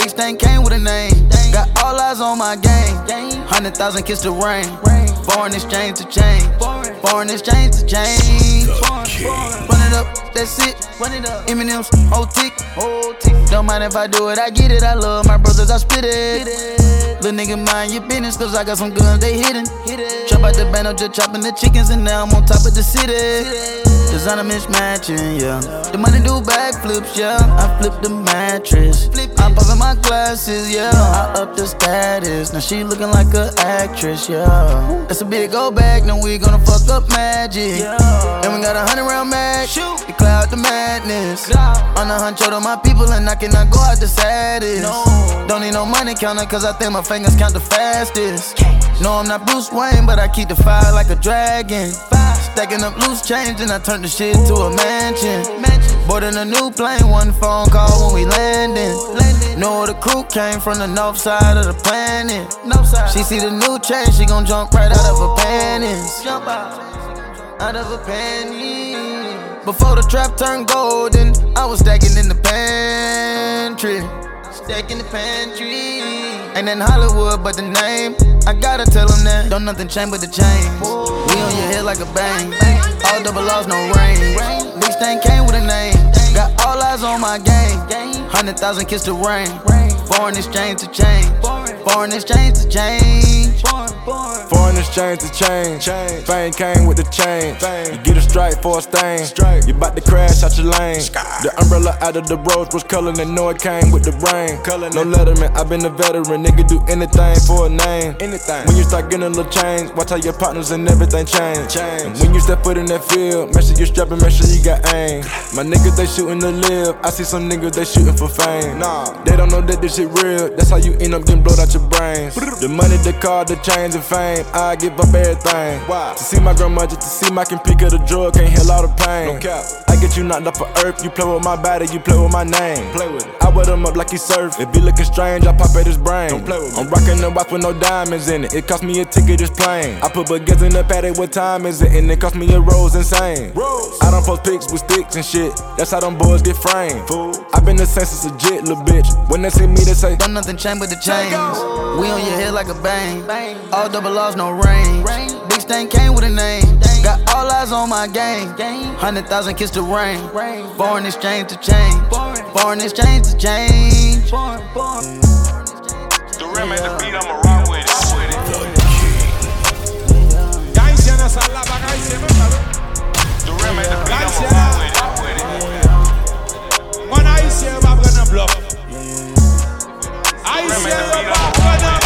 Big stain came with a name. Got all eyes on my game. Hundred thousand kiss the rain. Foreign exchange to change. Foreign exchange to change. Run it up, that's it. Run it up. Eminem's whole tick. Don't mind if I do it, I get it. I love my brothers, I spit it. Little nigga, mind your business, cause I got some guns, they hidden. Chop out the band, I'm just chopping the chickens, and now I'm on top of the city. Designer mismatching, yeah. The money do backflips, yeah. I flip the mattress. I'm popping my glasses, yeah. I up the status. Now she looking like a actress, yeah. That's a big go back, now we gonna fuck up magic. And we got a hundred round mag. The cloud the madness. On the hunt, to my people, and I cannot go out the saddest. Don't need no money counter, cause I think my fingers count the fastest. No, I'm not Bruce Wayne, but I keep the fire like a dragon. Stacking up loose change, and I turn the shit to a mansion. Boarding a new plane, one phone call when we landing. Know the crew came from the north side of the planet. She see the new change, she gon' jump right out of her panties. Jump out, out of her panties. Before the trap turned golden, I was stacking in the pantry. Stacking the pantry. Ain't in Hollywood, but the name. I gotta tell them that. Don't nothing change but the chains. We on your head like a bang. All double loss, no rain. Big stain came with a name. Got all eyes on my game. Hundred thousand kiss the rain. Foreign exchange to change. Foreign exchange to change. Foreign exchange to change. Fame came with the chain. You get a strike for a stain. You bout to crash out your lane. The umbrella out of the rose was color and know it came with the rain. No letterman, i been a veteran. Nigga do anything for a name. Anything. When you start getting a little change, watch how your partners and everything change. And when you step foot in that field, make sure you strapping, make sure you got aim. My niggas they shooting to live. I see some niggas they shooting for fame. Nah, they don't know that this shit real. That's how you end up getting blowed out your brains. The money, the car, the chains and fame. I give up everything. Why? To see my grandma, just to see my can pick up the drug, can't heal all the pain. No cap. I get you knocked off of earth. You play with my body, you play with my name. Play with it. I wet him up like he surf. If he looking strange, I pop at his brain. Don't play with me. I'm rocking the watch with no diamonds in it. It cost me a ticket, this plane. I put baguettes in the paddock, what time is it? And it cost me a rose insane. Rose. I don't post pics with sticks and shit. That's how them boys get framed. Fool. I been the census legit, little bitch. When they see me, they say, Don't nothing change but the chains. We on your head like a bang. All double loss, no range. Big stain came with a name. Got all eyes on my game. Hundred thousand kiss the rain. Foreign exchange to change. Foreign exchange to change. The rim at the beat, I'ma rock with it. Haïtien ça là, pas The rim at the beat, I'ma rock Haïtien va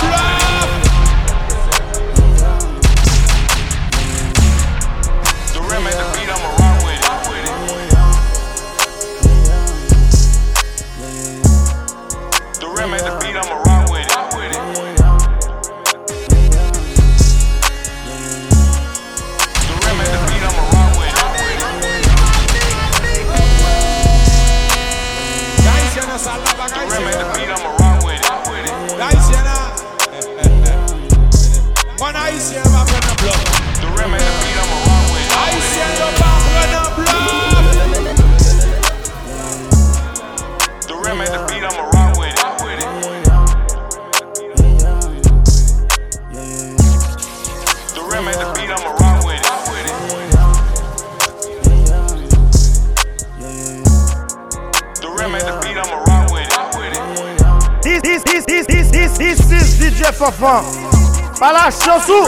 DJ Fofan. Pas la chansou.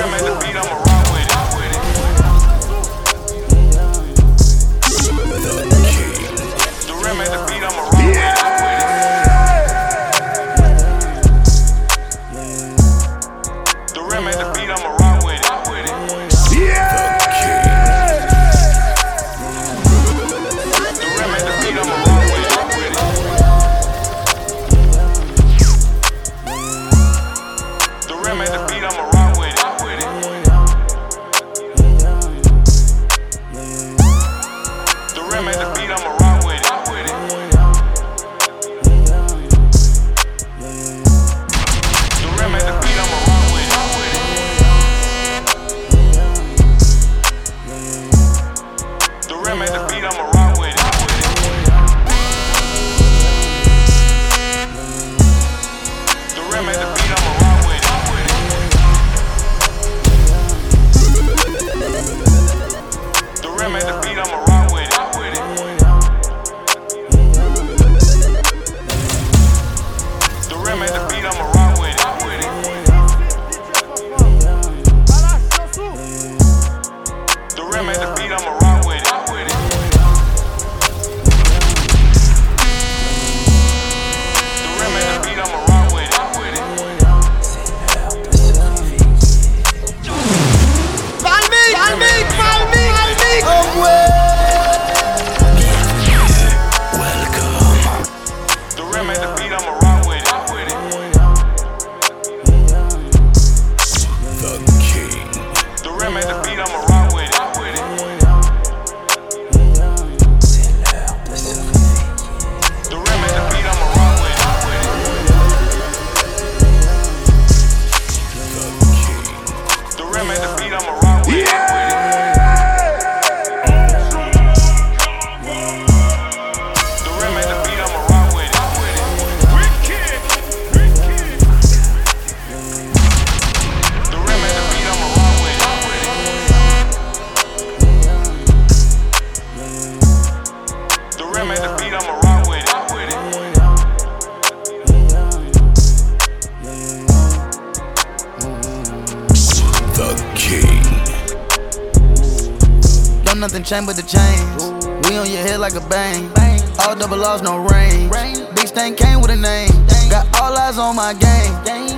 Change but the chains. We on your head like a bang. All double laws, no range. Big stain came with a name. Got all eyes on my game.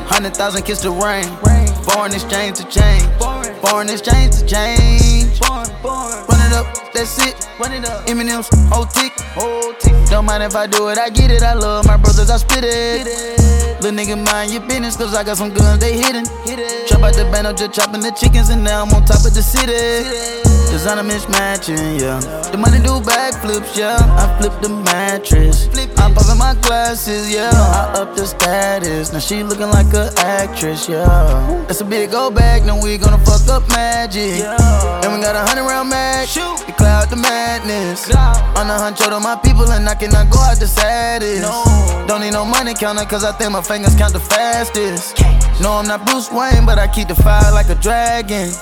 Hundred thousand kiss the rain. Foreign exchange to change. Foreign exchange to change. Run it up, that's it. Eminem's whole tick. Don't mind if I do it, I get it. I love my brothers, I spit it. Little nigga, mind your business, cause I got some guns, they hidden. Chop out the band, I'm just chopping the chickens, and now I'm on top of the city. Designer mismatching, yeah. The money do backflips, yeah. I flip the mattress. I'm popping my glasses, yeah. I up the status. Now she looking like a actress, yeah. It's a big go bag, now we gonna fuck up magic. And we got a hundred round mag. To cloud the madness. On a hunt, to my people, and I cannot go out the saddest. Don't need no money counter, cause I think my fingers count the fastest. No, I'm not Bruce Wayne, but I keep the fire like a dragon.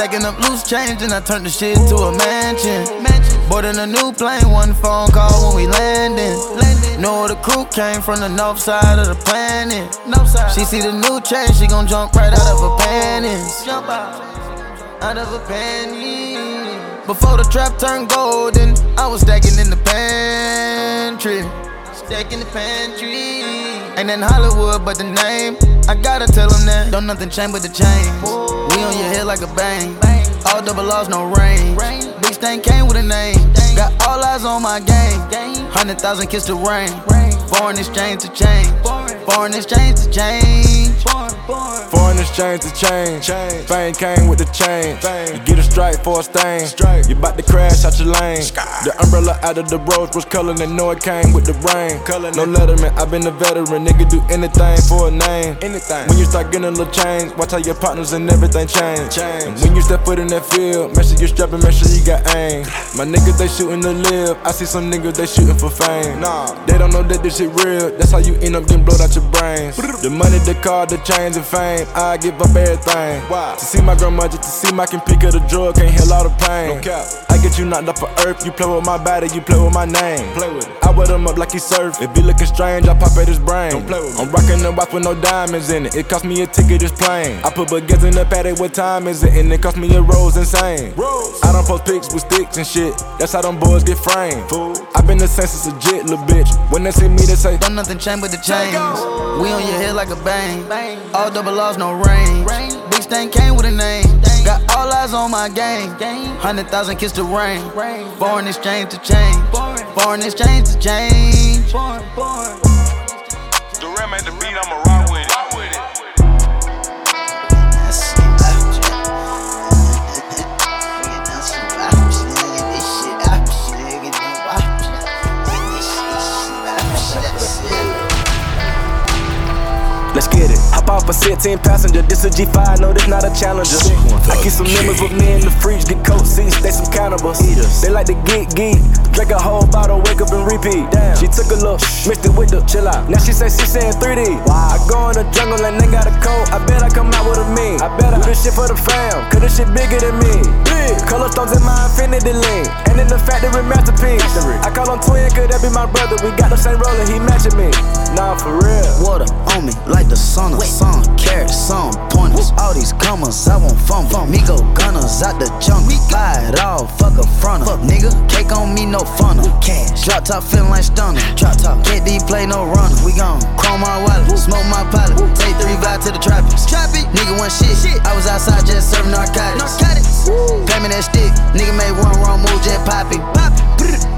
Stacking up loose change, and I turn the shit to a mansion. Boarding a new plane, one phone call when we landing. Know the crew came from the north side of the planet. She see the new change, she gon' jump right out of her panties. Jump out, of her panties. Before the trap turned golden, I was stacking in the pantry. Stacking the pantry. Ain't in Hollywood, but the name. I gotta tell them that. Don't nothing change but the chains. On your head like a bang. All double laws, no rain. Big stain came with a name. Got all eyes on my game. Hundred thousand kiss the rain. Foreign exchange to change. Foreign exchange to change. Foreign exchange to change. Fame came with the chain. You get strike for a stain. You bout to crash out your lane. The umbrella out of the rose was color, and know it came with the rain. No letterman, i been a veteran. Nigga do anything for a name. Anything. When you start getting a little change, watch how your partners and everything change. And when you step foot in that field, make sure you strapping, make sure you got aim. My niggas, they shooting to live. I see some niggas, they shooting for fame. Nah. Don't know that this shit real. That's how you end up getting blowed out your brains. The money, the car, the chains, and fame. I give up everything. Why? To see my grandma, just to see my can pick up the drug, can't heal all the pain. No cap. I get you knocked off of earth. You play with my body, you play with my name. Play with it. I wet him up like he surf. If he looking strange, I pop at his brain. Don't play with me. I'm rocking the watch with no diamonds in it. It cost me a ticket, it's plain. I put baguettes in the paddock, what time is it? And it cost me a rose insane. Rose. I don't post pics with sticks and shit. That's how them boys get framed. Fool. I been the census legit, little bitch. When they see me, they say, Don't nothing change but the chains. We on your head like a bang. bang. All double laws, no range. Big stain came with a name. Got all eyes on my game. Hundred thousand kiss the rain. Foreign exchange to change. Foreign exchange to change. Rim at the beat, I'ma rock off a 16 passenger. This a G5, no, this not a challenger. I keep some members with me in the fridge, get coat seats, they some cannibals. They like to geek, geek. Drink a whole bottle, wake up and repeat. She took a look, mixed it with the chill out. Now she say she saying 3D. I go in the jungle and they got a coat. I bet I come out with a mean. I bet I do this shit for the fam, cause this shit bigger than me. Big. Color stones in my infinity lane. And in the factory masterpiece. I call him twin, could that be my brother? We got the same roller, he matching me. Nah, for real. Water on me like the sun of sun. Carrots, some pointers. All these commas, I won't fumble. Me go gunners out the jungle. We buy it all, fuck a fronter. Fuck nigga, cake on me, no funnel. Cash. Drop top feeling like stunner. Drop top. KD play no runner. We gon' chrome my wallet, smoke my pilot. Take three vibe to the tropics. Trappy. Nigga one shit. I was outside just serving narcotics. Narcotics. Pay me that stick. Nigga made one wrong move, just popping.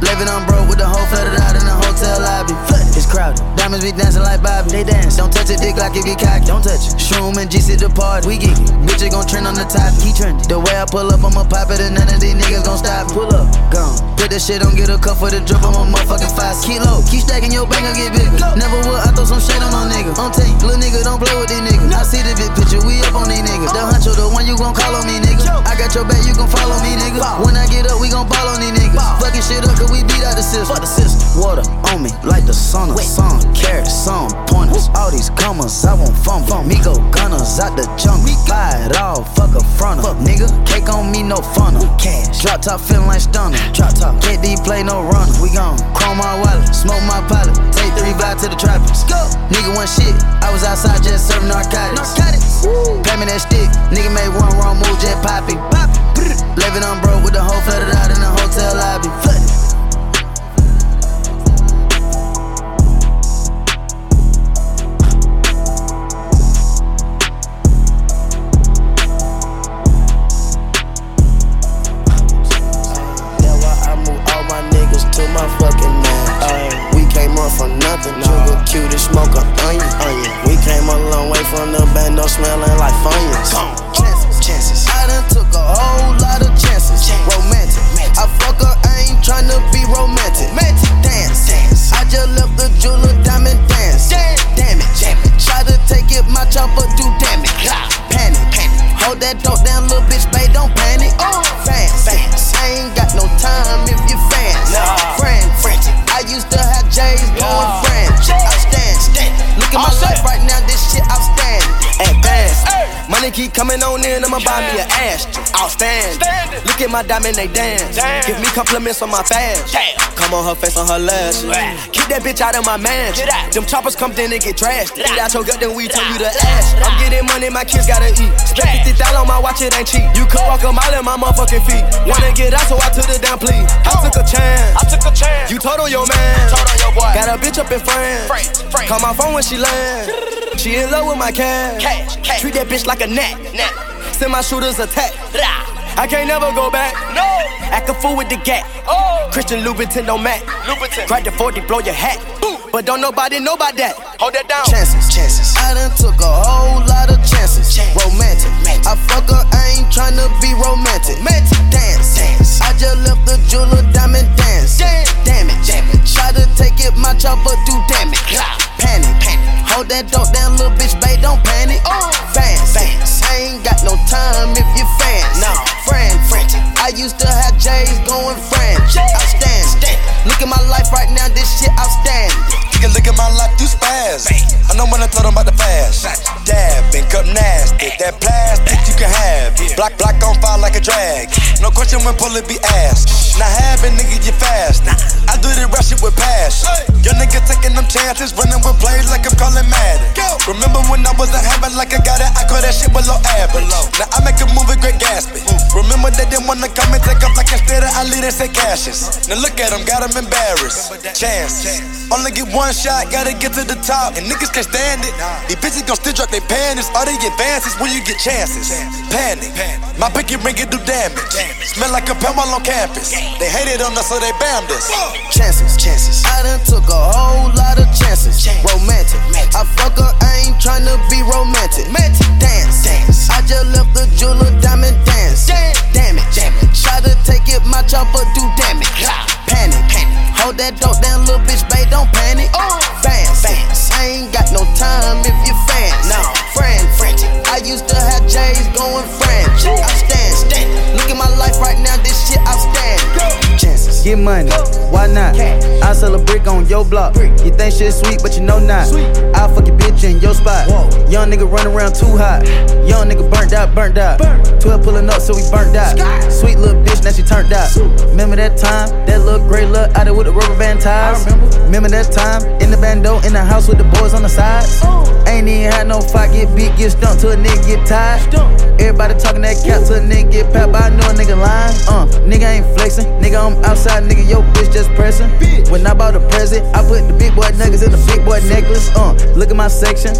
Living on broke with the whole flooded out in the hotel lobby. It's crowded. Diamonds be dancing like Bobby. They dance. Don't touch a dick like it be cocky. Don't touch it. Shroom and GC the party. We geeky. Bitches gon' trend on the top. He trending. The way I pull up, I'ma pop it and none of these niggas gon' stop. Pull up. Gone. Put that shit on, get a cup for the drip. I'm a motherfucking five kilo. Keep stacking your bank, I get bigger. Never would I throw some shade on no nigga. On tape. Little nigga, don't play with these niggas. I see the big picture. We up on these niggas. The huncho, the one you gon' call on me, nigga. I got your back, you gon' follow me, nigga. When I get up, we gon' ball on these niggas. Fucking shit up, cause we beat out the system. Fuck the system. Water on me like the sun of sun. Carrots, some pointers. All these commas, I won't fumble. Me go gunners out the jungle. Buy it all, fuck a fronter. Fuck nigga, cake on me, no funnel. Cash. Drop top feeling like stunner. Drop top. KD play no runner. We gon' chrome my wallet, smoke my pilot. Take three vibe to the tropics. Go. Nigga one shit. I was outside just serving narcotics. Narcotics. Pay me that stick. Nigga made one wrong move, just popping. Popping. Living on broke with the whole flooded out in the hotel lobby. Flooded. Niggas to my fucking man. Uh, we came up from nothing, sugar cute smoke a onion, onion. We came a long way from the bando smelling like funyuns. Chances, chances. I done took a whole lot of chances. Romantic. I fuck her, I ain't tryna be romantic. Dance. dance. I just left the jeweler diamond dance. Damn it. Damn it. Try to take it, my chopper do damage. Panic. Panic. Hold that dope down, little bitch, babe, don't panic. Fast. I ain't got no time if you I used to have J's going French. Outstanding. Look at my life right now, this shit outstanding. Advance. Money keep coming on in, I'ma buy me an ass. Outstanding. Look at my diamond, they dance. Give me compliments on my fast. Come on her face on her lashes. Keep that bitch out of my mansion. Them choppers come in and get trashed. Eat out your gut, then we tell you to ash. I'm getting money, my kids gotta eat. Spend 50,000 on my watch, it ain't cheap. You could walk a mile in my motherfucking feet. Wanna get out, so I took it down, please. I took a chance. I took a chance. You told on your man. Told on your boy. Got a bitch up in France. France, France. Call my phone when she land. She in love with my cash. Cash, cash. Treat that bitch like a gnat. Send my shooters attack. I can't never go back. No. Act a fool with the gap. Oh. Christian Louboutin don't match. Louboutin. Grab the 40, blow your hat. But don't nobody know about that. Hold that down. chances. chances. I done took a whole lot of chances. Romantic. I fuck her, I ain't tryna be romantic. Dance. dance. I just left the jeweler diamond dance. Damn it. Try to take it, my chopper do damage. Panic. Panic. Hold that dope down, little bitch, babe, don't panic. Uh. Fast. I ain't got no time if you fans. No. Friend. I used to have J's going French. Outstanding. Look at my life right now, this shit outstanding. Take a look at my life, you spaz. I know when I told them about the fast. Dab and cut nasty. That plastic you can have. Black, black on fire like a drag. No question when pull it be asked. Now have it, nigga, you fast. I do the rush it with pass. Your nigga taking them chances, running with plays like I'm calling Madden. Remember when I was a habit like I got it, I call that shit below average. Now I make a movie, great Gatsby. Remember they didn't wanna come and take up like instead of I lead and say cashes. Now look at them, got them embarrassed. Chance. Only get one shot, gotta get to the top. And niggas can't stand it. These bitches gon' still drop their panties. All they advances when you get chances. Panic. My pinky ring it do damage. Smell like a pen while on campus. They hated on us, so they bammed us. chances, chances. I done took a whole lot of chances. Romantic. I fuck her, I ain't tryna be romantic. Dance. dance. I just left the jeweler diamond dance. Damn it. Try to take it, my chopper do damage. Panic. Hold that dope down, little bitch, babe, don't panic. Fast. fast. I ain't got no time if you fans. No. Friend. I used to have J's going French. Outstanding. Look at my life right now, this shit outstanding. Chances. Get money, why not? I sell a brick on your block. You think shit sweet, but you know not. I'll fuck your bitch in your spot. Young nigga run around too hot. Young nigga burnt out, burnt out. 12 pulling up, so we burnt out. Sweet little bitch, now she turned out. Remember that time? That little gray look out there with the rubber band ties? Remember that time? In the bando, in the house with the boys on the sides? Ain't even had no fight, get beat, get stumped till a nigga get tired. Everybody talking that cap till a nigga get papped, but I know a nigga lying. Uh, nigga ain't flexing, nigga I'm outside, nigga your bitch just pressing. When I bought a present, I put the big boy nuggets in the big boy necklace. Uh, look at my section.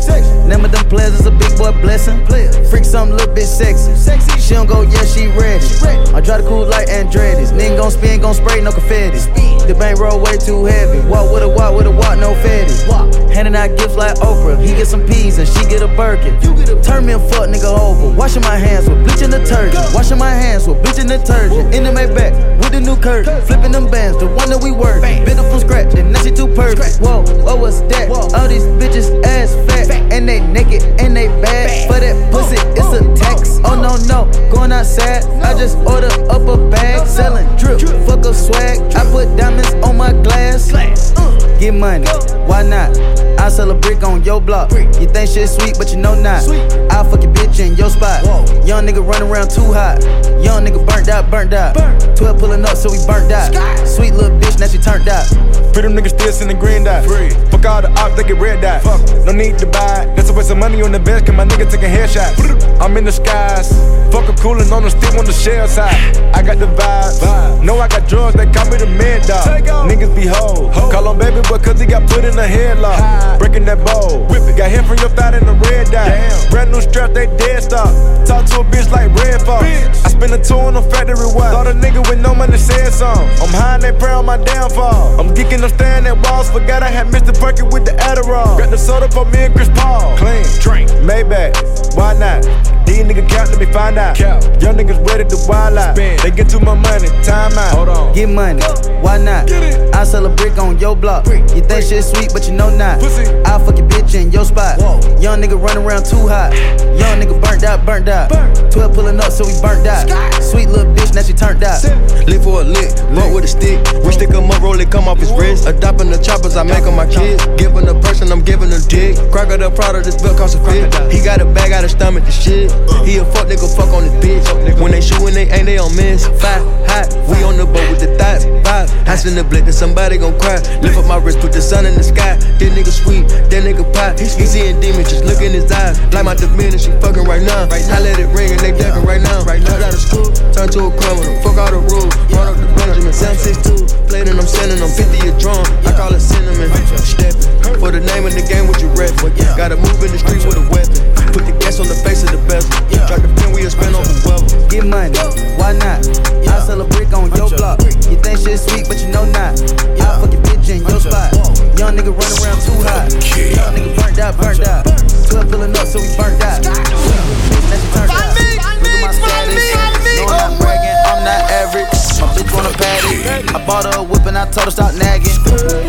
Name of them is a big boy blessing. Freak something little bit sexy. sexy. She don't go, yeah, she ready. I drive the cool like Andretti's. Nigga gon' spin, gon' spray, no confetti. The bank roll way too heavy. Walk with a walk with a walk, no fatty. Handing out gifts like Oprah. He get some peas and she get a Birkin. Turn me a fuck nigga over. Washing my hands with bleach and detergent. Washing my hands with bleach and detergent. In the Maybach with the new curtain. Flipping them bands, the one that we work. Bit up from scratch, and now she too perfect. Whoa, what was that? All these bitches ass fat. And they naked and they bad. For that pussy, it's a tax. Oh no, no, going outside. I just order up a bag. Selling drip, fuck a swag. I put diamonds on my glass. Get money, why not? I sell a brick on your block. You think shit sweet, but you know not. I'll fuck your bitch in your spot. Young nigga run around too hot. Young nigga burnt out, burnt out. 12 pulling up, so we burnt out. Sweet little bitch, now she turned out. Freedom niggas still sending green dot. Free. Fuck all the ops, they get red dot. No no need to buy. That's a waste of money on the bench, cause my nigga taking headshots. I'm in the skies, fuck a coolin' on the stick on the shell side. I got the vibes, know I got drugs, they call me the mad dog. Niggas be hoes, call on baby boy cause he got put in a headlock. Breaking that bowl, got hit from your thigh in the red dot. Brand new strap, they dead stop. Talk to a bitch like Redd Foxx. I spend a two on the factory watch. Thought a nigga with no money said something. I'm high and they pray on my downfall. I'm geeking, I'm staring at walls. Forgot I had Mr. Perky with the Adderall. Got the soda for me and Chris Paul. Clean, drink, Maybach. Why not? These niggas count, let me find out. Young niggas ready to wild out. They get too my money, time out. Hold on. Get money, why not? I sell a brick on your block. You think shit sweet, but you know not. I'll fuck your bitch in your spot. Young nigga run around too hot. Young nigga burnt out, burnt out. 12 pulling up, so we burnt out. Sweet little bitch, now she turned out. Live for a lick, roll with a stick. We stick 'em up, roll it, come off his wrist. Adopting the choppers, I make 'em my kids. Giving a person, I'm giving a dick. Crack the of this belt cost a fit. He got a bag out of stomach, the shit. He a fuck nigga, fuck on his bitch. When they shoot, when they ain't, they on miss. Five, hot, we on Five, I send the blick, that somebody gon' cry. Lift up my wrist, put the sun in the sky. That nigga sweet, that nigga pop. He seeing demons, just look in his eyes. Like my demeanor, she fucking right now. I let it ring and they ducking right now. Right now, out of school, turn to a criminal. Fuck all the rules, run up the Benjamin. 762, played and I'm sending them 50 a drum. I call it cinnamon. Stepping for the name of the game, what you rep for. Gotta move in the street with a weapon. Put the gas on the face of the bezel. Drop the pin, we'll spend on whoever. Get money, why not? I sell a brick on your block. You think shit sweet, but you know not. I fuck your bitch in your spot. Young nigga run around too hot. Young nigga burnt out, burnt out. 12 pulling up, so we burnt out. Turned out. Look at my status. No, I'm not bragging, I'm not average. My bitch wanna paddock. I bought her a whip and I told her stop nagging.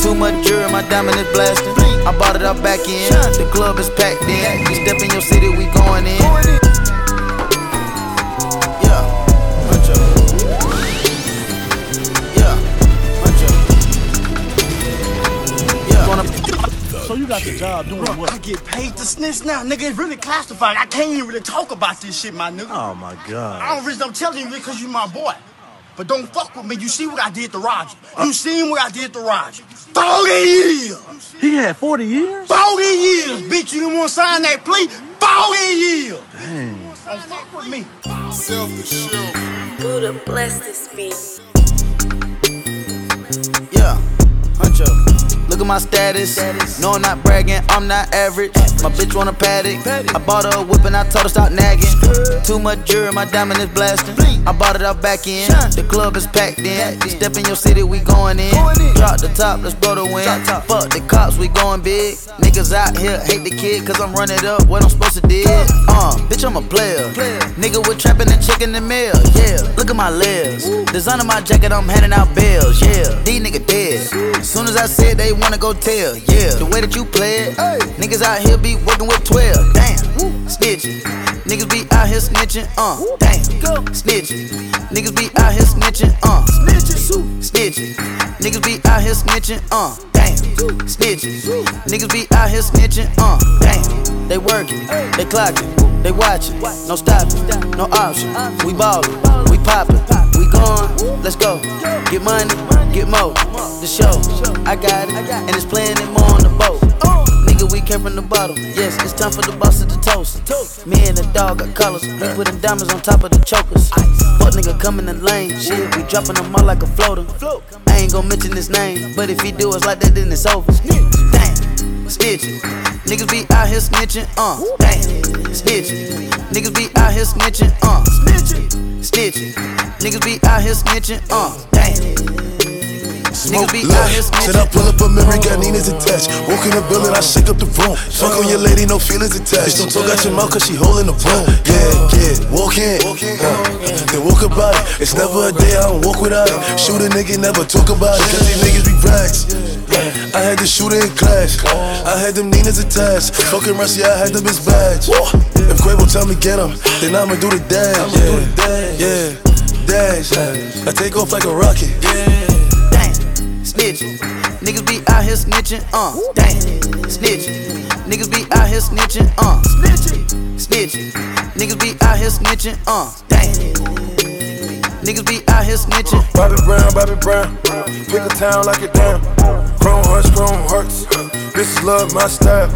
Too much jewelry, my diamond is blasting. I bought it out back in. The club is packed in. You step in your city, we going in. Got the job doing Bro, what? I get paid to snitch now, nigga. It's really classified. I can't even really talk about this shit, my nigga. Oh my god. I don't really I'm telling you because you my boy. But don't fuck with me. You see what I did to Roger. You uh. seen what I did to Roger. 40 years. He had 40 years? 40 years, bitch. You didn't want to sign that plea? 40 years. Dang. Don't fuck with me. Selfish Buddha bless this beat. Yeah, huncho. Look at my status. No, I'm not bragging, I'm not average. My bitch want a paddock. I bought her a whip and I told her stop nagging. Too much jewelry, my diamond is blasting. I bought it out back in. The club is packed in. You step in your city, we going in. Drop the top, let's blow the wind. Fuck the cops, we going big. Niggas out here hate the kid, cause I'm running up what I'm supposed to do. Uh, bitch, I'm a player. Nigga with trapping and chicken and meal. Yeah, look at my lips. Designer my jacket, I'm handing out bills. Yeah, these nigga dead. Soon as I said they wanna go tell. Yeah, the way that you play it. Niggas out here be working with 12. Damn, snitching. Niggas be out here snitching. Uh, damn, snitching. Niggas be out here snitching. Uh, snitching. Snitching. Niggas be out here snitching. Uh, damn, snitching. Niggas be out here snitching. Uh, damn. They working, they clocking, they watching. No stopping, no option. We ballin', we poppin', we gone. Let's go. Get money, get more. The show, I got it, and it's playing it more on the boat. Nigga, we came from the bottom. Yes, it's time for the boss to the toast. Me and the dog got colors. We putting diamonds on top of the chokers. Fuck nigga coming in lane. Shit, we dropping them all like a floater. I ain't gon' mention his name, but if he do us like that, then it's over. Damn, snitching. Niggas be out here snitching, uh, damn, snitching. Niggas be out here snitching, uh, snitching, snitching. Niggas be out here snitching, uh, damn. Niggas be Said I pull up a memory, got Nina's attached. Walk in the building, I shake up the room. Fuck on your lady, no feelings attached. Don't talk out your mouth, cause she holding the room. Yeah, yeah, walk in. Uh, then walk about it. It's never a day I don't walk without it. Shoot a nigga, never talk about it. Cause these niggas be rags. I had to shoot in class. I had them Nina's attached. Fucking Rusty, I had them his badge. If Quavo tell me get him, then I'ma do the dash. Yeah, yeah, dash. I take off like a rocket. Damn, snitching. Niggas be out here snitching, uh, damn, snitching. Niggas be out here snitching, uh, snitching, snitching. Niggas be out here snitching, uh, damn. Niggas be out here snitching. Bobby Brown, Bobby Brown. Pick a town like it down. Chrome hearts, chrome hearts. Is love, my style.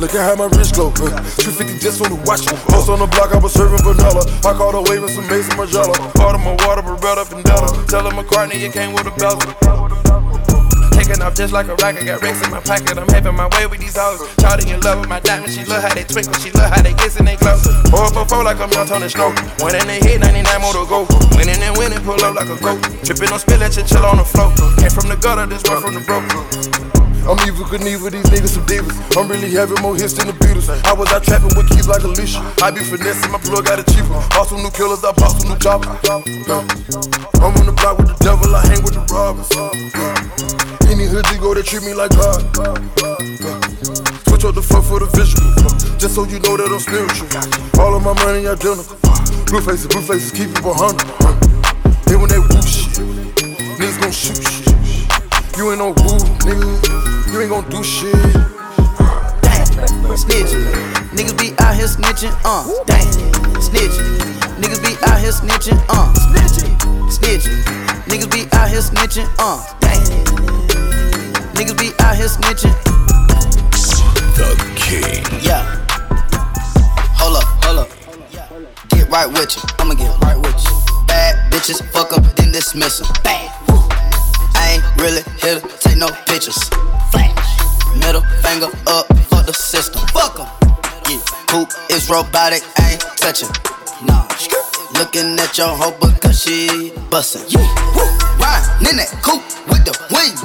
Look at how my wrist glow. Uh, 250 just on the watch. Post on the block, I was serving vanilla. I called a wave and some Maison Margiela. Part of my water, but red up and down. Tell him McCartney, it came with a bezel. Taking off just like a rocket, got racks in my pocket. I'm having my way with these hoes. Shawty in love with my diamonds, she love how they twinkle, she love how they kiss and they glow. Pour up before like I'm young Tony Snow. One in the hit, 99 more to go. Winning and winning, pull up like a goat. Tripping on spillage and chill on the floor. Came from the gutter, this one from the broke. I'm evil Knievel, these niggas some divas. I'm really having more hits than the Beatles. I was out trapping with keys like Alicia. I be finessing, my plug got it cheaper. Bought some new killers, I bought some new choppers. I'm on the block with the devil, I hang with the robbers. Any hood you go, they treat me like God. Switch up the fuck for the visual. Just so you know that I'm spiritual. All of my money identical. Blue faces, blue faces, keep it 100. Then when they woo shit, niggas gon' shoot shit. You ain't no woo, nigga. You ain't gon' do shit. Snitching. Niggas be out here snitching, uh. Dang. Snitching. Niggas be out here snitching, uh. Snitching. Snitching. Niggas be out here snitching, uh. Dang. Niggas be out here snitching. The King. Yeah. Hold up, hold up. Get right with you. I'ma get right with you. Bad bitches, fuck up, then dismiss them. Bad. Ain't really here to take no pictures. Flash. Middle finger up for the system. Fuck 'em. Yeah. Poop is robotic, ain't touching. Nah. Looking at your hoe because she bustin'. Yeah. Woo. Riding in that coupe with the wings.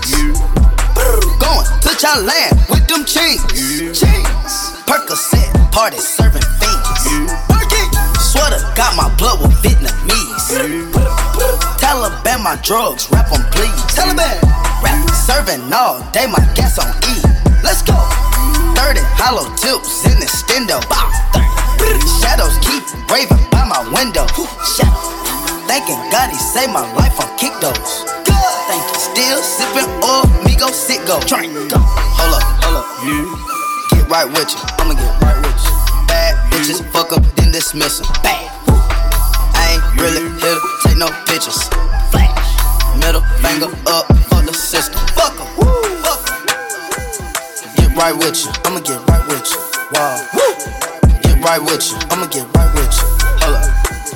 Going to your land with them chains. Chains. Percocet, party serving fiends. Perky, sweater got my blood with Vietnamese. Taliban my drugs, rap on please. Taliban, rap serving all day, my gas on E. Let's go. 30 hollow tips in the stendo. Shadows keep raving by my window. Thanking God he saved my life on kick those. Thank you. Still sipping oil, me go sit go. Hold up, hold up. Get right with you. I'ma get right with you. Bad bitches, fuck up, then dismiss dismiss 'em. Bad. Really here to take no pictures. Flash. Middle finger up for the system. Fuck 'em. Fuck 'em. Get right with you. I'ma get right with you. Wow. Get right with you. I'ma get right with you. Hold up.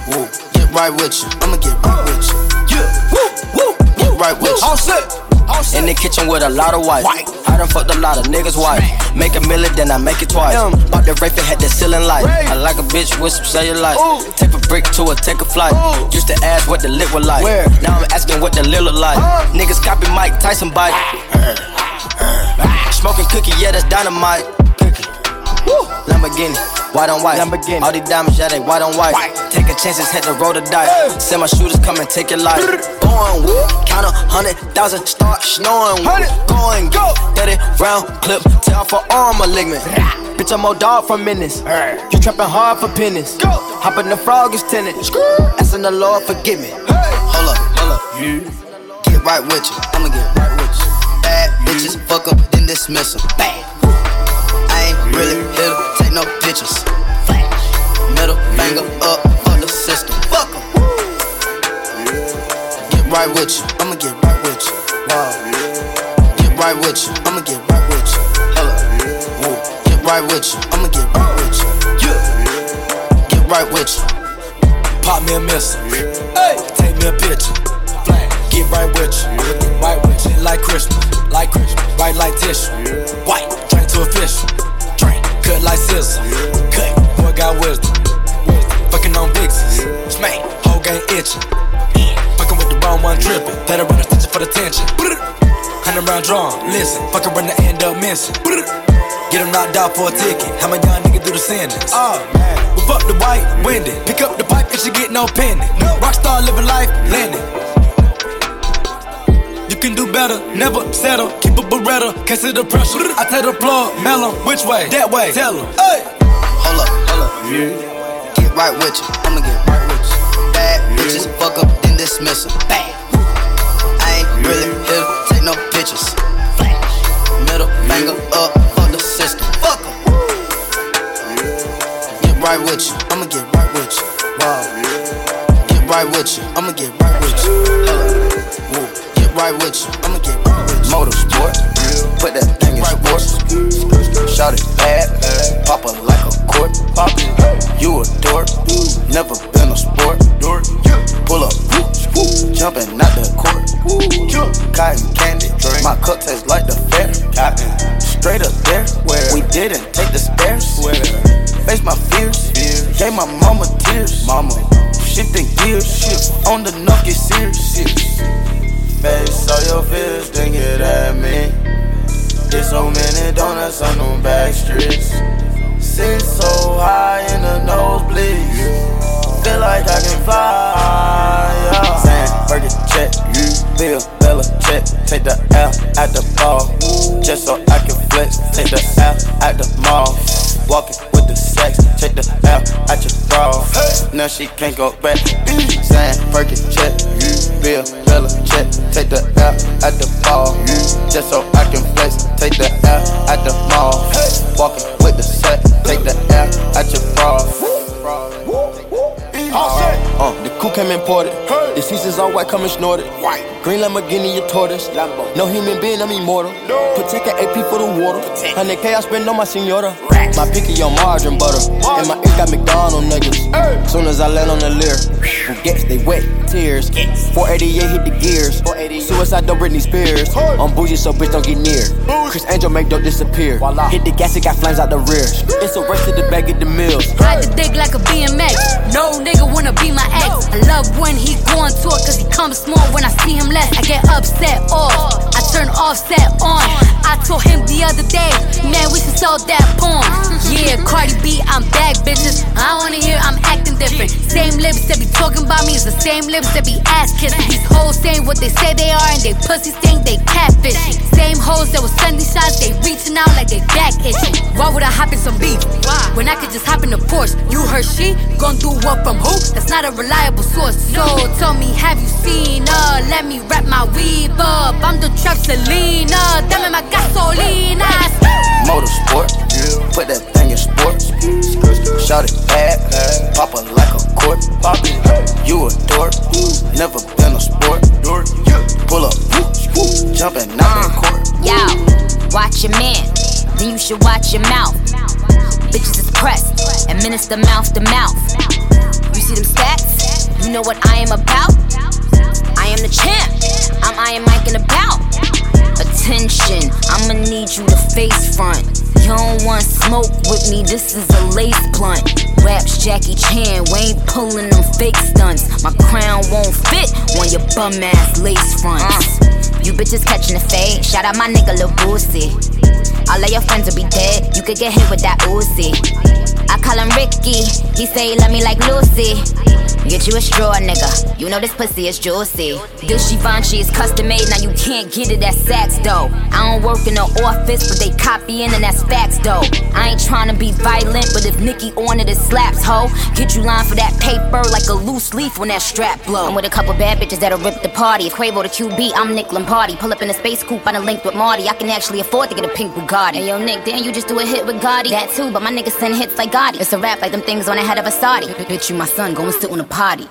Woo. Get right with you. I'ma get right with you. Yeah. Woo. Woo. Get right with you. All set. In the kitchen with a lot of white. I done fucked a lot of niggas' wife. Make a million, then I make it twice. Bought the rape and had the ceiling light. I like a bitch with some cellulite. Take a brick to her, take a flight. Used to ask what the lit was like. Now I'm asking what the lil look like. Niggas copy Mike Tyson bite. Smoking cookie, yeah, that's dynamite. Lamborghini, white on white. Lamborghini. All these diamonds, yeah, they white on white. Taking chances, had to roll the dice. Send my shooters come and take your life. Going woo, count a hundred thousand, start snoring. Woo. Going go, 30 round clip, tell for arm malignant. Bitch, I'm old dog from Menace. You trapping hard for pennies. Hopping the frog is tenant. Asking the Lord, forgive me. Hold up, hold up. Get right with you. I'ma get right with you. Bad bitches, fuck up, then dismiss 'em. Bad. Really here to take no pictures. Flash. Middle finger up for the system. Fuck 'em. Get right with you. I'ma get right with you. Wow. Get right with you. I'ma get right with you. Hello. Woo. Get right with you. I'ma get right with you. Yeah. Get right with you. Pop me a missile. Take me a picture. Flag. Get right with you. Right with you. Like Christmas. Like Christmas. Right like tissue. White. Drink to a fish. Cut like scissors. Cut. Boy got wisdom. Fucking on Bixies. Smack. Whole game itching. Fucking with the wrong one tripping. Her run a stitch for the tension. Hundred round drawn. Listen. Fucking run the end up missing. Get him knocked out for a ticket. How my young nigga do the sentence? Uh, oh man. We fuck the white, windy. Pick up the pipe and she get no penny. Rockstar living life, landing. Can do better, never settle. Keep a beretta, see the pressure. I tell the plug, mellow, which way? That way. Tell him. Hey. Hold up, hold up. Get right with you. I'ma get right with you. Bad bitches, fuck up, then dismiss 'em. Bad. I ain't really here to take no pictures. Flash. Middle finger up for the system. Fuck Fuck 'em. Get right with you. I'ma get right with you. Wow. Get right with you. I'ma get right with you. Hello. Woo. Right with you. I'ma get right with you. Motorsport. Put that thing in sports. Shout it bad. Pop it like a court. Pop it. You a dork. Never been a sport. Pull up. Jumping out the court. Cotton candy. My cup tastes like the fair. Straight up there. Where we didn't take the. Where face my fears. Gave my mama tears. Mama. Shifting gears. Shift on the knock get. Face all your fears, then get at me. There's so many donuts on them back streets. Sit so high in the nosebleeds. Feel like I can fly. Yeah. Saying, Fergie check, you Bill Bella check. Take the L at the ball. Just so I can flex. Take the L at the mall. Walking with the sex. Take the L at your bra. Now she can't go back. Saying, Fergie check, you Bill Bella check. Take the L at the ball. Just so I can flex. Take the L at the mall. Walking with the set. Take the L at your bra. Uh, the coupe came imported. The seats is all white, coming snorted. White. Green Lamborghini, your tortoise. No human being, I'm immortal. Protect an AP for the water. 100K I spend on my senora. My picky on margarine butter. And my ink got McDonald nuggets. Soon as I land on the leer, Bugatti, they wet, tears. 488 hit the gears. Suicide, don't Britney Spears. I'm bougie, so bitch don't get near. Criss Angel make dope disappear. Hit the gas, it got flames out the rear. It's a race to the back of the mills. Ride the dick like a BMX. No nigga wanna be my ex. I love when he go on tour cause he comes small when I see him less. I get upset off. I turn Offset on. I told him the other day, man, we should sell that porn. Yeah, Cardi B, I'm back, bitches. I wanna hear I'm acting different. Same lips that be talking about me is the same lips that be ass kissing. These hoes saying what they say they are and they pussies think they catfish. Same hoes that was sending shots, they reaching out like they back itching. Why would I hop in some beef? When I could just hop in a Porsche. You heard she gon' do what from who? That's not a reliable source. So tell me, have you seen her? Let me wrap my weave up. I'm the trap Selena. Dame my gasolina. Motorsport, put that thing in sports. Shout it bad, pop it like a court. You a dork, never been a sport. Pull up, jumping out the uh, court. Yo, watch your man, then you should watch your mouth. Bitches is pressed, administer mouth to mouth. You see them stats? You know what I am about? I am the champ. I'm Iron Mike in the bout. Attention, I'ma need you to face front. You don't want smoke with me, this is a lace blunt. Raps Jackie Chan, we ain't pulling them fake stunts. My crown won't fit on your bum ass lace fronts. Uh. You bitches catching the fade, shout out my nigga Lil Boosie. All of your friends will be dead, you could get hit with that Uzi. I call him Ricky, he say he love me like Lucy. Get you a straw, nigga. You know this pussy is juicy. This Givenchy is custom made, now you can't get it at Saks though. I don't work in the office, but they copying and that's facts though. I ain't trying to be violent, but if Nicki on it, it slaps, ho. Get you lined for that paper like a loose leaf when that strap blow. I'm with a couple bad bitches that'll rip the party. If Quavo the QB, I'm Nick Lombardi. Pull up in a space coupe, I done linked with Marty. I can actually afford to get a pink Bugatti. Hey yo, Nick, damn, you just do a hit with Gotti. That too, but my niggas send hits like Gotti. It's a rap like them things on the head of a Saudi. Bitch, you my son, go and sit on a potty.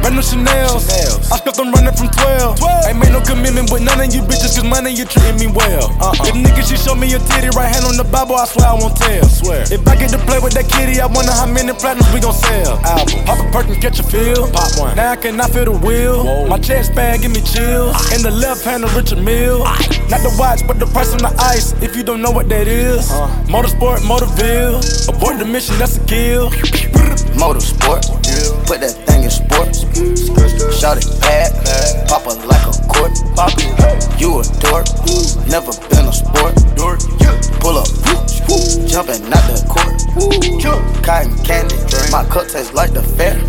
Brand new Chanel's. I skipped them running from 12. Ain't made no commitment with none of you bitches, cause money you treating me well. Uh-uh. If nigga, she show me a titty, right hand on the Bible, I swear I won't tell. Swear. If I get to play with that kitty, I wonder how many platinums we gon' sell. Album. Pop a Perkins, catch a feel. Pop one. Now I cannot feel the wheel. My chest bag give me chills. In the left hand, a Richard Mille. Not the watch, but the price on the ice. If you don't know what that is. Uh-huh. Motorsport, Motorville. Abort the mission, that's a kill. Motorsport, put that thing in sports. Shout it bad, pop it like a court. You a dork, never been a sport. Pull up, jumping out the court. Cotton candy, my cup tastes like the fair.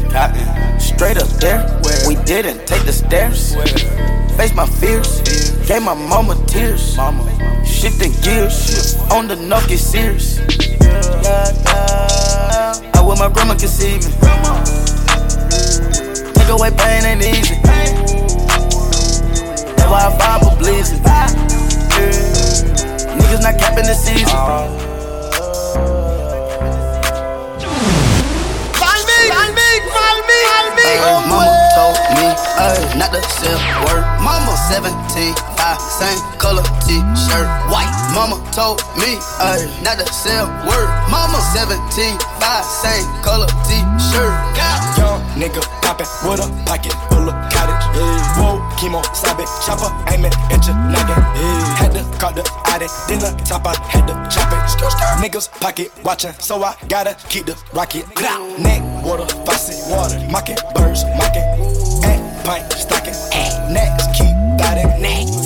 Straight up there, we didn't take the stairs. Face my fears, gave my mama tears. Mama. Shifting gears, on the knock get serious. I wish my grandma could see me. Take away pain ain't easy. That's why I vibe for blizzard. Niggas not capping the season. Oh. Mama told me ayy, not the sell word. Mama 17, 5, same color t-shirt, white. Mama told me, ayy, not the sell word. Mama 17, 5, same color t-shirt. Young nigga poppin' with a pocket full of cottage. Yeah. Whoa, chemo, sabe, chopper, aiming at your noggin. Yeah. Had to call the Audi, then the top I had to chop it. Niggas pocket watchin', so I gotta keep the rocket. Neck, water, faucet, water, mocking, birds, mocking. Act, pint, stocking. Next, keep biting.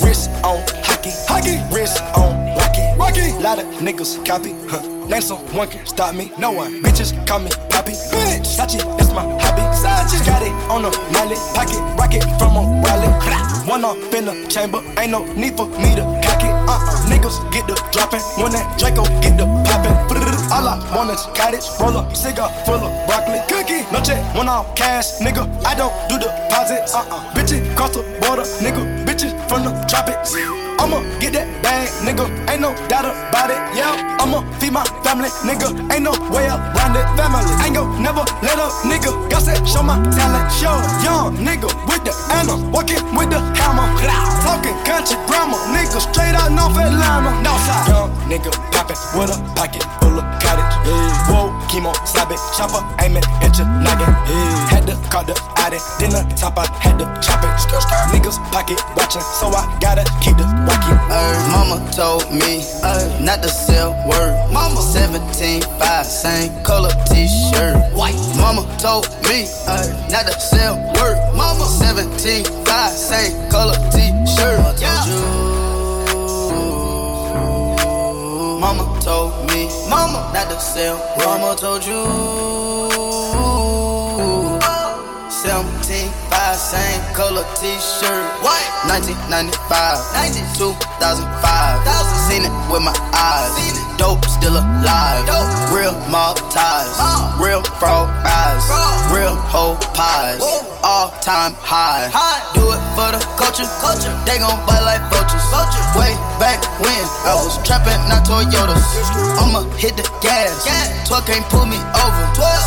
Wrist on hockey, hockey. Wrist on rocky, rocky. Lot of niggas copy, huh? Name someone can stop me. No one. Bitches call me Poppy. Bitch. Sachi, that's my hobby. Sachi. Got it on the mallet. Pocket rocket from a wallet. One off in the chamber. Ain't no need for me to cock it. Uh-uh. Niggas get the dropping. When that Draco get the popping. All I want is cottage. Roll up, cigar full of broccoli. Cookie. No check, one off cash. Nigga, I don't do deposits. Uh-uh. Bitches cross the border. Nigga, from the tropics. I'ma get that bag, nigga. Ain't no doubt about it. Yeah, I'ma feed my family, nigga. Ain't no way around it. Family, ain't gon' never let up, nigga. Got that show my talent, show. Young nigga with the anna, walking with the hammer. Talking country grammar, nigga. Straight out North Atlanta. Northside. Young nigga poppin' with a pocket full of cottage. Yeah. Whoa, chemo, slap it, chopper, aiming at your noggin. Yeah. Had to call the Audi, then the top I had to chop it. Niggas pocket watchin', so I gotta keep the rocket. Ayy, mama told me ayy, not to sell word. Mama 17, 5, same color t-shirt. White. Mama told me ayy, not to sell word. Mama 17, 5, same color t-shirt. To you. Mama told me, Mama not to sell. Mama told you. Same color t-shirt. What? 1995, 2005. Seen it with my eyes. Dope still alive. Real mob ties. Real frog eyes. Real whole pies. All time high. Do it for the culture. culture. They gon' bite like vultures. Way back when I was trapping, not Toyotas. I'ma hit the gas. 12 can't pull me over.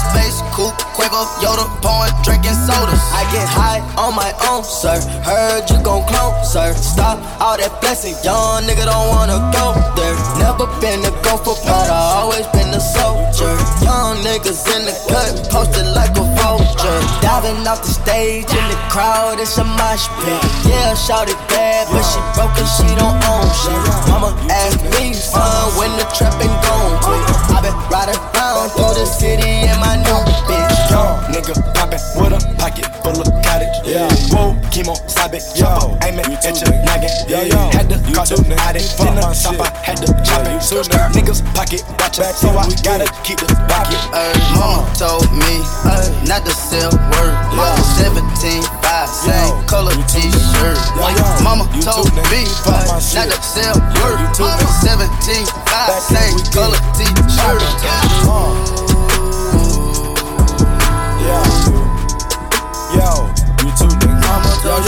Space coupe, Quavo, Yoda, pouring, drinking sodas. I get high on my own, sir. Heard you gon' clone, sir. Stop all that blessing, young nigga don't wanna go there. Never been a gopher, but I always been a soldier. Young niggas in the cut, posted like a vulture. Diving off the stage in the crowd, it's a mosh pit. Yeah, shout it bad, but she broke and she don't own shit. Mama asked me, son, when the trapping gon' quit. I been riding around through the city in my new bitch. Young nigga poppin' with a pocket full of cottage. Yeah. Whoa, chemo, stop it, chopper, aim it at your noggin. Yeah, Had to call the Audi, then the top I had to chop it. Niggas pocket watchin', so I gotta keep the rocket. Ayy, mama told me ayy, not to sell word. Mama 17, 5, same color t-shirt. Mama told me ayy, uh, not to sell word. Mama 17, 5, same color t-shirt. Yo, nigga. Yo, yo,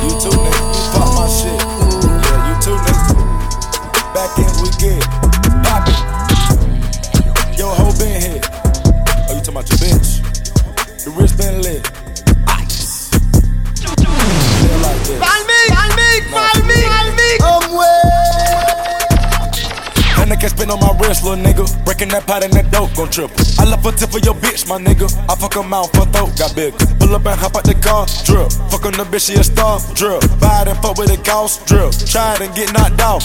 you too nigga. You pop my shit. Yeah, you too nigga. Back in we get poppin'. Yo, hoe been here. Oh, you talking about your bitch? The wrist been lit. Ice. Feel like this. Palmic, Palmic, Palmic, Palmic. I'm Nigga spin on my wrist, little nigga. Breaking that pot and that dope gon' triple. I love a tip for your bitch, my nigga. I fuck her mouth, her throat got big. Pull up and hop out the car, drip. Fuck on the bitch, she a star, drip. Buy it and fuck with a ghost, drip. Try it and get knocked out.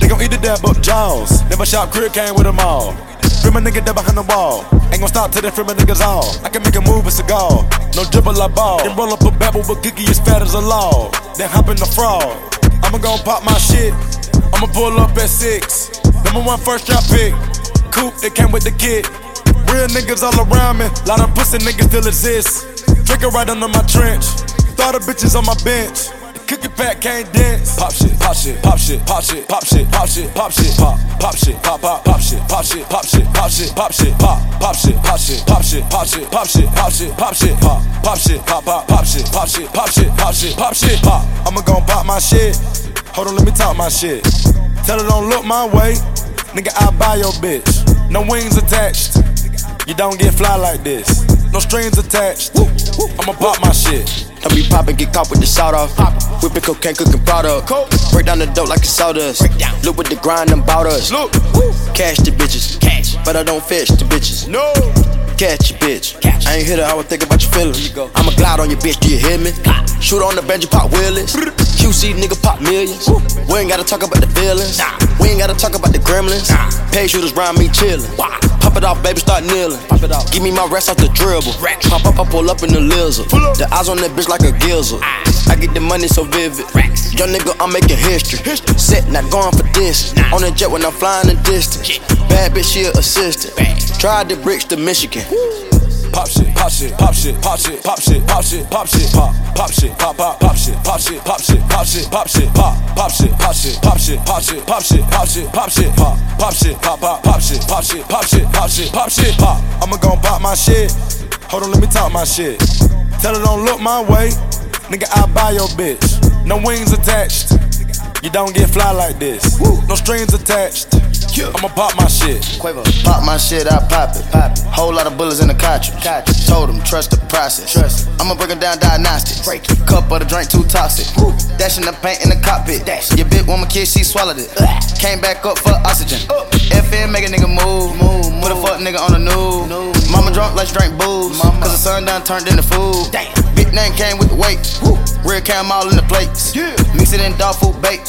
They gon' eat the dab up jaws. Never shop crib, came with them all. Free my nigga dead behind the wall. Ain't gon' stop till they free my niggas all. I can make a move, a cigar. No dribble, I ball. Then roll up a babble with Kiki as fat as a log. Then hop in the frog. I'ma gon' pop my shit. I'ma pull up at six. Number one first drop pick. Coupe, it came with the kid. Real niggas all around me. Lot of pussy niggas still exist. Drinking right under my trench. Thought of bitches on my bench. Cookie pack can't dance. Pop shit, pop shit, pop shit, pop shit, pop shit, pop shit, pop shit, pop, pop shit, pop pop, pop shit, pop shit, pop shit, pop shit, pop shit, pop, pop shit, pop shit, pop shit, pop shit, pop shit, pop shit, pop shit, pop, pop shit, pop pop, pop shit, pop shit, pop shit, pop shit, pop shit, pop. I'ma gon' pop my shit. Hold on, let me talk my shit. Tell her don't look my way. Nigga, I buy your bitch. No wings attached. You don't get fly like this. No strings attached. I'ma pop my shit. Don't be poppin', get caught with the sawed off. Whippin' cocaine, cookin' product. Break down the dope like it's sawdust. Look with the grind, them bout us. Look, cash the bitches. Cash. But I don't fetch the bitches. No. Catch your bitch. Catch. I ain't hit her, I would think about your feelings. You I'ma glide on your bitch, do you hear me? Shoot on the bench, pop wheelies. QC nigga pop millions. We ain't gotta talk about the feelings. We ain't gotta talk about the gremlins. Pay shooters round me chillin'. Pop it off, baby, start kneeling. Pop it off. Give me my rest off the dribble. Pop up, I pull up in the lizard. The eyes on that bitch like a gizzard. I get the money so vivid. Young nigga, I'm making history. Set, not going for this. On the jet when I'm flying the distance. Bad bitch, she a assistant. Tried the bricks to Michigan. Pop shit, pop shit, pop shit, pop shit, pop shit, pop shit, pop shit, pop, pop shit, pop, pop, pop shit, pop shit, pop shit, pop shit, pop shit, pop, pop shit, pop shit, pop shit, pop shit, pop shit, pop shit, pop shit, pop, pop shit, pop, pop, pop shit, pop shit, pop shit, pop shit, pop shit, pop. I'ma gon' pop my shit. Hold on, let me talk my shit. Tell her don't look my way, nigga. I buy your bitch. No wings attached. You don't get fly like this. No strings attached. I'ma pop my shit. Quavo. Pop my shit, I pop it. Pop it. Whole lot of bullets in the cartridge. cartridge. Told him, trust the process. Trust. I'ma break it down diagnostics. Break it. Cup of the drink too toxic. Woo. Dashing the paint in the cockpit. Dash. Your big woman kid, she swallowed it. Ugh. Came back up for oxygen. Uh. FN make a nigga move. move, move. Put a fuck nigga on the news. No. Mama drunk let's drink booze. Mama. Cause the sun done turned into food. Damn. Big name came with the weight. Woo. Real cam all in the plates. Yeah. Mix it in dog food bait.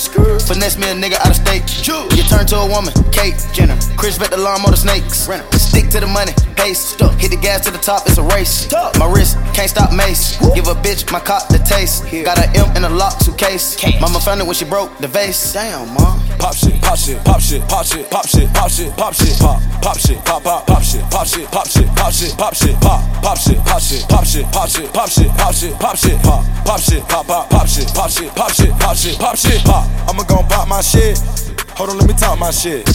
Finesse me a nigga out of state. You turn to a woman. Kate Jenner. Chris bet the lawnmower snakes. Renner. Stick to the money. Pace. Stuck. Hit the gas to the top. It's a race. Stuck. My wrist can't stop mace. Woo. Give a bitch my cop the taste. Here. Got an M in a lock suitcase. Cash. Mama found it when she broke the vase. Damn, mom. Pop shit, pop shit, pop shit, pop shit, pop shit, pop shit, pop shit, pop, pop shit, pop, pop, pop shit, pop shit, pop shit, pop shit, pop shit, pop, pop shit, pop shit, pop shit, pop shit, pop shit, pop shit, pop shit, pop, pop shit, pop, pop, pop shit, pop shit, pop shit, pop shit, pop shit, pop. I'ma gon' pop my shit. Hold on, let me talk my shit.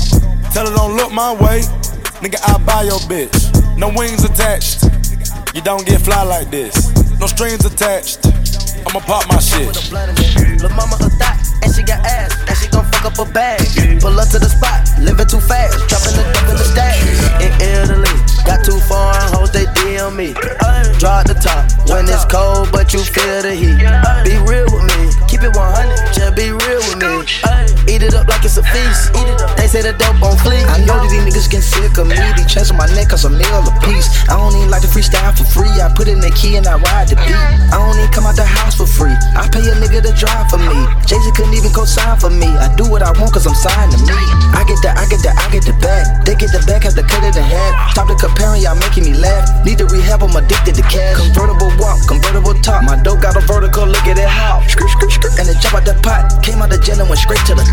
Tell her don't look my way, nigga. I buy your bitch. No wings attached. You don't get fly like this. No strings attached. I'ma pop my shit. Lil' mama a thot, and she got ass, and she gon' fuck up a bag. Pull up to the spot, living too fast, dropping the duck in the stash. In Italy, got too foreign hoes, they DM me. Draw the top when it's cold, but you feel the heat. Be real with me, keep it 100, just be real with me. Eat it up like it's a feast. eat it They say the dope on fleek. I know that these niggas get sick of me. They on my neck cause a meal a piece. I don't even like to freestyle for free. I put in the key and I ride the beat. I don't even come out the house for free. I pay a nigga to drive for me. Jay Z couldn't even co-sign for me. I do what I want cause I'm signed to me. I get the, I get the, I get the bag. They get the bag, have to cut it in half. Stop the comparing, y'all making me laugh. Need to rehab, I'm addicted to cash. Convertible walk, convertible top. My dope got a vertical, look at it how. And it jump out the pot. Came out the jail and went straight to the.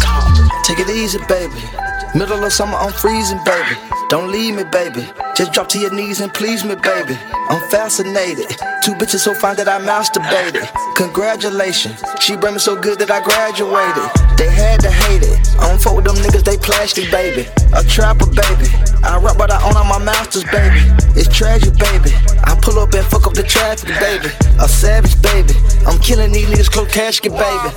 Take it easy, baby. Middle of summer, I'm freezing, baby. Don't leave me, baby. Just drop to your knees and please me, baby. I'm fascinated. Two bitches so fine that I masturbated. Congratulations. She brought me so good that I graduated. They had to hate it. I don't fuck with them niggas, they plastic, baby. A trapper, baby. I rap, but I own all my masters, baby. It's tragic, baby. I pull up and fuck up the traffic, baby. A savage, baby. I'm killing these niggas, close casket, baby.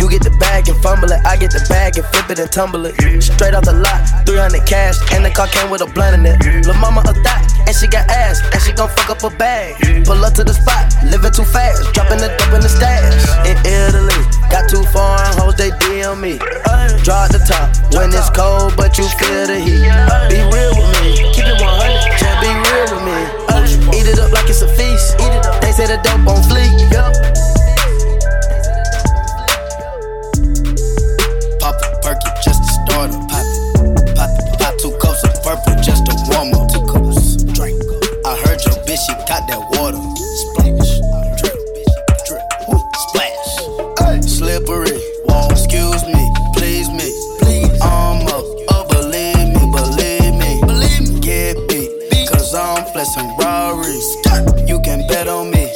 You get the bag and fumble it. I get the bag and flip it and tumble it. Straight off the lot, 300 cash, and the car came with a blunt in it. Lil' mama a thot, and she got ass, and she gon' fuck up a bag. Pull up to the spot, living too fast, dropping the dope in the stash. In Italy, got two foreign hoes, they DM me. Draw the top when it's cold, but you feel the heat. Be real with me, keep it 100, up like it's a feast. Eat it up. They say the dope on fleek. Pop a perky just to start up. Pop it, pop it, pop two cups of purple just to warm up. I heard your bitch, she got that water. Flexing Rarries. You can bet on me.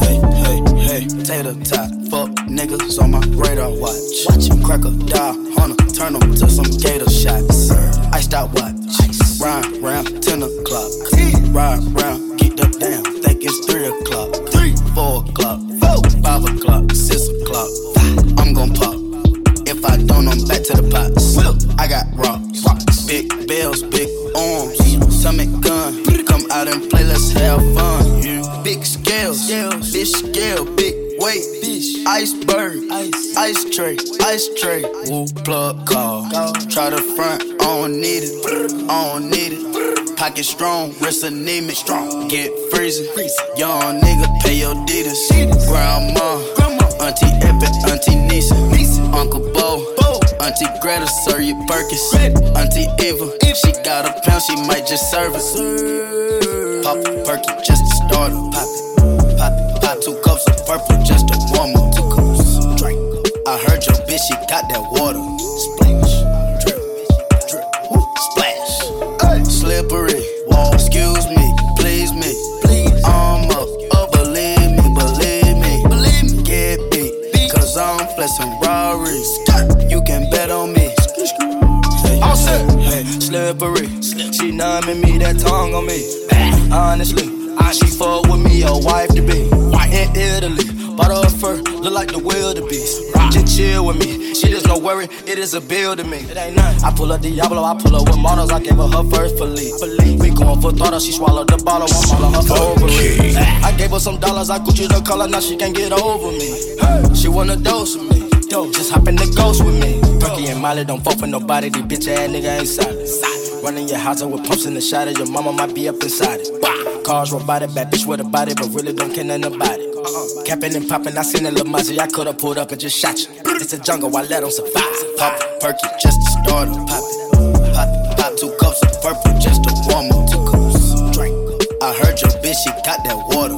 Hey, hey, hey, take the top. Fuck niggas on my radar watch. Watch him crack a die, hunter, turn 'em to some gator shots. I stop watch. Ride round 10 o'clock. Ride round, tray, ice tray, woo plug call. Try to front, I don't need it, I don't need it. Pocket strong, wrist anemic, strong, get freezing. Young nigga, pay your deeders. Grandma, Auntie Epic, Auntie Nisa, Uncle Bo. Auntie Greta, serve you Perkins. Auntie Eva, if she got a pound, she might just serve it. Pop a perky, just to start her. Pop it, pop it, pop two cups bitch, she got that water. Splash, drip, drip, woo, splash. Slippery, wall, excuse me, please me. Please. I'm up, up, believe me, believe me. Believe me, get beat, cause I'm flexing Rarries. You can bet on me. All set. Hey, slippery. She numbing me, that tongue on me. Honestly, I she fuck with me, a wife to be. In Italy, her a fur, look like the wildebeest. Just chill with me, she just no worry, it is a bill to me. It ain't nothing. I pull up Diablo, I pull up with models, I gave her her first Philippe. We going for throttle, she swallowed the bottle, I'm all on her ovary. I gave her some dollars, I Gucci the color, now she can't get over me. She wanna dose with me. Just hop in the ghost with me. Perky and Molly don't fuck for nobody. These bitch ass nigga ain't solid. Running your house up with pumps in the shot Your mama might be up inside it. Cars robotic, bad bitch with a body, but really don't care nothing about it. Uh-uh. Capping and popping, I seen a little Mozzie. I could've pulled up and just shot you. It's a jungle, I let them survive. Pop it, perky, just to start start 'em. Pop it, pop it, pop two cups of purple just to warm up. Two cups, drink. I heard your bitch, she got that water.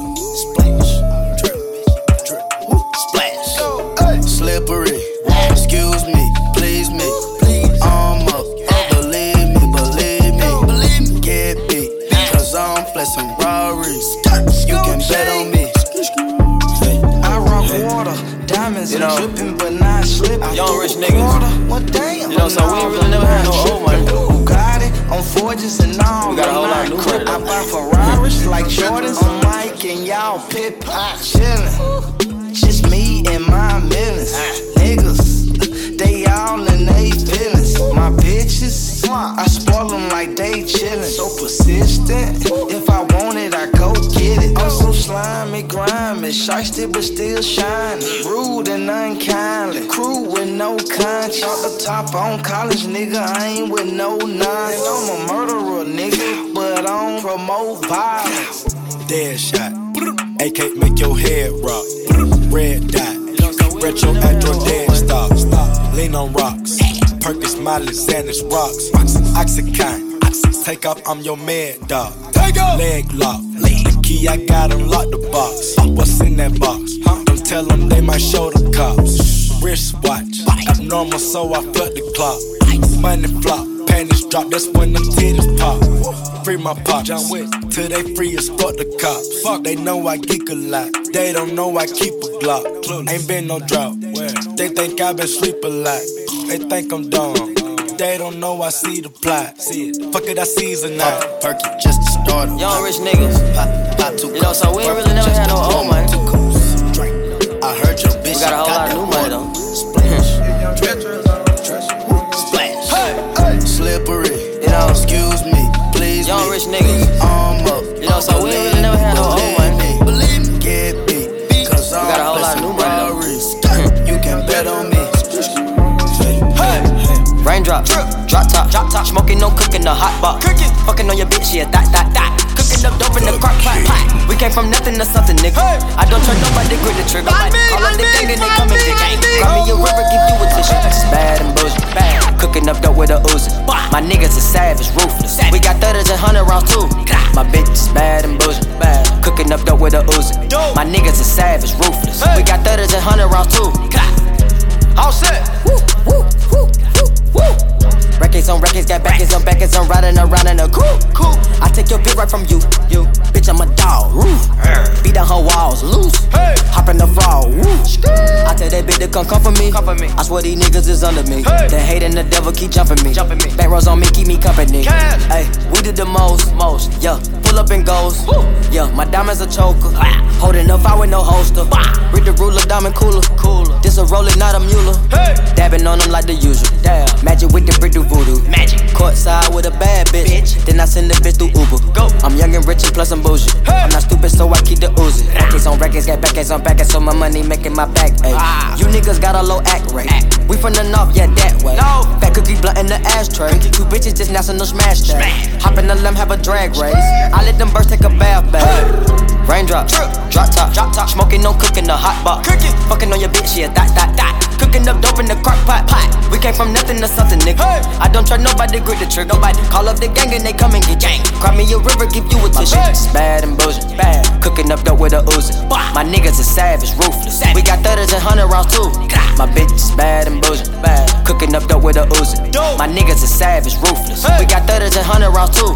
Know, dripping, but not slipping. young rich niggas. Well, damn. You know, so we ain't really never had no old money. Bugatti on forges and all. We got a whole lot of new money, I buy Ferraris like Jordans on Mike and y'all pit pot chillin'. Just me and my millions. Niggas, they all in they feelings. My bitches, I spoil them like they chillin'. So persistent. If I want it, I go get it. I'm so slimy, grimy, shiesty but still shining. Rude and unkindly. Crew with no conscience. Off the top on college, nigga, I ain't with no nine. I'm a murderer, nigga, but I don't promote violence. Dead shot. AK make your head rock. Red dot. Retro Android dead stop. Lean on rocks. Perkins, Molly, Xanax, rocks. Oxycontin. Take off, I'm your mad dog. Leg lock. The key, I got unlock the box. What's in that box? Don't tell them they might show the cops. Wristwatch. Abnormal, so I flood the clock. Money flop. Panties drop, that's when them titties pop. Free my pop, John Wick, till they free as fuck the cops. Fuck, they know I geek a lot. They don't know I keep a Glock. Ain't been no drought. They think I been sleep a lot. They think I'm dumb. They don't know I see the plot. See it. Fuck it, I season now. Perky, just to start 'em. Young rich niggas. Two You know, so we ain't really never had no old money. I heard your bitch. We got a whole lot of new money though. Splash. Splash. Slippery. You know, excuse me, please. Young rich niggas. I'm up. You know, so we ain't really never had no old money. Believe me, get beat. Cause I'm got a whole lot of new money, money. You can bet on me. Raindrop, drop top, drop top, smoking, no cooking, the hot box. Cooking, fucking on your bitch, yeah, that, that, that. Cooking up dope in the crock pot, pot. We came from nothing to something, nigga. I don't trust nobody, grip the trigger. Like, call up the gang and they come and gang. Grab me a river, give you a tissue. Bad and bullshit, bad. Cooking up dope with a Uzi. My niggas are savage, ruthless. We got thudders and hundred rounds too. My bitch is bad and bullshit, bad. Cooking up dope with a Uzi. My niggas are savage, ruthless. We got thudders and hundred rounds too. All set. Woo, woo, woo, woo, woo. Records on records, got backers on backers, I'm riding around in a coupe. Cool. I take your bitch right from you. You, bitch, I'm a dog. Roof. Beat down her walls, loose. Hey. Hop in the fall. Woo. I tell that bitch to come come for me. Come for me. I swear these niggas is under me. Hey. The hate and the devil keep jumping me. Jumping me. Back rows on me, keep me company. Hey, we did the most, most. Yeah, pull up and goes. Woo. Yeah, my diamonds a choker. Ah. Holding up, I with no holster. Bah. Read the ruler, diamond cooler. Cooler. This a roller, not a mule. Hey. Dabbing on them like the usual. Damn. Magic with the brick do voodoo. Magic. Courtside with a bad bitch. bitch. Then I send the bitch through Uber. Go. I'm young and rich and plus I'm bougie. I'm not stupid, so I keep the Uzi. Records on records, get back on back, so my money making my back. Ay. You niggas got a low act rate. We from the north, yeah, that way. Fat cookie blunt in the ashtray. Two bitches just national smash that. Hop in the limb, have a drag race. I let them birds take a bath, babe. Raindrop, drop top, drop top. Smoking, no cooking, the hot pot. Cooking, fucking on your bitch, yeah, that, that, that. Cooking up dope in the crock pot, pot. We came from nothing to something, nigga. I don't try nobody, grip the trigger. Nobody call up the gang and they come and get gang. Cry me a river, give you a tissue. It's bad and bullshit, bad. Cooking up dope with a Uzi. My niggas are savage, ruthless. We got thudders and hundred rounds too. My bitch is bad and bullshit, bad. Cooking up dope with a Uzi. My niggas are savage, ruthless. We got thudders and hundred rounds too.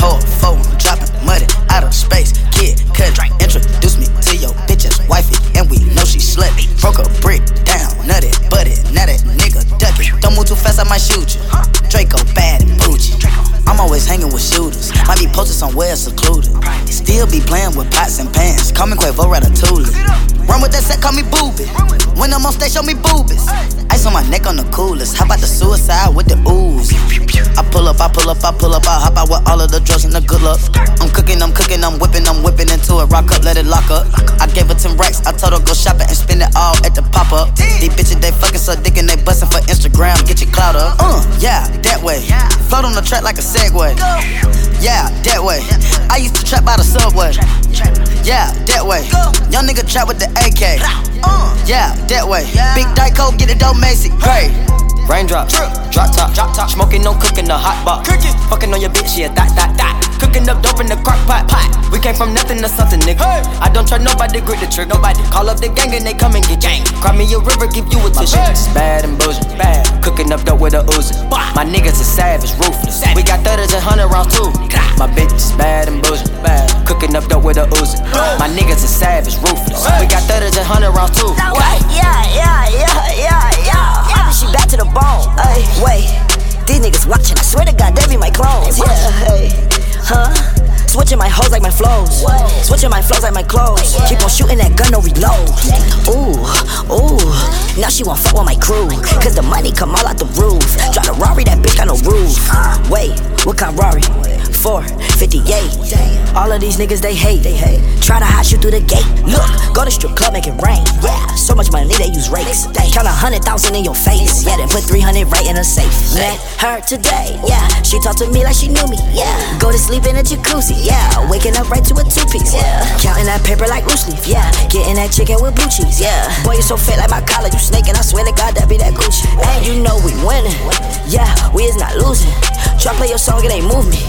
Pull phone, dropping money out of space. Kid, cut, introduce me to your bitch's wifey, and we know she slutty. Broke a brick down, nutty, butty, now that nigga duck it. Don't move too fast, I might shoot you. Draco bad and bougie. I'm always hanging with shooters. Might be posted somewhere secluded. Still be playing with pots and pans. Call me Quavo Ratatouille. Run with that set, call me booby. When I'm on stage, show me boobies. Ice on my neck on the coolest. How about the suicide with the ooze? I pull up, I pull up, I pull up, I hop out with all of the drugs and the good luck. I'm cooking, I'm cooking, I'm whipping, I'm whipping into it. Rock up, let it lock up. I gave her 10 racks, I told her go shopping and spend it all at the pop up. These bitches, they fucking so dick and they bustin' for Instagram. Get your clout up. Uh, yeah, that way. Float on the track like a Segway. Yeah, that way. I used to trap by the subway. Yeah, that way. Young nigga trap with the AK. Yeah, that way. Big Dyko, get it dope, Macy. Great. Raindrop, drop top, drop top. Smoking, no cooking, the hot pot. Cooking, fucking on your bitch, yeah, that, that, that. Cooking up dope in the crock pot, pot. We came from nothing to something, nigga. I don't try nobody, grip the trick, nobody. Call up the gang and they come and get gang. Cry me a river, give you a tissue. It's bad and bullshit, bad. Cooking up dope with a Uzi. My niggas are savage, ruthless. We got thudders and hundred rounds too. My bitch is bad and bullshit, bad. Cooking up dope with a Uzi. My niggas are savage, ruthless. We got thudders and hundred rounds too. Yeah, yeah, yeah, yeah, yeah. She back to the bone. Ay, wait, these niggas watching. I swear to God, they be my clones. Yeah, hey, huh? Switching my hoes like my flows. Switching my flows like my clothes. Keep on shooting that gun, no reload. Ooh, ooh. Now she won't fuck with my crew. Cause the money come all out the roof. Drive the Rari, that bitch got no roof. Wait, what kind of Rari? 458. All of these niggas they hate. They hate. Try to hot you through the gate. Look, go to strip club, make it rain. Yeah, so much money they use rakes. Count a hundred thousand in your face. Yeah, then put 300 right in a safe. Met her today. Yeah, she talked to me like she knew me. Yeah, go to sleep in a jacuzzi. Yeah, waking up right to a two piece. Yeah, counting that paper like loose leaf. Yeah, getting that chicken with blue cheese. Yeah, boy, you so fat like my collar. You snaking. I swear to God, that be that Gucci. And you know we winning. Yeah, we is not losing. Try play your song, it ain't move me.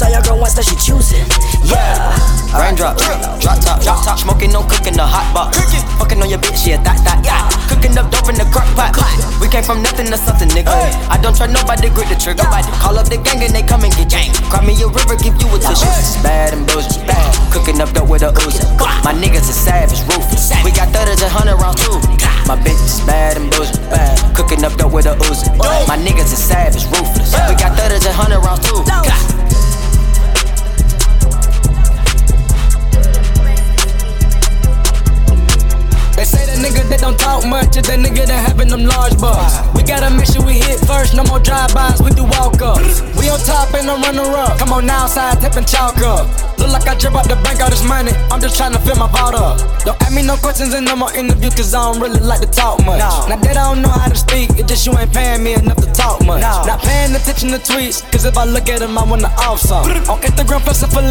Saw your girl once, that she choosing. Yeah. Raindrop, drop top, drop top. Smoking, no cooking, the hot box. Fucking on your bitch, yeah, that, that, yeah. Cooking up dope in the crock pot. We came from nothing to something, nigga. I don't try nobody, grip the trigger. Call up the gang and they come and get gang. Cry me a river, give you a tissue. Bad and bullshit, bad. Cooking up dope with a Uzi. My niggas are savage, ruthless. We got thudders and hundred rounds too. My bitch is bad and bullshit, bad. Cooking up dope with a Uzi. My niggas are savage, ruthless. We got thudders and hundred rounds too. Nigga that don't talk much is that nigga that having them large bucks. We gotta make sure we hit first, no more drive-bys, we do walk-ups. We on top and I'm runner up. Come on now, side tipping chalk up. Look like I drip out the bank, all this money. I'm just trying to fill my vault up. Don't ask me no questions in no more interview, cause I don't really like to talk much. Now that I don't know how to speak, it's just you ain't paying me enough to talk much. Not paying attention to tweets, cause if I look at them, I wanna off some. On Instagram,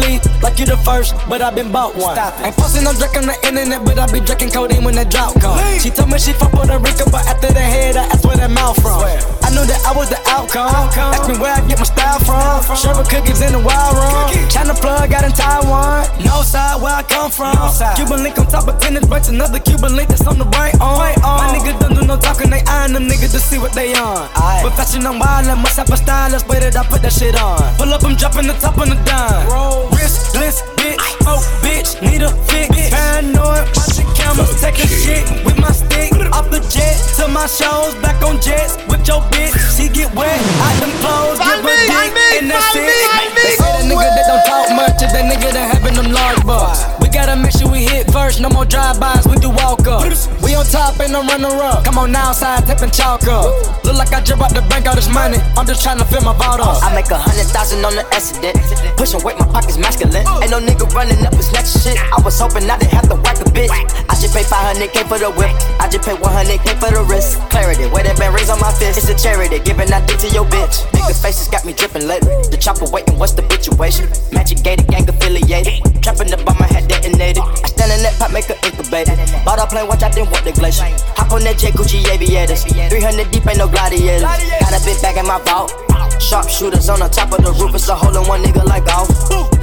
lead, like you the first, but I been bought one. Ain't posting no drink on the internet, but I be drinking codeine when the drought She told me she from Puerto Rico, but after the head, I asked where that mouth from. I knew that I was the outcome. Ask me where I get my style from. Sherbet cookies in the wild room. China plug out in Taiwan. No side where I come from. Cuban link on top of tennis bricks, another Cuban link that's on the right on. My niggas don't do no talking, they eyeing them niggas to see what they on. But fashion on wild, and must have a style, let's wait it, I put that shit on. Pull up, I'm dropping the top on the dime. Wristless, bitch, oh bitch, need a fix. Paranoid, watching cameras, taking shit with my stick. Off the jet to my shows, back on jets with your bitch. She get wet, out them clothes, give her dick, and that's it. They say that nigga that don't talk much of that nigga that having them large bucks. Gotta make sure we hit first, no more drive-bys, we do walk up. We on top and I'm runner up. Come on now, side tipping chalk up. Look like I just out the bank all this money. I'm just trying to fill my vault up. I make a hundred thousand on the accident. Pushing weight, my pockets masculine. Ain't no nigga running up and snatching shit. I was hoping I didn't have to whack a bitch. I just pay 500k for the whip. I just pay 100k for the wrist. Clarity, wear that rings on my fist. It's a charity, giving that dick to your bitch. Nigga faces got me dripping lately. The chopper waiting, what's the situation? Magic gated, gang affiliated. Trapping up on my head detonated. I stand in that pot, make her incubator. Bought a plane, watch I didn't want the glacier. Hop on that J Gucci aviators. 300 deep, ain't no gladiators. Got a bit back in my vault. Sharpshooters on the top of the roof, it's a hole in one nigga like golf.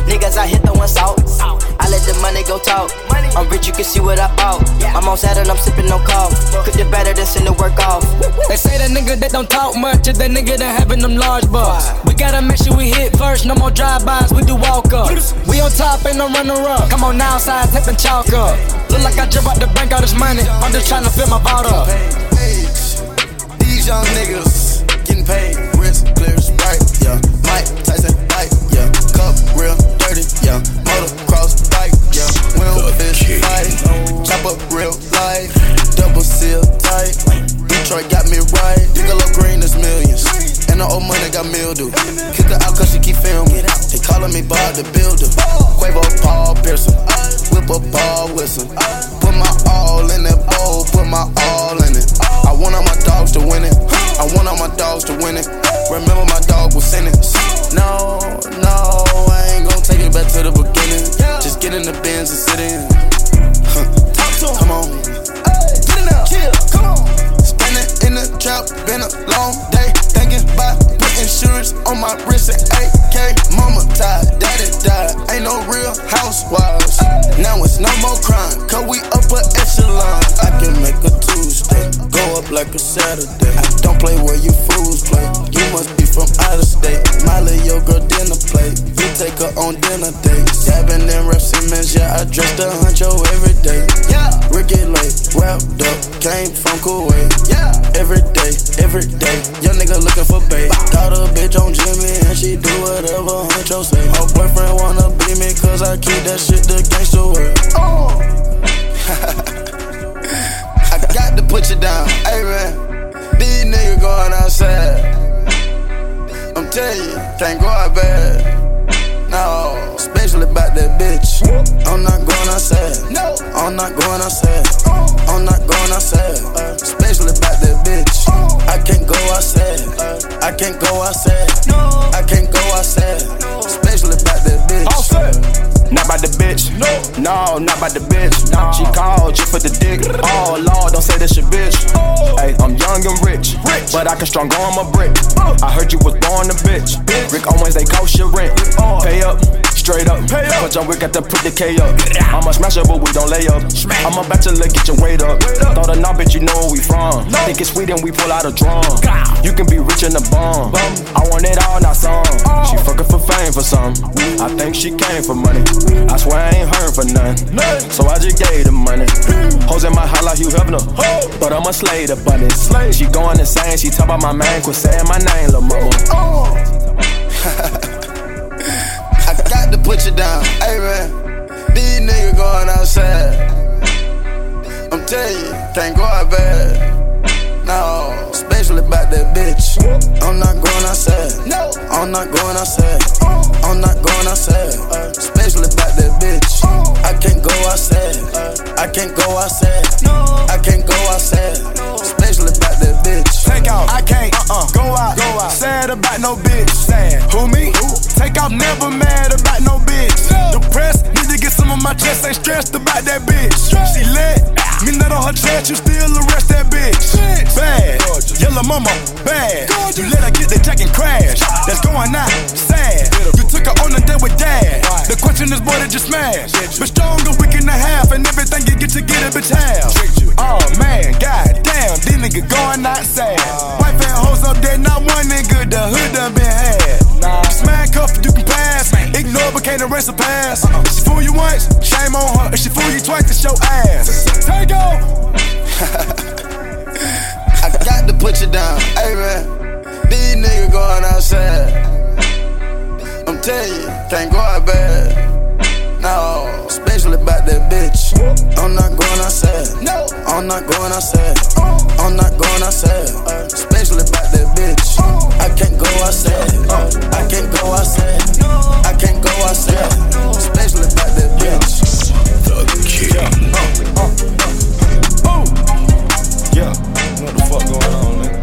Niggas, I hit the one salt. I let the money go talk. I'm rich, you can see what I bought. I'm on Saturn, I'm sipping no cough. Could do better than send the work off. They say that nigga that don't talk much is that nigga that having them large bucks. We gotta make sure we hit first, no more drive-bys, we do walk-ups. We on top and I'm runner up. Come on now, side tipping chalk up. Look like I jump out the bank all this money. I'm just trying to fill my vault up. These young niggas getting paid, wrist clear, sprite, yeah. Mike Tyson, bike, yeah. Cup real dirty, yeah. Motocross bike, yeah. Don't fish fight, chop up real life, double seal tight. Detroit got me right, Bigelow green is millions. And the old money got mildew. Kick her out cause she keep filming. They calling me Bob the Builder. Quavo Paul Pearson. Whip up Paul Wilson. Put my all in that bowl, put my all in it. I want all my dogs to win it. I want all my dogs to win it. Remember my dog was sentenced. No, no, I ain't gon' take it back to the beginning. Just get in the bins and sit in. Come on. Get in there. Chill. Come on. Spinning in the trap, been a long day. Thinking my wrist and AK. Mama tied, daddy died. Ain't no real housewives. Now it's no more crime, cause we upper echelon. I can make a Tuesday go up like a Saturday. I don't play where you fools play. You must be from out of state. Miley, your girl dinner plate. You take her on dinner dates. Dabbing in Rep Simmons, yeah, I dress the huncho every No, not about the bitch. She called just for the dick. Oh Lord, don't say this your bitch. Hey, I'm young and rich, rich. but I can strong on my brick. I heard you was born a bitch. Rick Owens, they cost your rent. Oh. Pay up, straight up. Pay up. But John Wick got to put the K up. I'm a smasher, but we don't lay up. I'm a bachelor, get your weight up. Thought of nah, bitch, you know where we from. Think it's sweet and we pull out a drum. You can be rich in the bum. I want it all, not some. Oh. She fucking for fame for some. I think she came for money. I swear I ain't heard for none. So I just gave the money. Hmm. Hoes in my house like Hugh Hefner. But I'ma slay the bunny. She going insane. She talk about my man. Quit saying my name, lil' mama. Oh. Put you down. Hey man, these niggas going outside. I'm telling you, can't go out bad. No, especially about that bitch. I'm not going outside. No, I'm not going outside. I'm not going outside. Especially about that bitch. I can't go outside. I can't go outside. No, I can't go outside. Especially about that bitch. Take off. I can't uh-uh. go out. Go out. Sad about no bitch. Sad. Who me? Who? Take off. Never mad about no bitch. Depressed. Need to get some of my chest. Ain't stressed about that bitch. She lit. Me nut on her chest. You still arrest that bitch. Bad. Yellow mama. Bad. You let her get the jack and crash. That's going out. Sad. You took her on a date with dad. The question is, boy, did you smash? But stronger, week and a half, and everything you get to get a bitch half. Oh man, god damn, these niggas going sad. Wife and hoes up there, not one nigga, the hood done been had. Smack cuff, you can pass. Ignore, but can't erase the past. If she fool you once, shame on her. If she fool you twice, it's your ass. Take off. I got to put you down. Hey man, these niggas going outside. I'm telling you, can't go out bad. Especially about that bitch. I'm not going outside. No, I'm not going outside. I'm not going outside, especially about that bitch. I can't go outside. I can't go outside. I can't go outside, especially about that bitch. The King. Yeah, what the fuck going on, nigga?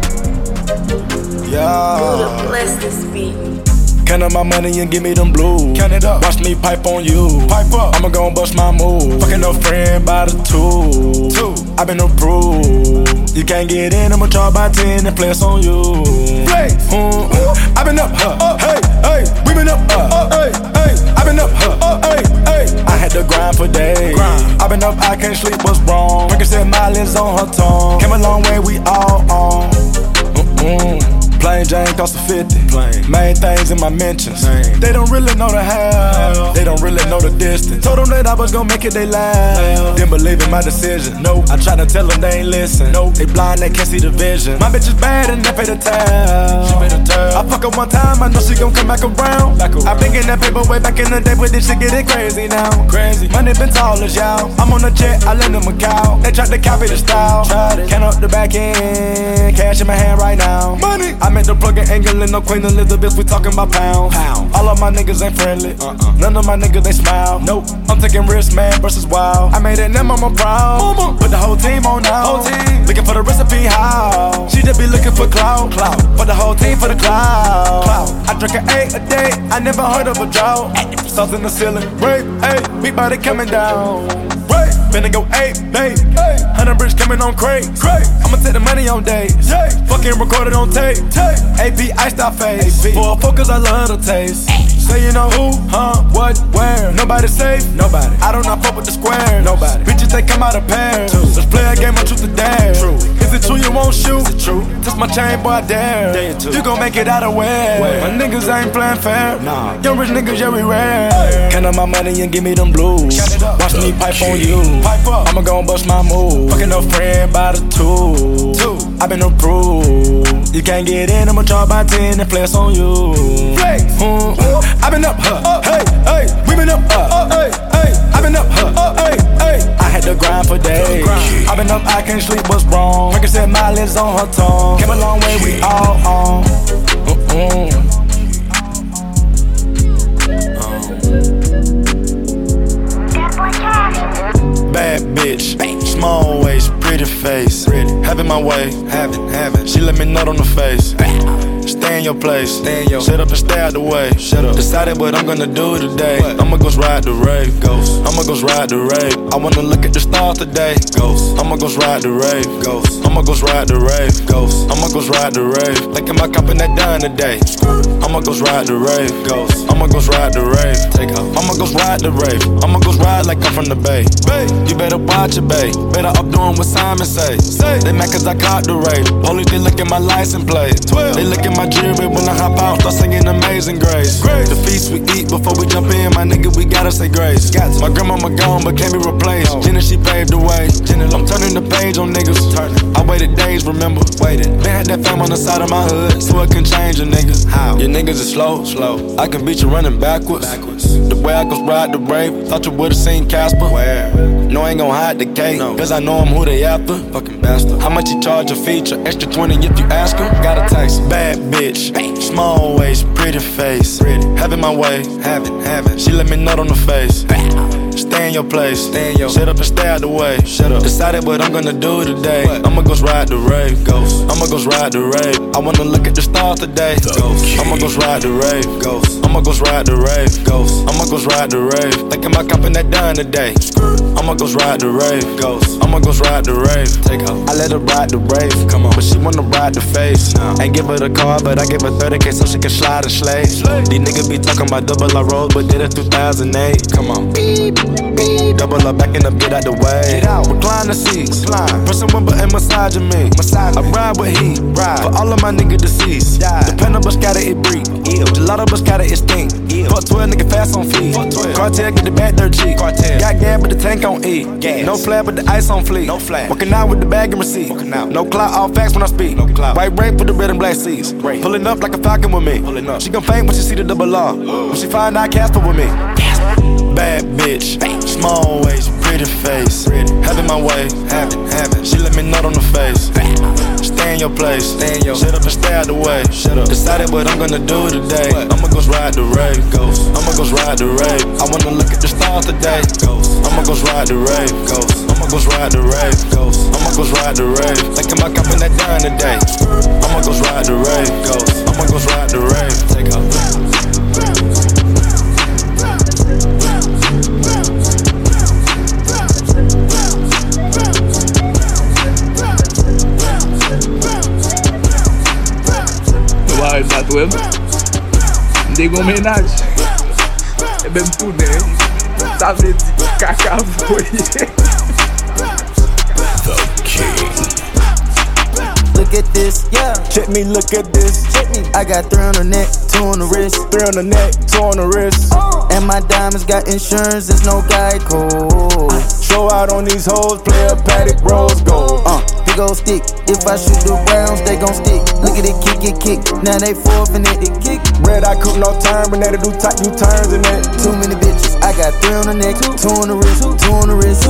Yeah. Bless this beat. Count up my money and give me them blues. Count it up. Watch me pipe on you. Pipe up. I'ma go and bust my move. Fucking a friend by the two. Two. i been approved. You can't get in, I'ma charge by 10 and flex on you. Flex. Mm. i been up, huh? Uh, hey, hey. We been up, uh, hey, hey. i been up, huh? Uh, hey, hey. I had to grind for days. i been up, I can't sleep, what's wrong? Frankie said mileage on her tongue. Came a long way, we all on. Mm-mm. Plain Jane cost a 50. Plain. Main things in my mentions. Main. They don't really know the how. They don't really know the distance. Told them that I was gonna make it, they laugh. Didn't believe in my decision. Nope. I tried to tell them they ain't listen. Nope. They blind, they can't see the vision. My bitch is bad and they pay the tab. She tab. I fuck her one time, I know she gon' come back around. Back around. I been getting that paper way back in the day, but this shit getting crazy now. Crazy. Money been tall as y'all. I'm on a jet, I lend them a cow. They tried to copy the style. Tried it. Count up the back end. Cash in my hand right now. Money. I meant the plug an angle in no Queen Elizabeth, we talking about pounds. Pound. All of my niggas ain't friendly. Uh-uh. None of my niggas they smile. Nope. I'm taking risks, man versus wild. I made it, now mama proud. Mama. Put the whole team on now. Whole team. Looking for the recipe, how? She just be looking for clout. Clout. For the whole team for the clout. Clout. I drink an eight a day. I never heard of a drought. Sauce in the ceiling. Rape, hey. Big body coming down. Rape. Finna go eight, babe. Hundred bricks coming on crate. I'ma take the money on days. Fucking recorded on tape. AP iced out face. For a focus, I love the taste. Say you know who, huh, what, where. Nobody safe, nobody. I do not know, fuck with the square, nobody. Bitches they come out of pairs. Let's play a game of truth or dare. True. Is it true you won't shoot? Is it true? Just my chain, boy, I dare. dare you gon' make it out of where? My niggas ain't playing fair. Nah. Young rich niggas, yeah, we rare. Count up my money and give me them blues. Watch me pipe on you. Pipe up. I'ma go and bust my move. Fucking a friend by the two. Two. i been approved. You can't get in, I'ma charge by 10 and flex on you. Flex. Mm. I been up, huh? Hey, hey. We been up, uh. Hey, hey. I've been up, huh? Hey, hey. I had to grind for days. I've been up, I can't sleep, what's wrong? Frankie said my lips on her tongue. Came a long way, we all on. Mm-mm. Bad bitch, small waist, pretty face. Having my way, having, having. She let me nut on the face. Stay in your place. Stay in your Shut up and stay out the way. Shut up. Decided what I'm gonna do today. What? I'ma go ride the Wraith. Ghost. I'ma go ride the Wraith. I wanna look at the stars today. Ghost. I'ma go ride the Wraith. Ghost. I'ma go ride the Wraith. Ghost. I'ma go ride the Wraith. Like am I copping that done today? I'ma go ride the Wraith. Ghost. I'ma go ride the Wraith. Take off. I'ma go ride the Wraith. I'ma go ride like I'm from the bay. Bay. You better watch it, babe. Better up doing what Simon say. Say. They mad cause I caught the Wraith. Only they look at my license plate. 12. They look at my jewelry when I hop out. Start singing Amazing Grace. Grace. The feast we eat before we jump in, my nigga, we gotta say grace. Got my grandmama gone, but can't be replaced. Jenna, she paved the way. Jenna, I'm turning the page on niggas. Turning. I waited days, remember? Waited. They had that fame on the side of my hood, so it can change a nigga. How? Your niggas is slow, slow. I can beat you running backwards. backwards. The way I go ride the brave, thought you would've seen Casper. Where? No, I ain't gon' hide the cake, no. cause I know I'm who they after. Fucking bastard. How much you charge a feature? Extra 20 if you ask him. Got a taste. Bad bitch. Small waist, pretty face. Having my way. Having, having. She let me nut on the face. Stay in your place. Stay in your. Shut up and stay out the way. Shut up. Decided what I'm gonna do today. What? I'ma go ride the Wraith. Ghost. I'ma go ride the Wraith. I wanna look at the stars today. Ghost. I'ma go ride the Wraith. Ghost. I'ma go ride the Wraith. Ghost. I'ma go ride the Wraith. Think am I copping that done today? I'ma go ride the Wraith. Ghost. I'ma go ride the Wraith. Take off. I let her ride the Wraith. Come on. But she wanna ride the face. No. Ain't give her the car, but I give her 30k so she can slide and slay. These niggas be talking about double I roll, but did it 2008. Come on. Beep. Double up, backing up, get out the way. Get out. Recline the seats. Recline. Pressing one button, massaging me. Massage. I ride with heat. Ride. For all of my niggas deceased. Die. Dependable, scatter it breathe. Gelato, but scatter it stink. Fuck 12, nigga fast on feet. Cartel, get the back dirt cheap. Cartel. Got gas, but the tank on E. Gas. No flat, but the ice on fleek. No flat. Working out with the bag and receipt. Out. No clout, all facts when I speak. No clout. White rain for the red and black seats. Great. Pulling up like a falcon with me. Pulling up. She gon' faint when she see the double R. when she find out Casper with me. Casper. Bad bitch, small waist, pretty face. Having my way. She let me nut on the face. Stay in your place, stay. Shut up and stay out the way. Shut up. Decided what I'm gonna do today. I'ma go ride the Wraith. I'ma go ride the Wraith. I wanna look at the stars today. I'ma go ride the Wraith. I'ma go ride the Wraith. I'ma go ride the Wraith. Thinking about that dime today. I'ma go ride the Wraith. I'ma go ride the Wraith. Take off. Nou a wèm Nde yon menaj Ebe m toune Sa vle di kaka voye Look at this, yeah. Check me, look at this. Check me. I got three on the neck, two on the wrist. Three on the neck, two on the wrist. And my diamonds got insurance, there's no Geico. Show out on these hoes, play a Patek, rose gold. Uh, old stick. If I shoot the rounds, they gon' stick. Look at it, kick it, kick. Now they forfeit it, it kick. Red eye coupe, no turn, but they do tight U turns in it. Too many bitches. I got three on the neck, two on the wrist, two on the wrist.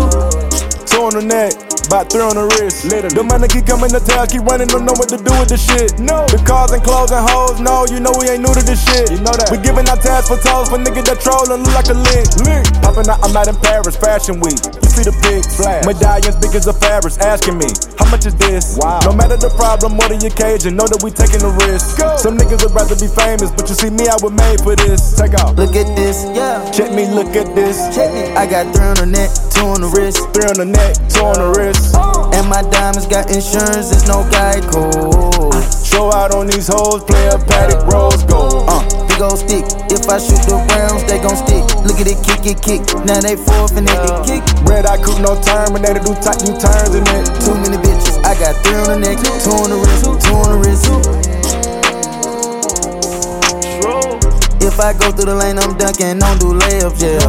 Two on the neck. About three on the wrist. Literally. The money keep coming to town, keep running, don't know what to do with the shit. No. The cars and clothes and hoes, no, you know we ain't new to this shit. You know that. We giving out tabs for toes for niggas that troll and look like a lick. Lick. Popping out, I'm out in Paris, Fashion Week. You see the big flash. Medallions big as a Ferris, asking me, how much is this? Wow. No matter the problem or the occasion, know that we taking the risk. Go. Some niggas would rather be famous, but you see me, I was made for this. Take off. Look at this, yeah. Check me, look at this. Check me. I got three on the neck, two on the wrist. Three on the neck, two on the wrist. And my diamonds got insurance, it's no Geico. Show out on these hoes, play a Patek, rose gold. Uh, big old stick. If I shoot the rounds, they gon' stick. Look at it, kick it, kick. Now they forfeit it, it kick. Red eye coupe, no terminator, do tight U turns in it. Too many bitches. I got three on the neck, two on the wrist, two on the wrist. If I go through the lane, I'm dunking, don't do layups, yeah.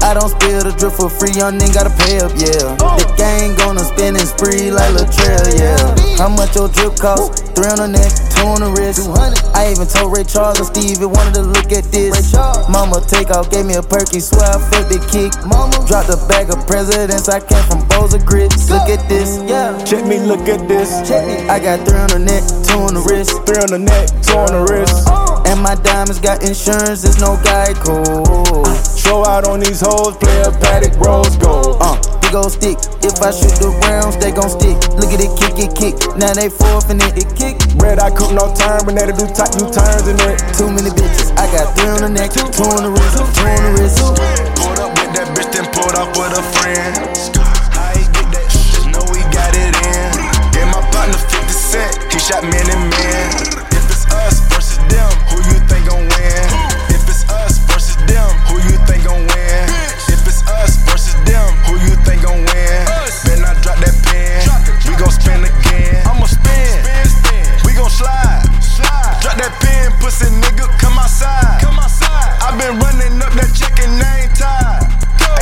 I don't spill the drip for free, young nigga gotta pay up, yeah. The gang gonna spin and spree like Latrell, yeah. How much your drip cost? Three on the neck, two on the wrist. I even told Ray Charles and Stevie wanted to look at this. Mama take off, gave me a perky, swear I felt the kick. Mama dropped a bag of presidents, I came from Boza grits. Look at this, yeah. Check me, look at this. Check me. I got three on the neck, two on the wrist. Three on the neck, two on the wrist. And my diamonds got insurance, there's no Geico. Show out on these hoes, play a Patek, rose gold. Uh, big old stick. If I shoot the rounds, they gon' stick. Look at it, kick it, kick. Now they forfeit it, it kick. Red eye coupe, no terminator, do tight U turns in it. Too many bitches. I got three on the neck, two on the wrist, two on the wrist. Pulled up with that bitch, then pulled off with a friend. How he get that? Know we got it in. Gave my partner 50 cent, he shot man and man. Pussy nigga, come outside. i been running up that check and I ain't tired.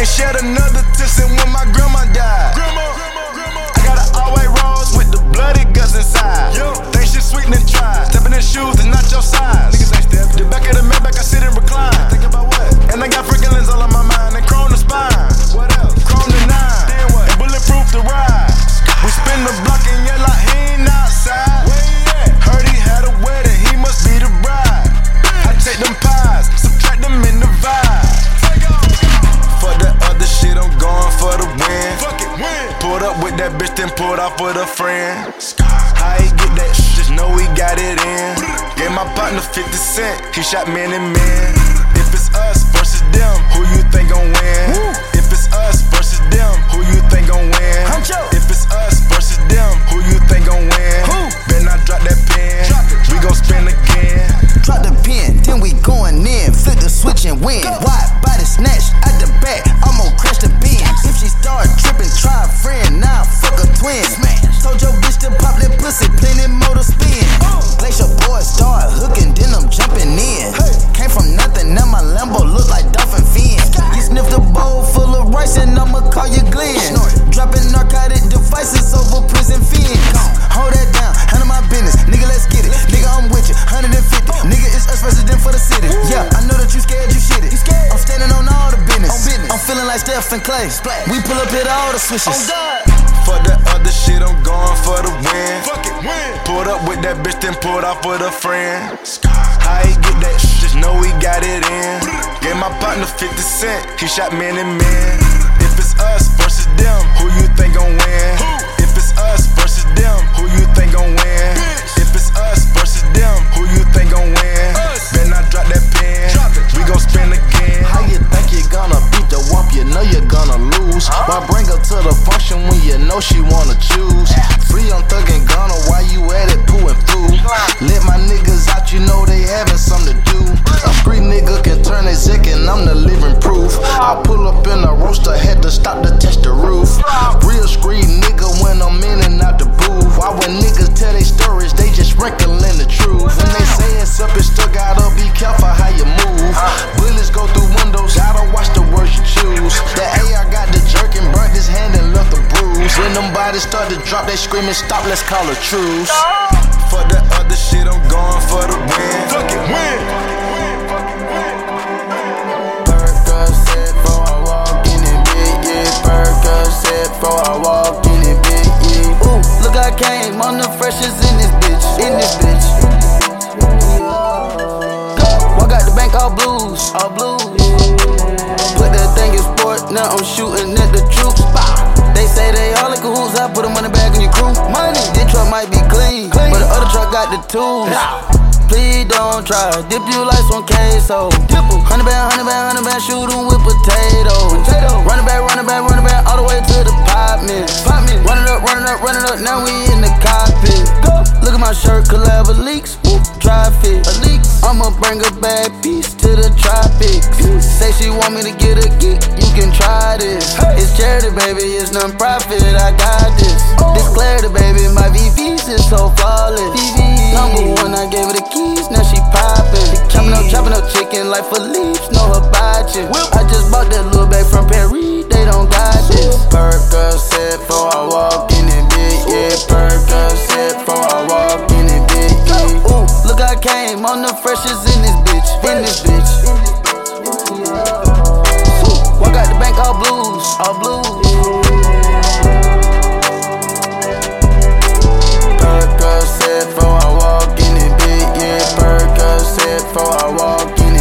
Ain't shed another since when my grandma died. I got an all-white rose with the bloody guts inside. Think shit sweet and try. Stepping in shoes is not your size. Niggas ain't step. The back of the Maybach, I sit and recline. Think about what? And I got freaking lens all on my mind and chrome the spine. What else? Chrome the nine. Then what? And bulletproof the ride. We spin the block and yell like up with that bitch, then pulled off with a friend. How he get that? Just know we got it in. Gave my partner 50 cent, he shot man and man. If it's us versus them, who you think gon' win? If it's us versus them, who you think gon' win? If it's us versus them, who you think gon' win? Then I drop that pen. We gon' spin again. Drop the pin, then we going in. Flip the switch and win. Wide body snatch at the back, start tripping, try a friend, now like a twin. Smash. Told your bitch to pop that pussy, plenty motor to spin. Uh. Place your boy start hooking, then I'm jumping in. Hey. Came from nothing, now my Lambo look like dolphin fin. You sniffed a bowl full of rice, and I'ma call you Glenn. Snort. Dropping narcotic devices over prison fin. Hold that down, handle my business, nigga. Let's get it, let's nigga. Get. I'm with you, 150. Uh. Nigga, it's us resident for the city. Ooh. Yeah, I know that you scared, you shit it. You scared. I'm standing on all the business. On business. I'm feeling like Stephen Klay. Splash. We pull up at all the swishes. Oh God. For the other shit, I'm going for the win. Fuck it, win. Pulled up with that bitch, then pulled off with a friend. How he get that shit? Just know he got it in. Gave my partner 50 cent, he shot man and man. If it's us versus them, who you think gon' win? If it's us versus them, who you think gon' win? If it's us versus them, who you think gon' win? Gonna. Why bring her to the function when you know she wanna choose? Free on Thug and Gunna, why you at it pooing through? Let my niggas out, you know they having something to do. A street nigga can turn a zick and I'm the living proof. I pull up in a roaster, had to stop to test the roof. Real street nigga when I'm in and out the booth. Why when niggas tell they stories, they just sprinkling the truth. When they say it's up, it's still gotta be careful how you move. Bullets go through windows, gotta watch the words you choose. The AR got the jerk and burnt his hand and left a bruise. When them bodies start to drop, they screaming, stop, let's call a truce. For the other shit, I'm going for the win. Fuck it, win. Percocet for I walk in it big, yeah. Percocet for I walk in it big, yeah. Ooh, look, I came on the freshest in this bitch, in this bitch. Walk out the bank all blues, all blues. Now I'm shooting at the troops. They say they all in cahoots, I put a money bag in your crew. Money, this truck might be clean, but the other truck got the tools. Please don't try, dip you like some queso. Hundred band, hundred band, hundred band, shoot 'em with potatoes. Running back, running back, running back, all the way to the pop man. Running up, running up, running up, now we in the cockpit. Look at my shirt, collab leaks, whoop, dry fit. I'ma bring a bad piece to the tropics. Say she want me to get a geek, you can try this. It's charity, baby, it's non-profit, I got this. This clarity, baby, my VVs is so flawless. Number one, I gave her the keys, now she poppin'. Chopping up, chopping up chicken like Philippe's, know her botchin'. I just bought that little bag from Paris, they don't got this. Percocet for I walk in it big, yeah. Percocet came on the freshest in this bitch, in this bitch. Ooh, Walk out the bank all blues, all blues. For I walk in for I walk in.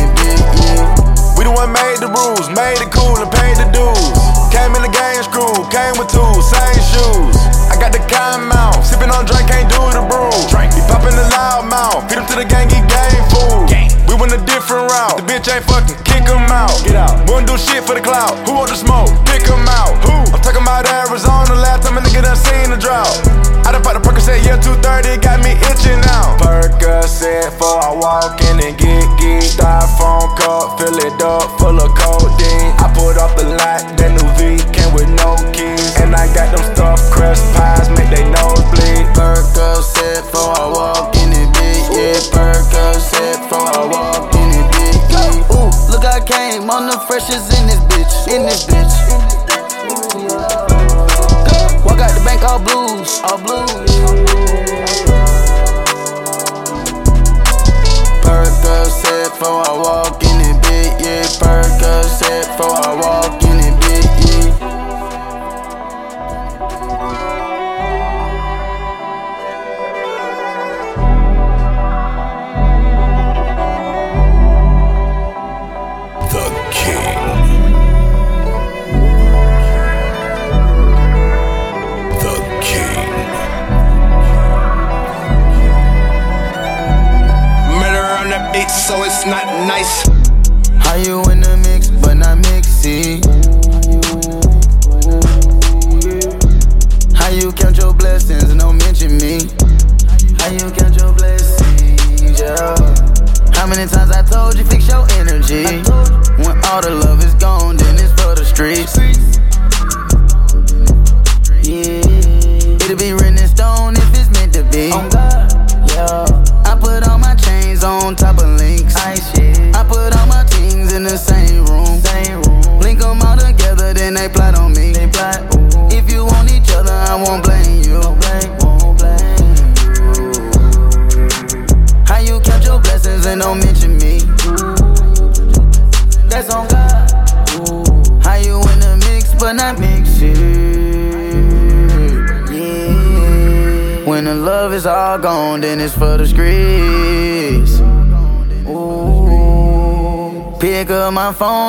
We the one made the rules, made it cool and paid the dues. Came in the game screw, came with tools, same shoes. I got the kind mouth, sipping on drink, can't ain't fucking, kick him out. Get out. Wouldn't do shit for the cloud. who want the smoke?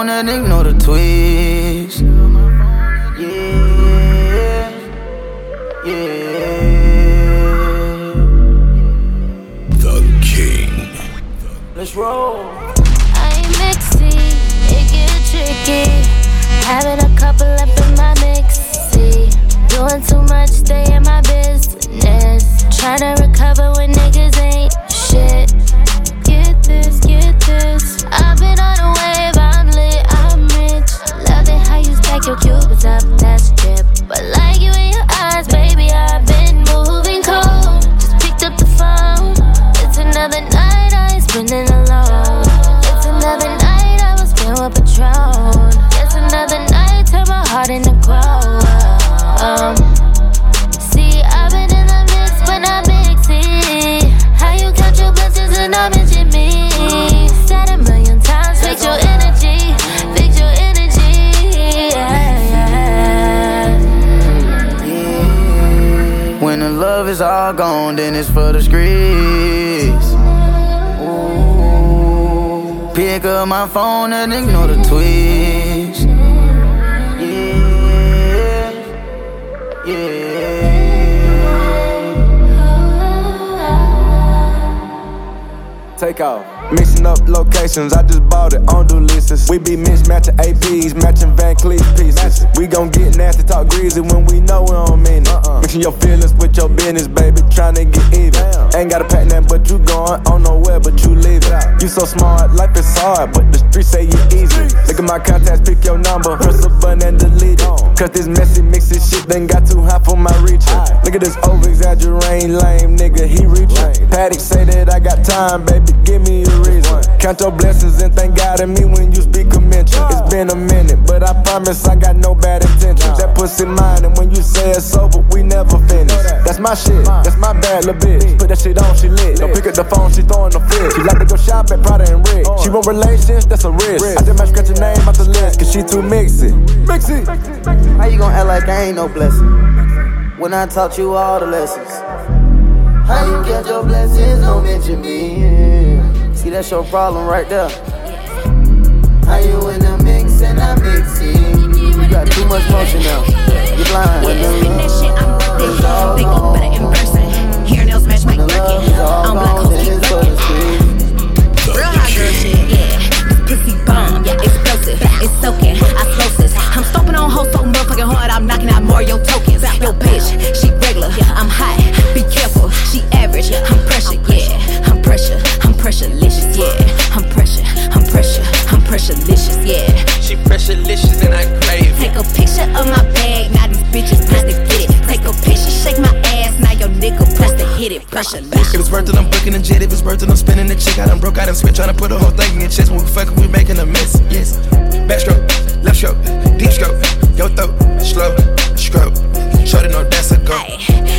And ignore the tweets. We gon' get nasty, talk greasy when we know we don't mean it. Uh-uh. Mixing your feelings with your business, baby, tryna get even. Ain't got a pack but you going on You so smart, life is hard, but the streets say you easy. Look at my contacts, pick your number, press the button and delete it. Cause this messy mixy shit done got too hot for my reaching. Look at this over exaggerating lame nigga, he reaching. Patek say that I got time, baby, give me a reason. Count your blessings and thank God in me when you speak a mention. It's been a minute, but I promise I got no bad intentions. That pussy mine, and when you say it's over, we never finish. That's my shit, that's my bad little bitch. Put that shit on, she lit. Don't pick up the phone, she throwing the fit. She like to go shop at Prada and Rick. She want relations, that's a risk. I just might scratch your name off the list, cause she too mixy. Mixy! How you gonna act like I ain't no blessing? When I taught you all the lessons. How you get your blessings, don't mention me. See, that's your problem right there. How you in the mix and I'm mixing? You got too much motion now. You're blind. When the love is all They go better in person. Hair nails match my Birkin. I'm black hoes keep explosive. It's soaking. I slow. I'm stomping on hoes so motherfucking hard. I'm knocking out Mario tokens. Yo, bitch, she regular. I'm hot. Be careful. She average. I'm pressure, yeah. I'm pressure. I'm pressurelicious, yeah. I'm pressure. I'm pressure. I'm pressurelicious, yeah. She pressurelicious and I crave. Take a picture of my bag, now these bitches press to get it. Take a picture, shake my ass, your nigga press to hit it. Pressure If it's worth it, I'm booking a jet. If it's worth it, I'm spinning the chick. I done broke out and switch, trying to put the whole thing in your chest. When we fucking, we making a mess. Yes. Backstroke, left stroke, deep stroke, yo throat, slow, stroke. Shorty know that's a go.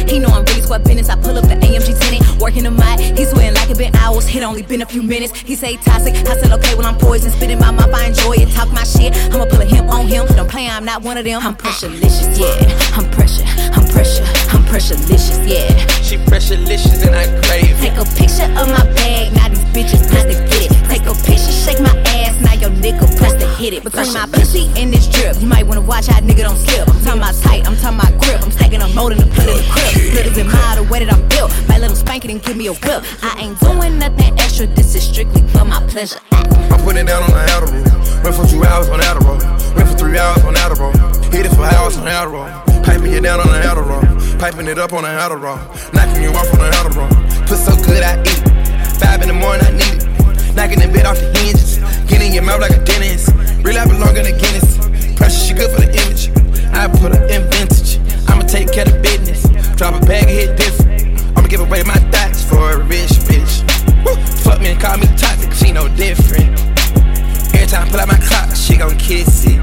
He know I'm really squad business. I pull up the AMG tenant, working the mic. He sweating like it been hours. It only been a few minutes. He say toxic. I said okay, well I'm poison. Spitting my mouth, I enjoy it. Talk my shit. I'ma pull a him on him. Don't play, I'm not one of them. I'm pressurelicious, yeah. I'm pressure. I'm pressure. Pressurelicious, yeah. She pressurelicious and I crave it. Take a picture of my bag. Now these bitches press to get it. Take a picture, shake my ass. Now your nigga press to hit it. Between my pussy and this drip, you might wanna watch how nigga don't slip. I'm talking about tight. I'm talking about grip. I'm stacking up more than a put in the crib. Splitters in my the way that I'm built. Might let him spank it and give me a whip. I ain't doing nothing extra. This is strictly for my pleasure. I'm putting it down on the Adderall. Went for two hours on Adderall. Went for three hours on Adderall. Hit it for hours on Adderall. Piping you down on the Adderall. Piping it up on the Adderall. Knocking you off on the Adderall. Put so good I eat it. Five in the morning I need it. Knocking the bed off the hinges. Getting your mouth like a dentist. Real life belong in a Guinness. Pressure she good for the image. I put her in vintage. I'ma take care of business. Drop a bag, hit different. I'ma give away my thoughts for a rich bitch. Woo. Fuck me and call me toxic, she no different. Every time I pull out my clock, she gon' kiss it.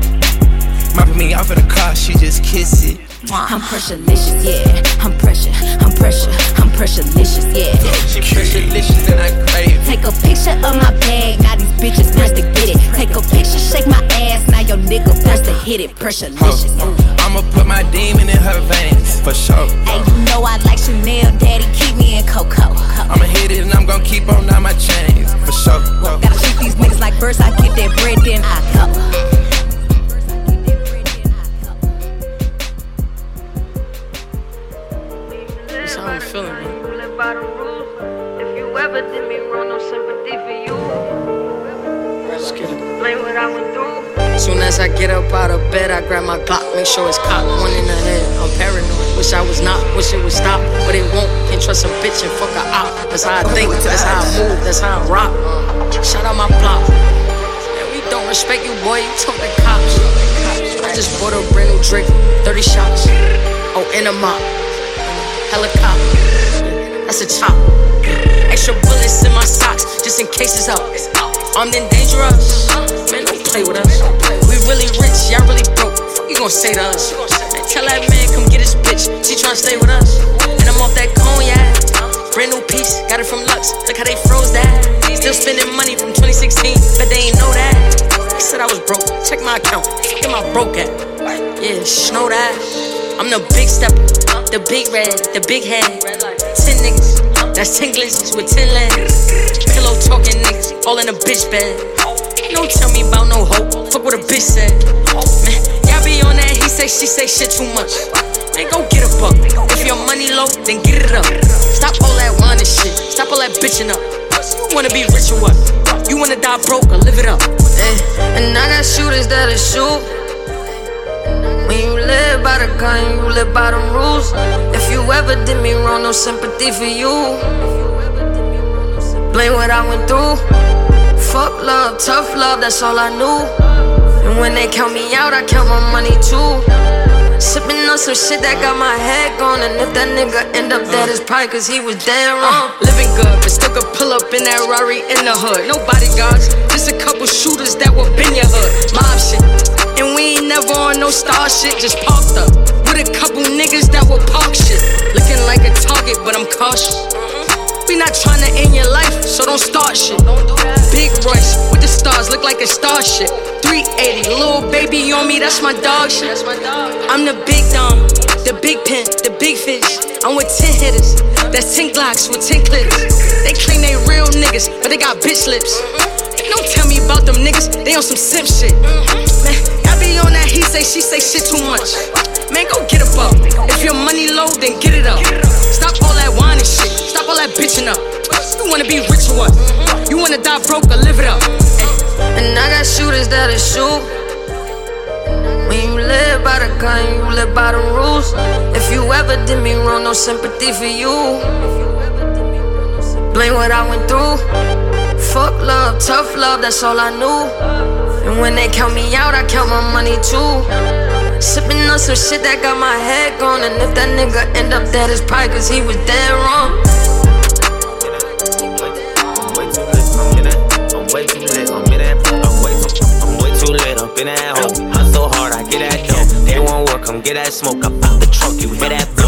Mopping me off in the car, she just kiss it. I'm pressurelicious, yeah. I'm pressure, I'm pressure, I'm pressurelicious, yeah. She pressurelicious and I crave it. Take a picture of my bag, now these bitches press to get it. Take a picture, shake my ass, now your nigga press to hit it, pressure licious. I'ma put my demon in her veins, for sure. Hey, you know I like Chanel, daddy, keep me in Coco. I'ma hit it and I'm gonna keep on on my chains, for sure. Gotta treat these niggas like birds, I get that bread, then I go. How I'm feeling, man. If you ever did me wrong, no sympathy for you. Let's get it. Blame what I went through. Soon as I get up out of bed, I grab my Glock, make sure it's cocked, one in the head. I'm paranoid, wish I was not, wish it would stop, but it won't. Can't trust a bitch and fuck her out. That's how I think, that's how I move, that's how I rock. Shout out my block. And we don't respect you, boy. You took the cops. I just bought a brand new drink, 30 shots. Oh, in a mop, helicopter. That's a chop. Extra bullets in my socks, just in case it's up. Armed and dangerous. Man, don't play with us. We really rich, y'all really broke. You gon' say to us? Man, tell that man come get his bitch. She tryna stay with us. And I'm off that cognac. Brand new piece, got it from Lux. Look how they froze that. Still spending money from 2016, but they ain't know that. They said I was broke. Check my account. Am I broke at? Yeah, know that. I'm the big stepper, the big red, the big head. Ten niggas, that's ten glizzies with ten legs. Pillow talking niggas, all in a bitch bed. Don't tell me about no hope. Fuck what a bitch said. Man, y'all be on that he say she say shit too much. Man, go get a buck. If your money low, then get it up. Stop all that whining shit. Stop all that bitching up. You wanna be rich or what? You wanna die broke or live it up? Eh, And I got shooters that'll shoot. When you live by the gun, you live by the rules. If you ever did me wrong, no sympathy for you. Blame what I went through. Fuck love, tough love, that's all I knew. And when they count me out, I count my money too. Sipping on some shit that got my head gone. And if that nigga end up dead, it's probably cause he was dead uh, wrong. living good, but still could pull up in that Rari in the hood. No bodyguards, just a couple shooters that will bend your hood. Mob shit. And we ain't never on no star shit, just parked up. With a couple niggas that will park shit. Looking like a target, but I'm cautious. We not tryna end your life, so don't start shit. Big Royce with the stars, look like a starship. 380, little baby on me, that's my dog shit. I'm the big dom, the big pin, the big fish. I'm with 10 hitters, that's 10 Glocks with 10 clips. They claim they real niggas, but they got bitch lips. Don't tell me about them niggas, they on some simp shit. Man, I be on that he say, she say shit too much. Man, go get a buck. If your money low, then get it up. Stop all that whining shit. Stop all that bitching up. You wanna be rich or what? You wanna die broke or live it up? And I got shooters that'll shoot. When you live by the gun, you live by the rules. If you ever did me wrong, no sympathy for you. Blame what I went through. Fuck love, tough love, that's all I knew. And when they count me out, I count my money too. Sipping on some shit that got my head gone. And if that nigga end up dead, it's probably cause he was dead wrong. In that. Hole. Hustle hard, I get that dough. They won't work, come get that smoke. I pop the trunk, you hear that.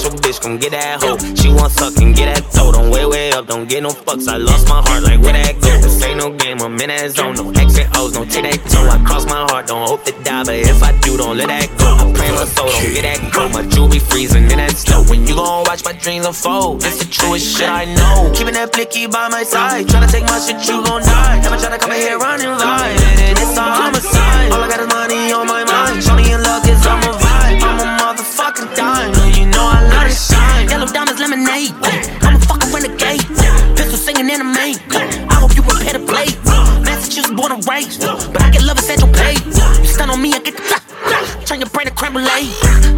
That's your bitch, come get that hoe. She want suck and get that toe. Don't way way up, don't get no fucks. I lost my heart, like where that go? This ain't no game, I'm in that zone. No and O's, don't take that toe. I cross my heart, don't hope to die, but if I do, don't let that go. I pray my soul, don't get that go. My jewelry freezing in that snow. When you gon' watch my dreams unfold, it's the truest shit I know. Keeping that blicky by my side, tryna take my shit, you gon' die. Never tryna come in here running line, and it's a homicide. All I got is money on my mind. Shorty in luck is on my vibe. I'm a motherfucking dime, you know I Born but I get love at your pay. You stun on me, I get the Turn your brain to creme brulee.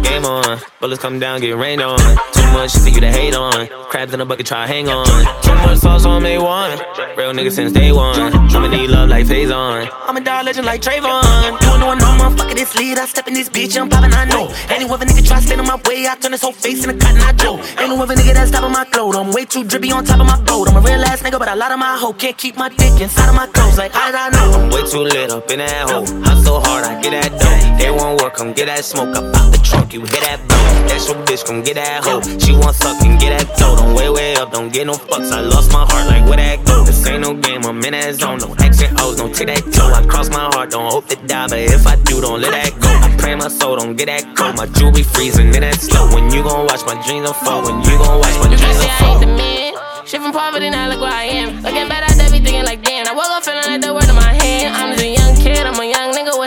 Game on, bullets come down, get rained on. Too much shit for you to hate on. Crabs in a bucket, try hang on. Too much sauce on me one. Real nigga since day one. I'ma need love like phase on. I'm a dog legend like Trayvon. You know no motherfucker this lead. I step in this bitch, I'm poppin', I know. Any other nigga try stand in my way, I turn this whole face into cotton eye Joe. Ain't no other nigga that's top of my clothes. I'm way too drippy on top of my boat. I'm a real ass nigga, but a lot of my hoe can't keep my dick inside of my clothes. Like, how did I know? I'm way too lit up in that hole. Hustle hard, I get that dough. They won't work, come get that smoke. I pop the trunk, you hear that blow. That's your bitch, come get that hoe. She want suck and get that dough. Don't way, way up, don't get no fucks. I lost my heart, like where that go? This ain't no game, I'm in that zone. No X and O's, don't take that toe. I cross my heart, don't hope to die, but if I do, don't let that go. I pray my soul, don't get that cold. My jewelry freezing in that slow. When you gon' watch my dreams unfold, when you gon' watch my You dreams can say I ain't unfold. the man. Shit from poverty, now look where I am. Looking back, I be thinking like, damn. I woke up feeling like the word in my hand. I'm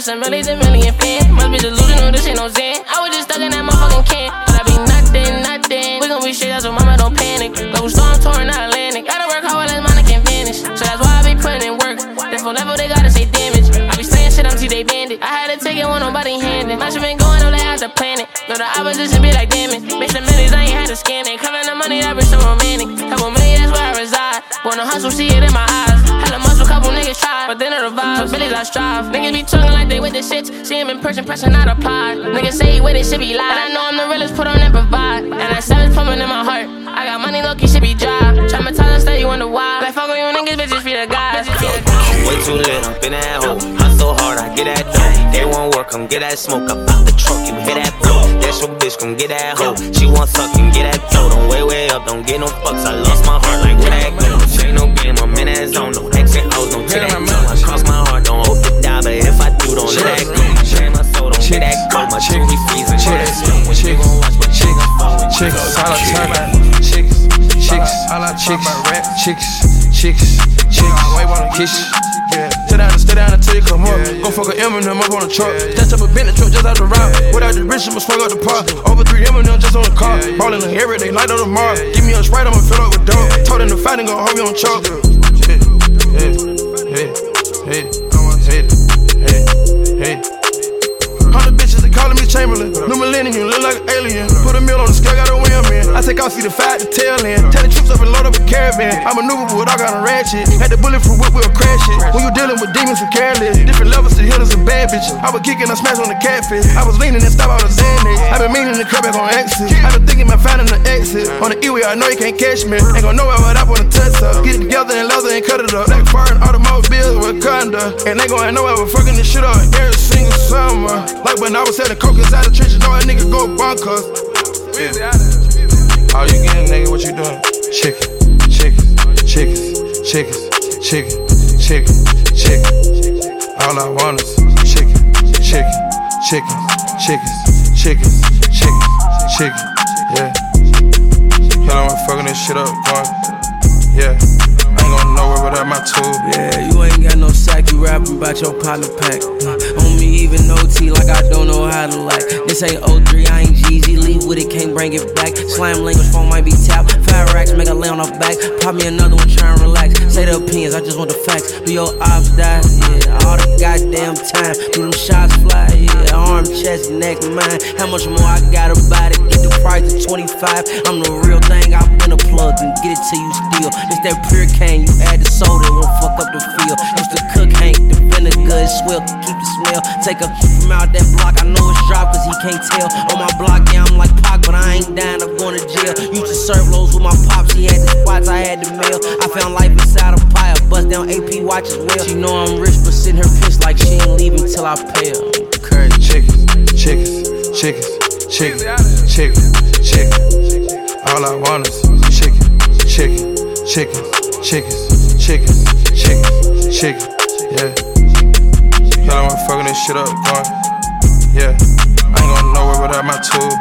some millions and million fans. Must be delusional, this ain't no Zen. I was just stuck in that motherfucking can. But I be nothing, nothing. We gon' be shit, so mama don't panic. Go storm touring the Atlantic. Gotta work hard, less money can vanish. So that's why I be putting in work. Therefore, level, they gotta say damage. I be saying shit until they banned it. I had to take it when nobody handed. My shit been going on, they had to plan it. No, the opposition be like, damn it. Bitch, the millions, I ain't had to scam it. Covering the money, that be so romantic. Couple million, that's where I reside. Wanna hustle, see it in my eyes. Try, but then it revives. Billies, I strive. Niggas be talking like they with the shits. See him in person, pressure not applied. Niggas say he with it, shit be lied. And I know I'm the realest, put on and provide. And that savage pumping in my heart. I got money, low key, shit be dry. Traumatized, stay, you wonder why. Like, fuck on you niggas, bitches be the guys. Way too lit up in that hole. Hustle hard, I get that dough. They won't work, come get that smoke up out the trunk. You hear that blow? That's your bitch, come get that hoe. She want suck get that dough. Don't way way up, don't get no fucks. I lost my heart like that. Ain't no game, I'm in that zone. No And O's, don't take that. I cross my heart, don't hope to die, but if I do, don't let that go. Shame my soul, don't get that go. My freezing, shit that slow. When you gon' watch my chick fall. Chicks, all I talk about chicks, chicks, chicks, chicks, chicks, chicks, kiss. Yeah. Stay down, stay down until you come up. Go fuck a Eminem up on the truck. Just up a Bentley truck just out the route. Without the rich, I'ma swing up the park. Over three Eminem just on the car. Ballin' the every day, light on the mark. Give me a sprite, I'ma fill up with dope. Told him to fight and go home, you on choke. Hey, hey, hey, hey, hey, hey, hey. Hundred bitches, they calling me Chamberlain. New millennium, look like an alien. Put a meal on the scale, got a I take off, see the fight, the tail end. Tell the troops up and load up a caravan. I maneuver with all kind of ratchet. Had the bullet from whip, we'll crash it. When you dealing with demons and careless, different levels to hitters and bad bitch. I was kicking, I smash on the catfish. I was leaning and stop out of Xanax. I been meaning to cut back on exit. I been thinking about finding the exit. On the E-way, I know you can't catch me. Ain't gon' know where I wanna touch up. Get it together and leather and cut it up. Black foreign automobiles with conda. And they gon' know where we're fucking this shit up every single summer. Like when I was selling coke inside the trenches, know a nigga go bonkers. Yeah. All you getting, nigga, what you doing? Chicken, chicken, chickens, chickens, chicken, chicken, chicken. All I want is chicken, chicken, chicken, chickens, chickens, chicken, chicken. Yeah. Y'all I'm fucking this shit up, boy. Yeah. I ain't gonna nowhere without my tool. Yeah, you ain't got no sack, you rapping about your partner pack. On me, even OT, like I don't know how to like. This ain't 03, I ain't Jeezy, leave bring it back. Slam language phone might be tapped. Five racks, make a lay on her back. Pop me another one, try and relax. Say the opinions, I just want the facts. Do your ops die? Yeah, all the goddamn time. Do them shots fly? Yeah, arm, chest, neck, mine. How much more I gotta buy to get the price to 25? I'm the real thing, I've been a plug and get it till you steal. This that pure cane, you add the soda, won't fuck up the feel. Used to cook Hank, the is swell, keep the smell. Take a from out that block, I know it's drop cause he can't tell. On my block, yeah, I'm like Pac, but I ain't dying, I'm going to jail. Used to serve lows with my pops, he had the spots, I had the mail. I found life inside a pile, bust down AP watch as well. She know I'm rich, but sitting her pissed like she ain't leaving till I pay her. Crazy. Chickens, chickens, chickens, chickens, chickens, chickens. All I want is chicken, chicken, chicken, chickens, chickens, chickens, chicken. Yeah. Y'all I'm fucking this shit up, boy. Yeah. I ain't gonna nowhere without my tool.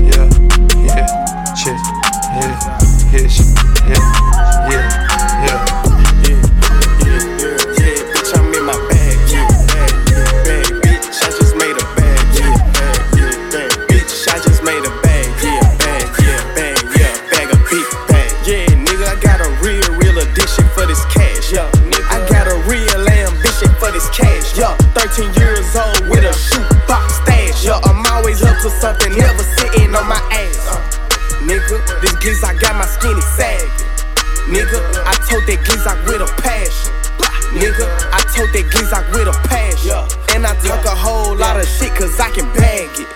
Yeah, yeah, chick, yeah, yeah, shit, Nigga, I told that Gizak with a passion. Nigga, I told that Gizak with a passion. And I talk a whole lot of shit cause I can bag it.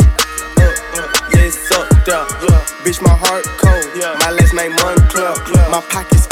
Uh, yes, up there. Bitch, my heart cold. My last name Moncler. My pockets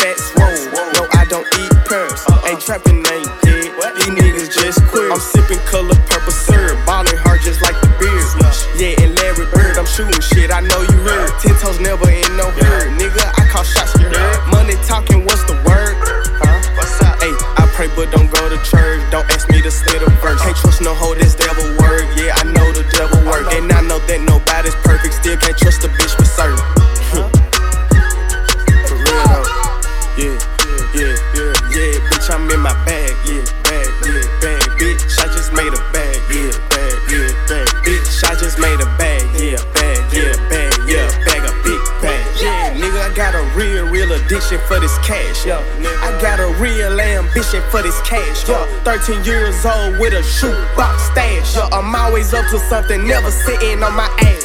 13 years old with a shoebox stash, yeah. I'm always up to something, never sitting on my ass.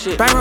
Shit. Bankroll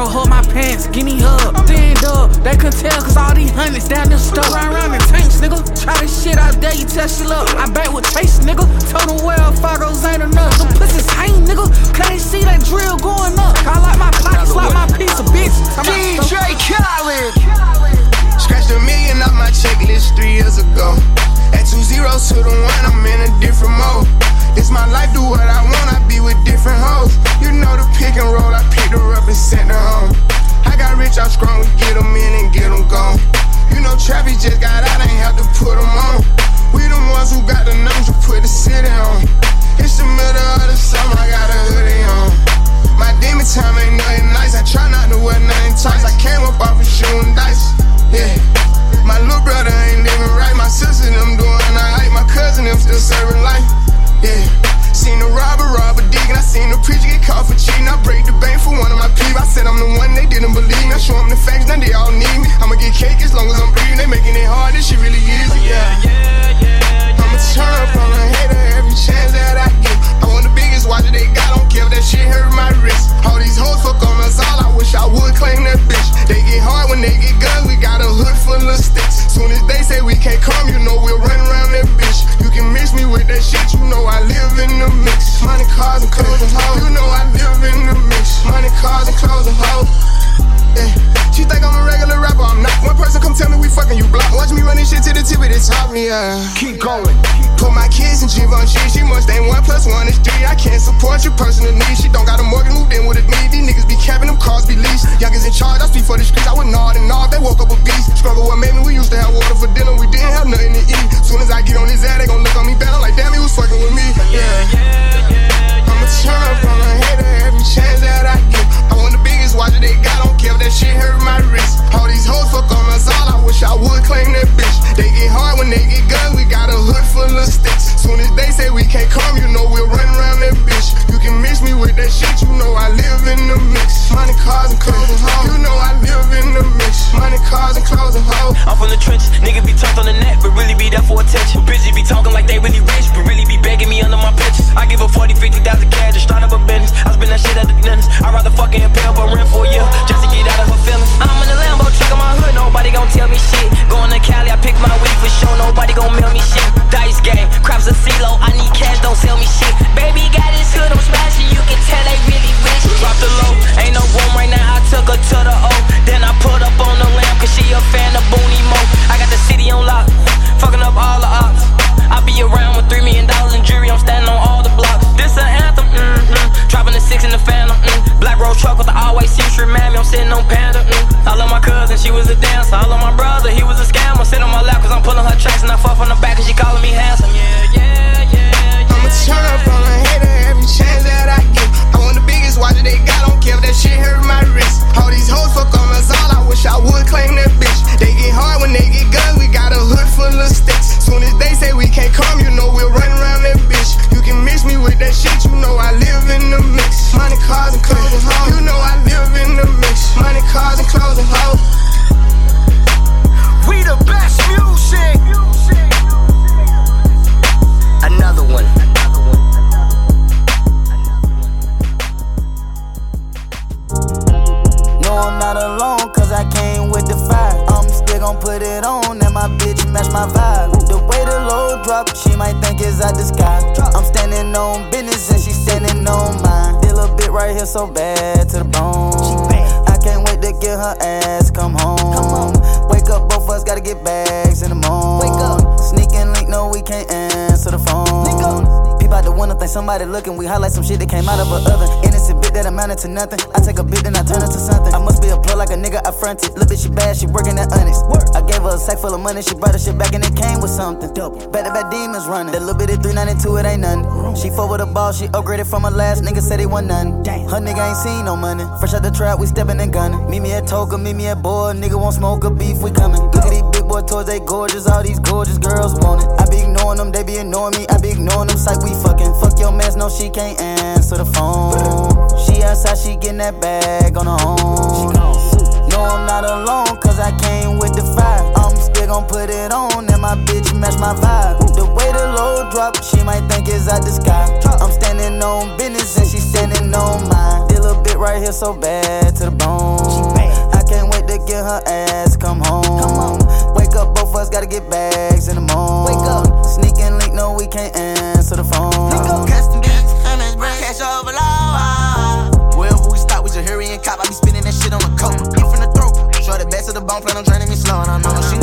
yeah. Keep going. Put my kids in Givenchy, she must ain't one plus one is three. I can't support your personal needs. She don't got a mortgage, moved in with a need. These niggas be capping them cars, be leased. Youngers in charge, I speak for the streets. I would nod and nod, they woke up a beast. Struggle what made me, we used to have water for dinner, we didn't have nothing to eat. Soon as I get on his ass, they gon' look on me better like damn, he was fucking with me. Yeah. I'ma turn on a hater every chance that I get. I want the biggest they got, don't care if that shit hurt my wrist. All these hoes fuck on us all, I wish I would claim that bitch. They get hard when they get guns, we got a hood full of sticks. Soon as they say we can't come, you know we'll run around that bitch. You can mix me with that shit, you know I live in the mix. Money, cars, and clothes and. You know I live in the mix. Money, cars, and clothes and. I'm from the nigga be tough on the net, but really be there for attention. Be talking like they really rich, but really be begging me under my. I give her 40, 50,000 cash to start up a business. I spend that shit at the dentist. I'd rather fucking pay up a rent for a just to get out of her feelings. I'm in the Lambo truck in my hood, nobody gon' tell me shit. Going to Cali, I pick my weed for sure, nobody gon' mail me shit. Dice game, craps a CeeLo, I need cash, don't sell me shit. Baby got his hood, I'm smashing, you can tell they really rich. Drop the low, ain't no room right now, I took her to the O. Then I put up on the lamp, cause she a fan of Booney Mo. I got the city on lock, fucking up all the ops. I be around with three million dollars jury, I'm standing on all the blocks. This an anthem, mm-hmm. Dropping the six in the phantom, mm. Black road truck with the always seems remind me I'm sitting on Panda, mm. I love my cousin, she was a dancer. I love my brother, he was a scammer. Sit on my lap cause I'm pulling her tracks and I fuck from the back cause she calling me handsome. Yeah, yeah, yeah, turn up a hater watch that they got, don't care if that shit hurt my wrist. All these hoes fuck on us all, I wish I would claim that bitch. They get hard when they get guns, we got a hood full of sticks. Soon as they say we can't come, you know we'll run around that bitch. You can mix me with that shit, you know I live in the mix. Money, cars, and clothes and hoes. You know I live in the mix. Money, cars, and clothes and hoes. We the best came out of a oven. Innocent bit that amounted to nothing. I take a bit, then I turn it to something. I must be a plug like a nigga I fronted. Little bitch, she bad, she working at Onyx. I gave her a sack full of money, she brought her shit back and it came with something. Double. To back demons running. That little bit of 392, it ain't nothing. She fuck with a ball, she upgraded from her last nigga, said he want nothing. Her nigga ain't seen no money. Fresh out the trap, we steppin' and gunning. Meet me at Toga, meet me at Boy. Nigga won't smoke a beef, we coming. Look at these big boy toys, they gorgeous. All these gorgeous girls want it. I be ignoring them, they be ignoring me. I be ignoring them, psych, we fucking. Your mans, no, she can't answer the phone. She outside, she getting that bag on her own. No, I'm not alone, cause I came with the fire. I'm still gon' put it on, and my bitch match my vibe. The way the low drop, she might think it's out the sky. I'm standing on business, and she standing on mine. Did a bit right here so bad to the bone. I can't wait to get her ass come home. Wake up, both of us gotta get bags in the morning. Wake up, sneak and link, no, we can't answer bone, on draining me slow. No, she know she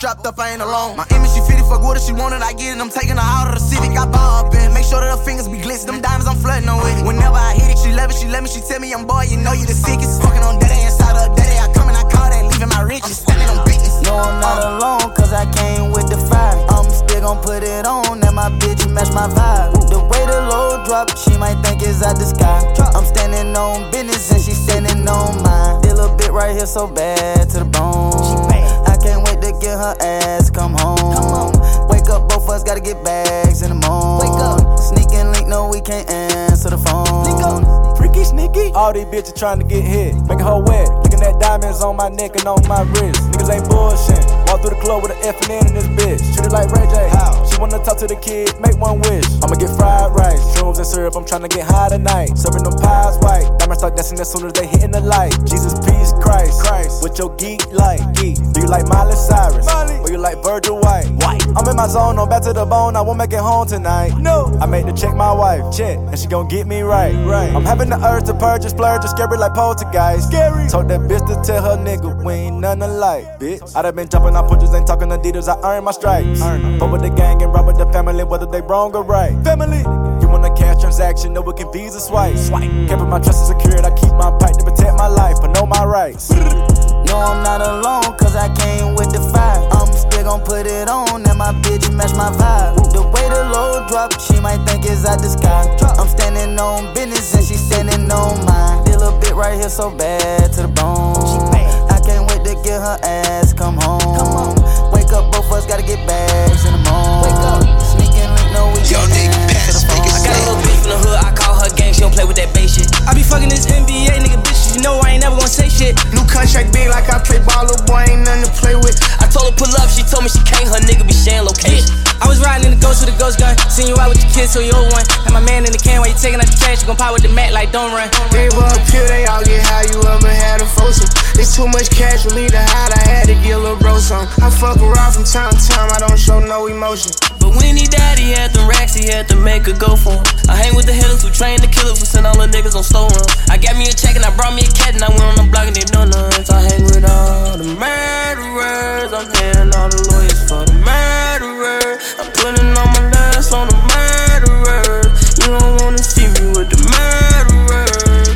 her strapped up, I ain't alone. My image, she fitted, fuck what if she wanted, I get it. I'm taking her out of the Civic, I buy up in. Make sure that her fingers be glistening. Them diamonds, I'm flirting on with it. Whenever I hit it, she love it, she let me, she tell me I'm boy, you know you the sickest. Fucking on daddy inside her daddy. I come and I call that, leaving my riches. Standing on business. No, I'm not alone, cause I came with the fire. I'm still gon' put it on, and my bitch match my vibe. The way the low drop, she might think it's out the sky. I'm standing on business, and she standing on mine. Did a little bit right here so bad to the bone. Get her ass come home. Wake up, both of us gotta get bags in the morning. Wake up, sneak and link, no, we can't answer the phone. Freaky sneaky. All these bitches trying to get hit, making her wet. Diamonds on my neck and on my wrist. Niggas ain't bullshit. Walk through the club with an F and N in this bitch. Treat it like Ray J. How? She wanna talk to the kid, make one wish. I'ma get fried rice, shrooms and syrup. I'm trying to get high tonight. Serving them pies white. Diamonds start dancing as soon as they hitting the light. Jesus, peace, Christ. Christ. With your geek like? Geek. Do you like Miley Cyrus? Miley. Or you like Virgil White? White. I'm in my zone, no back to the bone. I won't make it home tonight. No. I made to check my wife. Check. And she gon' get me right. Right. I'm having the urge to purge and splurge, just scary like poltergeist. Scary. Told that bitch to tell her nigga we ain't none alike, bitch. I done been jumping on punches, ain't talking Adidas. I earn my stripes. Fuck with the gang and run with the family, whether they wrong or right. Family. You want a cash transaction? No, it can Visa swipe. Swipe. Keeping my trust secured. I keep my pipe to protect my life, I know my rights. No, I'm not alone, cause I came with the fire. I'm still gon' put it on, and my bitch match my vibe. The way the low drop, she might think it's out the sky. I'm standing on business, and she standing on mine. Did a little bit right here so bad to the bone. I can't wait to get her ass come home. Wake up, both of us gotta get bags in the morning. Wake up, sneak and link, no we Yo, nigga, pass, I got a little beef in the hood, I call her gang, she don't play with that base shit. I be fucking this NBA nigga bitches, you know I ain't never gonna say shit. New contract big like I play ball, little boy ain't nothing to play with. I told her pull up, she told me she can't, her nigga be sharing location. I was riding in the ghost with a ghost gun, seen you out with your kids, so you old one. Had my man in the can while you taking out the trash, you gon' pop with the mat like don't run. They up here, they all get high, you ever had a foursome. It's too much cash for me to hide, I had to get a little bro some. I fuck around from time to time, I don't show no emotion. But when he died, he had them racks, he had to make a go for him. I hang with the hitters who train the killers who send all the niggas on run. I got me a check and I brought me a cat and I went on the block and they know none. I hang with all the murderers, I'm paying all the lawyers for the murderers. I'm putting all my last on the murderers. You don't wanna see me with the murderers.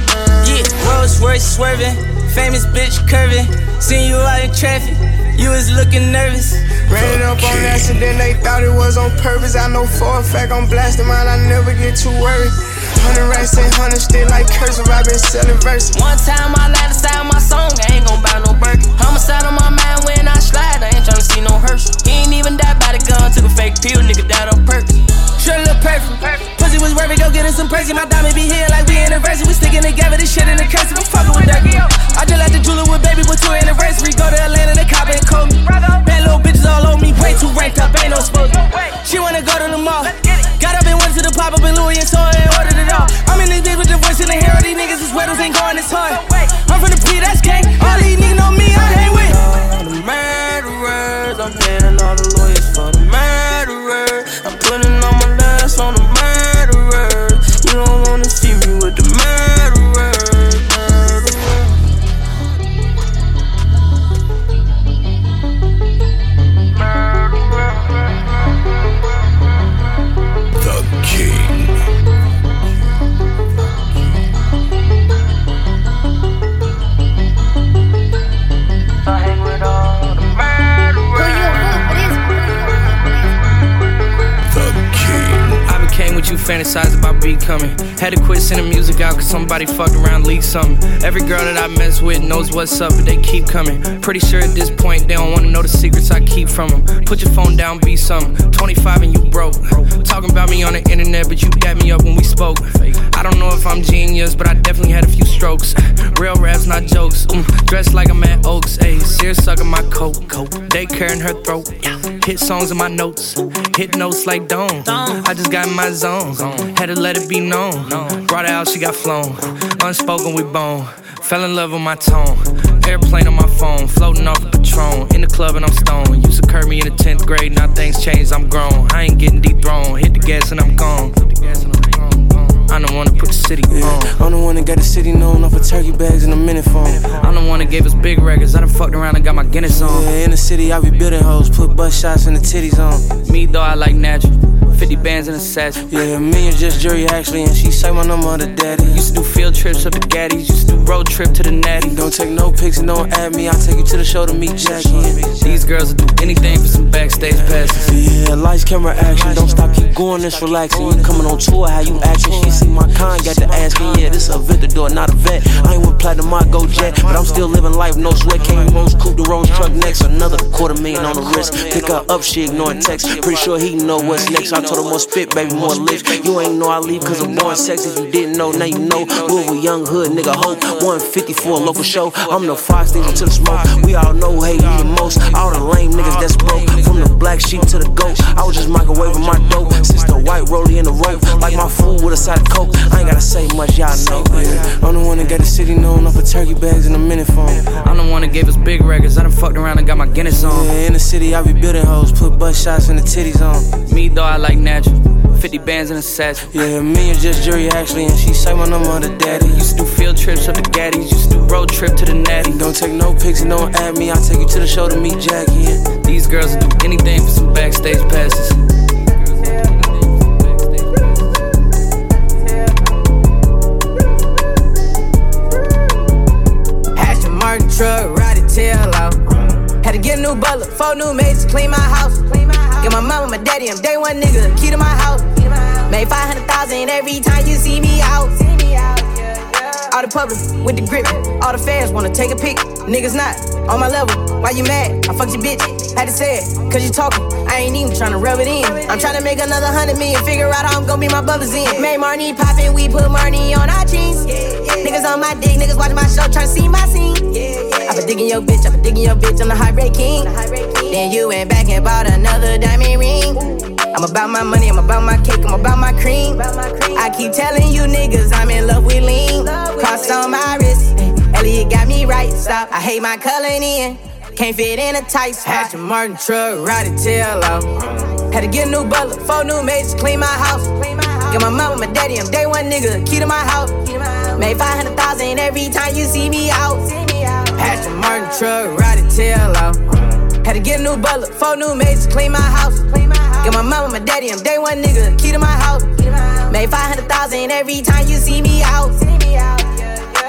Yeah, Rolls Royce swerving, famous bitch curving. Seen you out in traffic, you was looking nervous. Ran it up on accident, they thought it was on purpose. I know for a fact I'm blasting mine, I never get too worried. Hundred racks and hundred still like cursive, i been selling verses. One time I lied style my song, I ain't gon' buy no Birkin. Homicide on my mind when I slide, I ain't tryna see no hearse. He ain't even died by the gun, took a fake pill, nigga died on purpose. Sure look perfect. Pussy was worth it, go get us some percy. My diamond be here like we anniversary. We sticking together, this shit in the cursive. I'm fucking with that. I just like the jeweler with baby with two anniversary. Go to Atlanta, they cop and call me. Bad little bitches all on me, way too ranked up, ain't no supposed She wanna go to the mall. Got up and went to the pop up in Louis and saw and ordered it all. I'm in this bitch with the voice in the hair. All these niggas is weddles ain't going this hard. I'm from the P, that's gang. All these niggas know me, I hang with. You fantasize about becoming. Had to quit sending music out cause somebody fucked around, leaked something. Every girl that I mess with knows what's up, but they keep coming. Pretty sure at this point they don't wanna know the secrets I keep from them. Put your phone down, be something. 25 and you broke. Talking about me on the internet, but you got me up when we spoke. Don't know if I'm genius, but I definitely had a few strokes. Real raps, not jokes. Mm, dressed like I'm at Oaks, ayy. Sears sucking my coat. Daycare in her throat. Hit songs in my notes. Hit notes like Dawn. I just got in my zone. Had to let it be known. Brought her out, she got flown. Unspoken, we bone. Fell in love with my tone. Airplane on my phone, floating off a Patron. In the club and I'm stoned. Used to curb me in the 10th grade, now things changed, I'm grown. I ain't getting dethroned. Hit the gas and I'm gone. I'm the one that put the city on. I'm the one that got the city known off of turkey bags and a minute phone. I'm the one that gave us big records. I done fucked around and got my Guinness on. Yeah, in the city, I be building hoes, put butt shots in the titties on. Me though, I like natural. 50 bands in a satchel. Yeah, me and just Jury actually, and she say my number to daddy. Used to do field trips up to Gaddy's, used to do road trip to the Natty. Don't take no pics and don't add me, I'll take you to the show to meet Jackie. These girls will do anything for some backstage passes. Yeah, lights, camera, action. Don't stop, keep going, this relaxing. You coming on tour, how you acting? She see my con, got to asking. Yeah, this a Ventador, not a vet. I ain't with platinum, I go jet. But I'm still living life, no sweat. Came Rose, coupe the Rose truck next. Another quarter million on the wrist. Pick her up, she ignoring text. Pretty sure he know what's next. I told her more spit, baby, more lift. You ain't know I leave cause I'm born sexy. If you didn't know, now you know. Louisville, young hood, nigga, hope. 150 for a local show. I'm the five station to the smoke. We all know hate me the most. All the lame niggas that's broke. From the black sheep to the goat. I was just microwaving my dope. Since the white rollie in the rope. Like my food with a side of coke. I ain't gotta say much, y'all know. Yeah. I'm the one that got the city known off of turkey bags and a minute phone. I'm the one that gave us big records. I done fucked around and got my Guinness on. Yeah, in the city, I be building hoes, put butt shots in the titties on. Me though, I like natural. 50 bands in a satchel. Yeah, me and just Jury actually, and she say my number to daddy. Used to do field trips up to Gaddy's, used to do road trip to the Natty. Don't take no pics and don't add me, I'll take you to the show to meet Jackie. Yeah. These girls will do anything for some backstage passes. Aston Martin truck, ride it tail out. Had to get a new butler, four new maids to clean my house. Get my mama, my daddy, I'm day one nigga, key to my house. Made 500,000 every time you see me out. All the public with the grip, all the fans wanna take a pic. Niggas not on my level, why you mad? I fucked your bitch, had to say it, cause you talking. I ain't even tryna rub it in. I'm tryna make another hundred million, figure out how I'm gonna be my brothers in. Made Marnie poppin', we put Marnie on our jeans. Niggas on my dick, niggas watching my show, tryna see my scene. I been digging your bitch, I been digging your bitch, I'm the heartbreak king. Then you went back and bought another diamond ring. I'm about my money, I'm about my cake, I'm about my cream. I keep telling you niggas I'm in love with lean. Cross on my wrist, Elliot got me right. Stop, I hate my color in. Can't fit in a tight spot. Aston Martin truck, ride it tail out. Had to get a new butler, four new maids to clean my house. Get my mama, my daddy, I'm day one nigga, key to my house. Made 500,000 every time you see me out. Aston Martin truck, ride it tail out. Had to get a new butler, four new maids to clean my house. Get my mama, my daddy, I'm day one nigga, key to my house. Made 500,000 every time you see me out.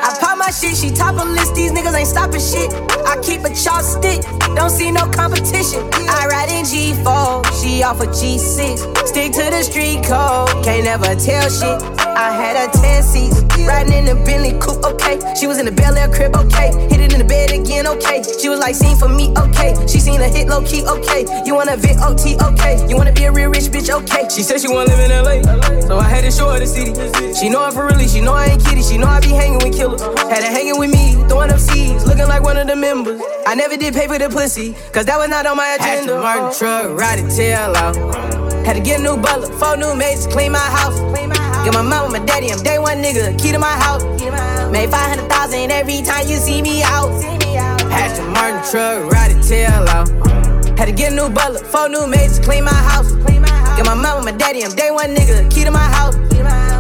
I pop my shit, she top of list, these niggas ain't stopping shit. I keep a chopstick, don't see no competition. I ride in G4, she off a G6. Stick to the street code, can't never tell shit. I had her 10 seats, riding in the Bentley coupe, okay. She was in the Bel Air crib, okay. Hit it in the bed again, okay. She was like, seen for me, okay. She seen a hit low key, okay. You wanna Vic OT, okay. You wanna be a real rich bitch, okay. She said she wanna live in LA, so I had to show her the city. She know I'm for really, she know I ain't kidding. She know I be hanging with killers. Had her hanging with me, throwing up seeds, looking like one of the members. I never did pay for the pussy, cause that was not on my agenda. Martin uh-huh. truck, ride it tail out. Had to get a new butler, four new maids to clean my house. Get my mama, my daddy, I'm day one nigga, key to my house. Made 500,000 every time you see me out. Aston Martin truck, ride it tail out. Had to get a new butler, four new maids to clean my house. Get my mama, my daddy, I'm day one nigga, key to my house.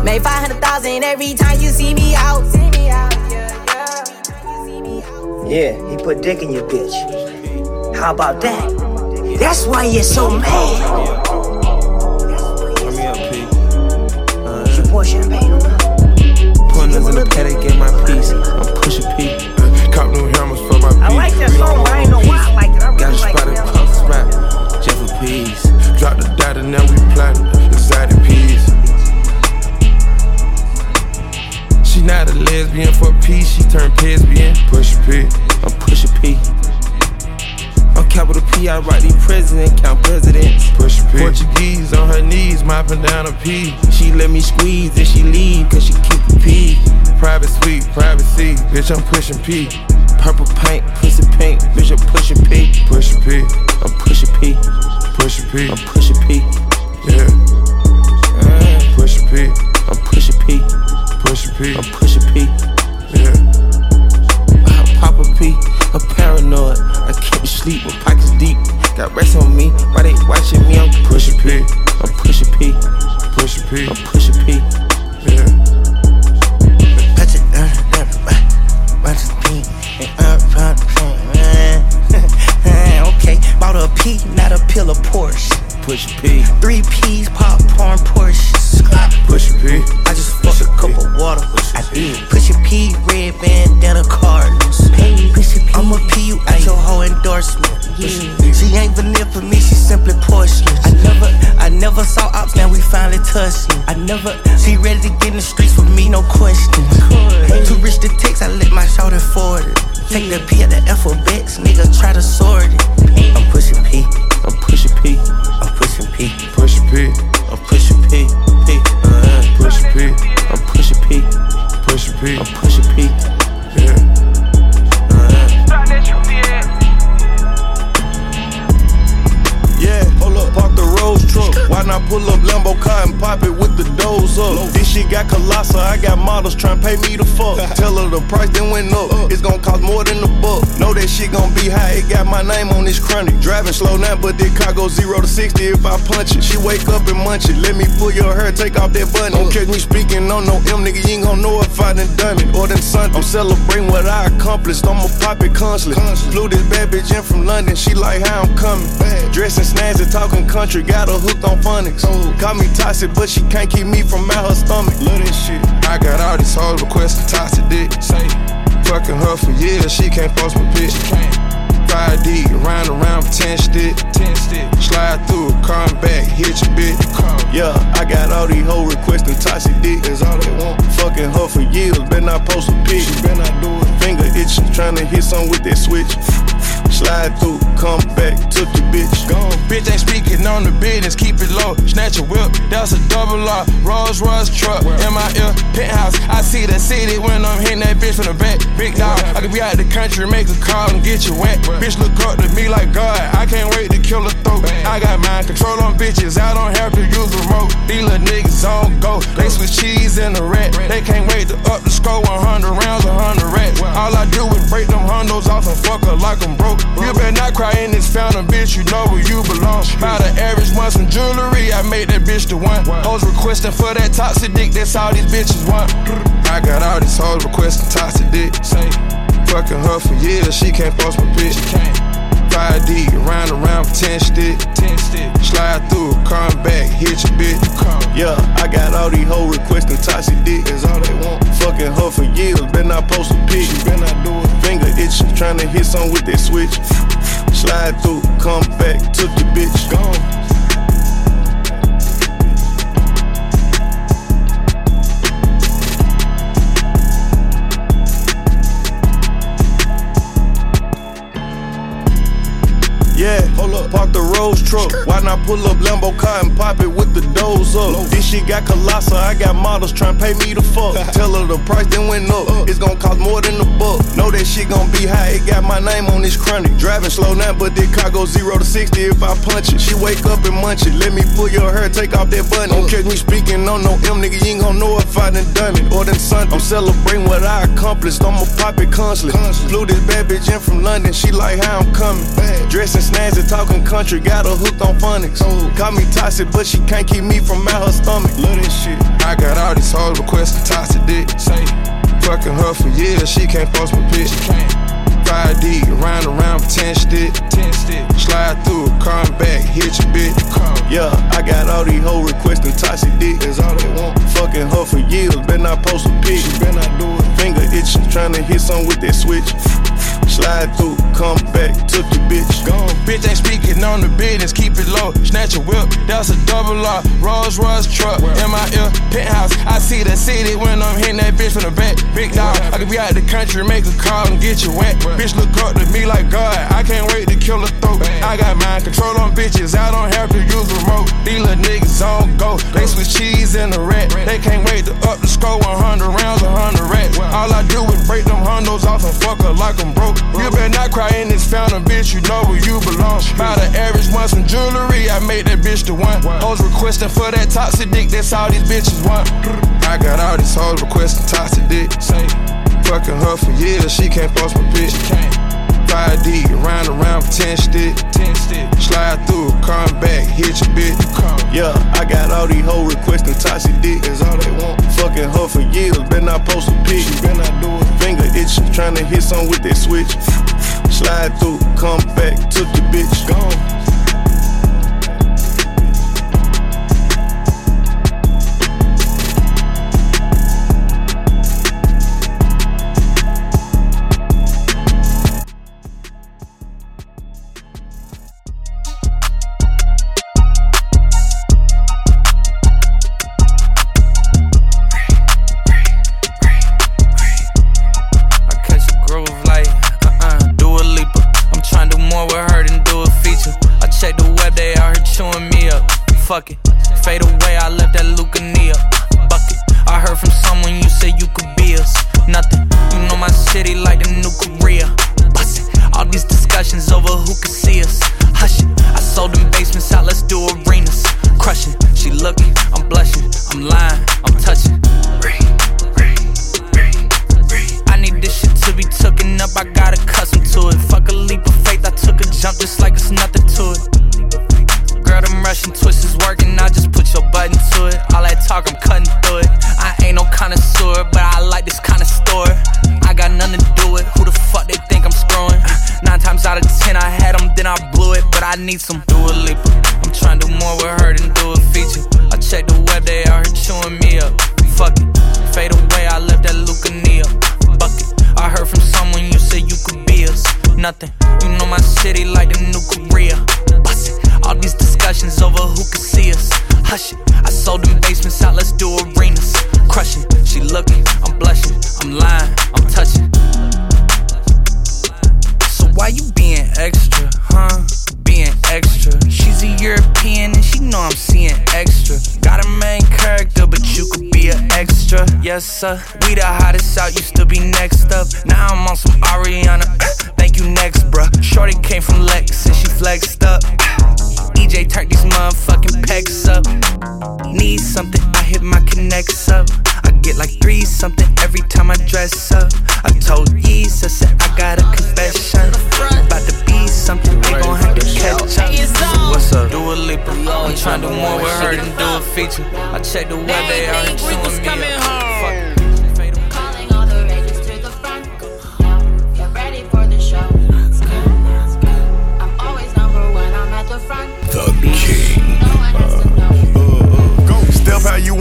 Made 500,000 every time you see me out. Yeah, he put dick in your bitch. How about that? That's why you're so mad. You pour champagne on her. Putting in the paddock, get my piece. I'm pushing P. Cop new hammers for my I like that song, but I ain't know why I like it. I Got really a like spot turn lesbian. Push a P. I'm push a P. I'm capital P, I write these president, count presidents. Push a P. Portuguese on her knees, mopping down a P. She let me squeeze and she leave, cause she keep a P. Private suite, privacy, bitch, I'm pushing P. Purple paint, pussy pink, bitch, I'm pushing P. Push a P. I'm pushing P. Push a P. I'm pushing P. Yeah. Uh, Push a P. I'm pushing P. Push a P. I'm pushing Pop a paranoid. I can't sleep with pockets deep. Got rest on me, why they watching me? I'm Push a P. I'm pushing P. Push a P. I'm pushing P. Yeah. Uh, watch it, P. Okay, bought a P, not a pill of Porsche. Push a P. Three P's, popcorn, Porsche. Push a P. I just fucked a cup of water. I did. Push a P, red bandana Cardinals. Never saw ops, now we finally touched. I never, she ready to get in the streets with me, no question. Too rich to text, I let my shoulder forward. Take the P at the alphabets, nigga try to sort it. I'm pushing pop it shit got colossal, I got models tryna pay me the fuck. Tell her the price then went up, uh. it's gon' cost more than the buck. Know that shit gon' be high, it got my name on this chronic. Driving slow now, but this car go zero to 60 if I punch it. She wake up and munch it, let me pull your hair, take off that button. Don't uh. catch me speaking on no M, nigga, you ain't gon' know if I done done it. Or done something. I'm celebrating what I accomplished, I'ma pop it constantly. Flew this bad bitch in from London, she like how I'm coming. Dressing snazzy, talking country, got her hooked on phonics. Oh. Call me toxic, but she can't keep me from out her stomach. Love that shit. I got all these hoes requesting toxic dick. Say, Fucking her for years, she can't post my bitch. 5D, round around for 10 stick. 10 stick. Slide through, come back, hit your bitch. Yeah, I got all these hoes requesting toxic dick. That's all they want. Fucking her for years, better not post a pic. She better not do it. Finger itching, trying to hit something with that switch. Slide through, come back, took your bitch. Gone. Bitch ain't speaking on the business, keep it low. Snatch a whip, that's a double R. Rolls Royce truck in my ear, penthouse. I see the city when I'm hitting that bitch from the back. Big dog, I could be out the country, make a call and get you wet. Bitch look up to me like God, I can't wait to kill a throat. I got mind control on bitches, I don't have to use a remote. These little niggas on go, they switch cheese in the rat. They can't wait to up the score 100 rounds, 100 rats. All I do is break them hundos off and fuck her like I'm broke. You better not cry in this fountain, bitch, you know where you belong. Buy the average one some jewelry, I made that bitch the one. Hoes requesting for that toxic dick, that's all these bitches want. I got all these hoes requesting toxic dick. Say, Fucking her for years, she can't post my bitch. 5D, round around for 10 stick. 10 stick. Slide through, come back, hit your bitch. Yeah, I got all these hoes requesting toxic dick. That's all they want. Fucking her for years, better not post a pic. Better not do it. Itching, tryna hit something with that switch. Slide through, come back, took your bitch. Gone. Yeah, hold up, park the Rose truck. Why not pull up Lambo car and pop it with the doors up? This shit got colossal, I got models trying to pay me the fuck. Tell her the price then went up, uh. it's gonna cost more than the buck. Shit gon' be high, it got my name on this chronic. Driving slow now, but this car go zero to 60 if I punch it. She wake up and munch it, let me pull your hair, take off that button. Don't catch me speaking on no M, nigga, you ain't gon' know if I done done it. Or done something, I'm celebrating what I accomplished, I'ma pop it constantly. Flew this bad bitch in from London, she like how I'm coming. Dressing snazzy, talking country, got her hooked on phonics. Call me toxic, but she can't keep me from out her stomach. Love that shit. I got all these hoes requesting toxic dick. Say, Fucking her for years, she can't post my bitch. 5D, round around for 10 stick. 10 stick. Slide through, come back, hit your bitch. Yeah, I got all these hoes requesting toxic dick. That's all they want. Fucking her for years, better not post a pic. She better not do it. Finger itching, tryna hit something with that switch. Slide through, come back, took your bitch. Gone, bitch ain't speaking on the business, keep it low. Snatch a whip, that's a double R. Rolls Royce truck, in my ear, penthouse. I see the city when I'm hitting that bitch from the back. Big dog, I could be out the country, make a call and get you wet. Bitch look up to me like God, I can't wait to kill a throat. I got mind control on bitches, I don't have to use a remote. These little niggas on go, they switch cheese in the rat. They can't wait to up the score 100 rounds, 100 rats. All I do is break them hundos off and fuck her like I'm broke. You better not cry in this fountain, bitch, you know where you belong. By the average one, some jewelry, I made that bitch the one. Hoes requesting for that toxic dick, that's all these bitches want. I got all these hoes requesting toxic dick. Fucking her for years, she can't post my bitch. 5D, round and round for 10 stick. 10 stick. Slide through, come back, hit your bitch. Yeah, I got all these hoes requesting toxic dick. That's all they want. Fucking her for years, better not post a pic. She better not do it. Finger itching, trying to hit some with that switch. Slide through, come back, took your bitch. Gone.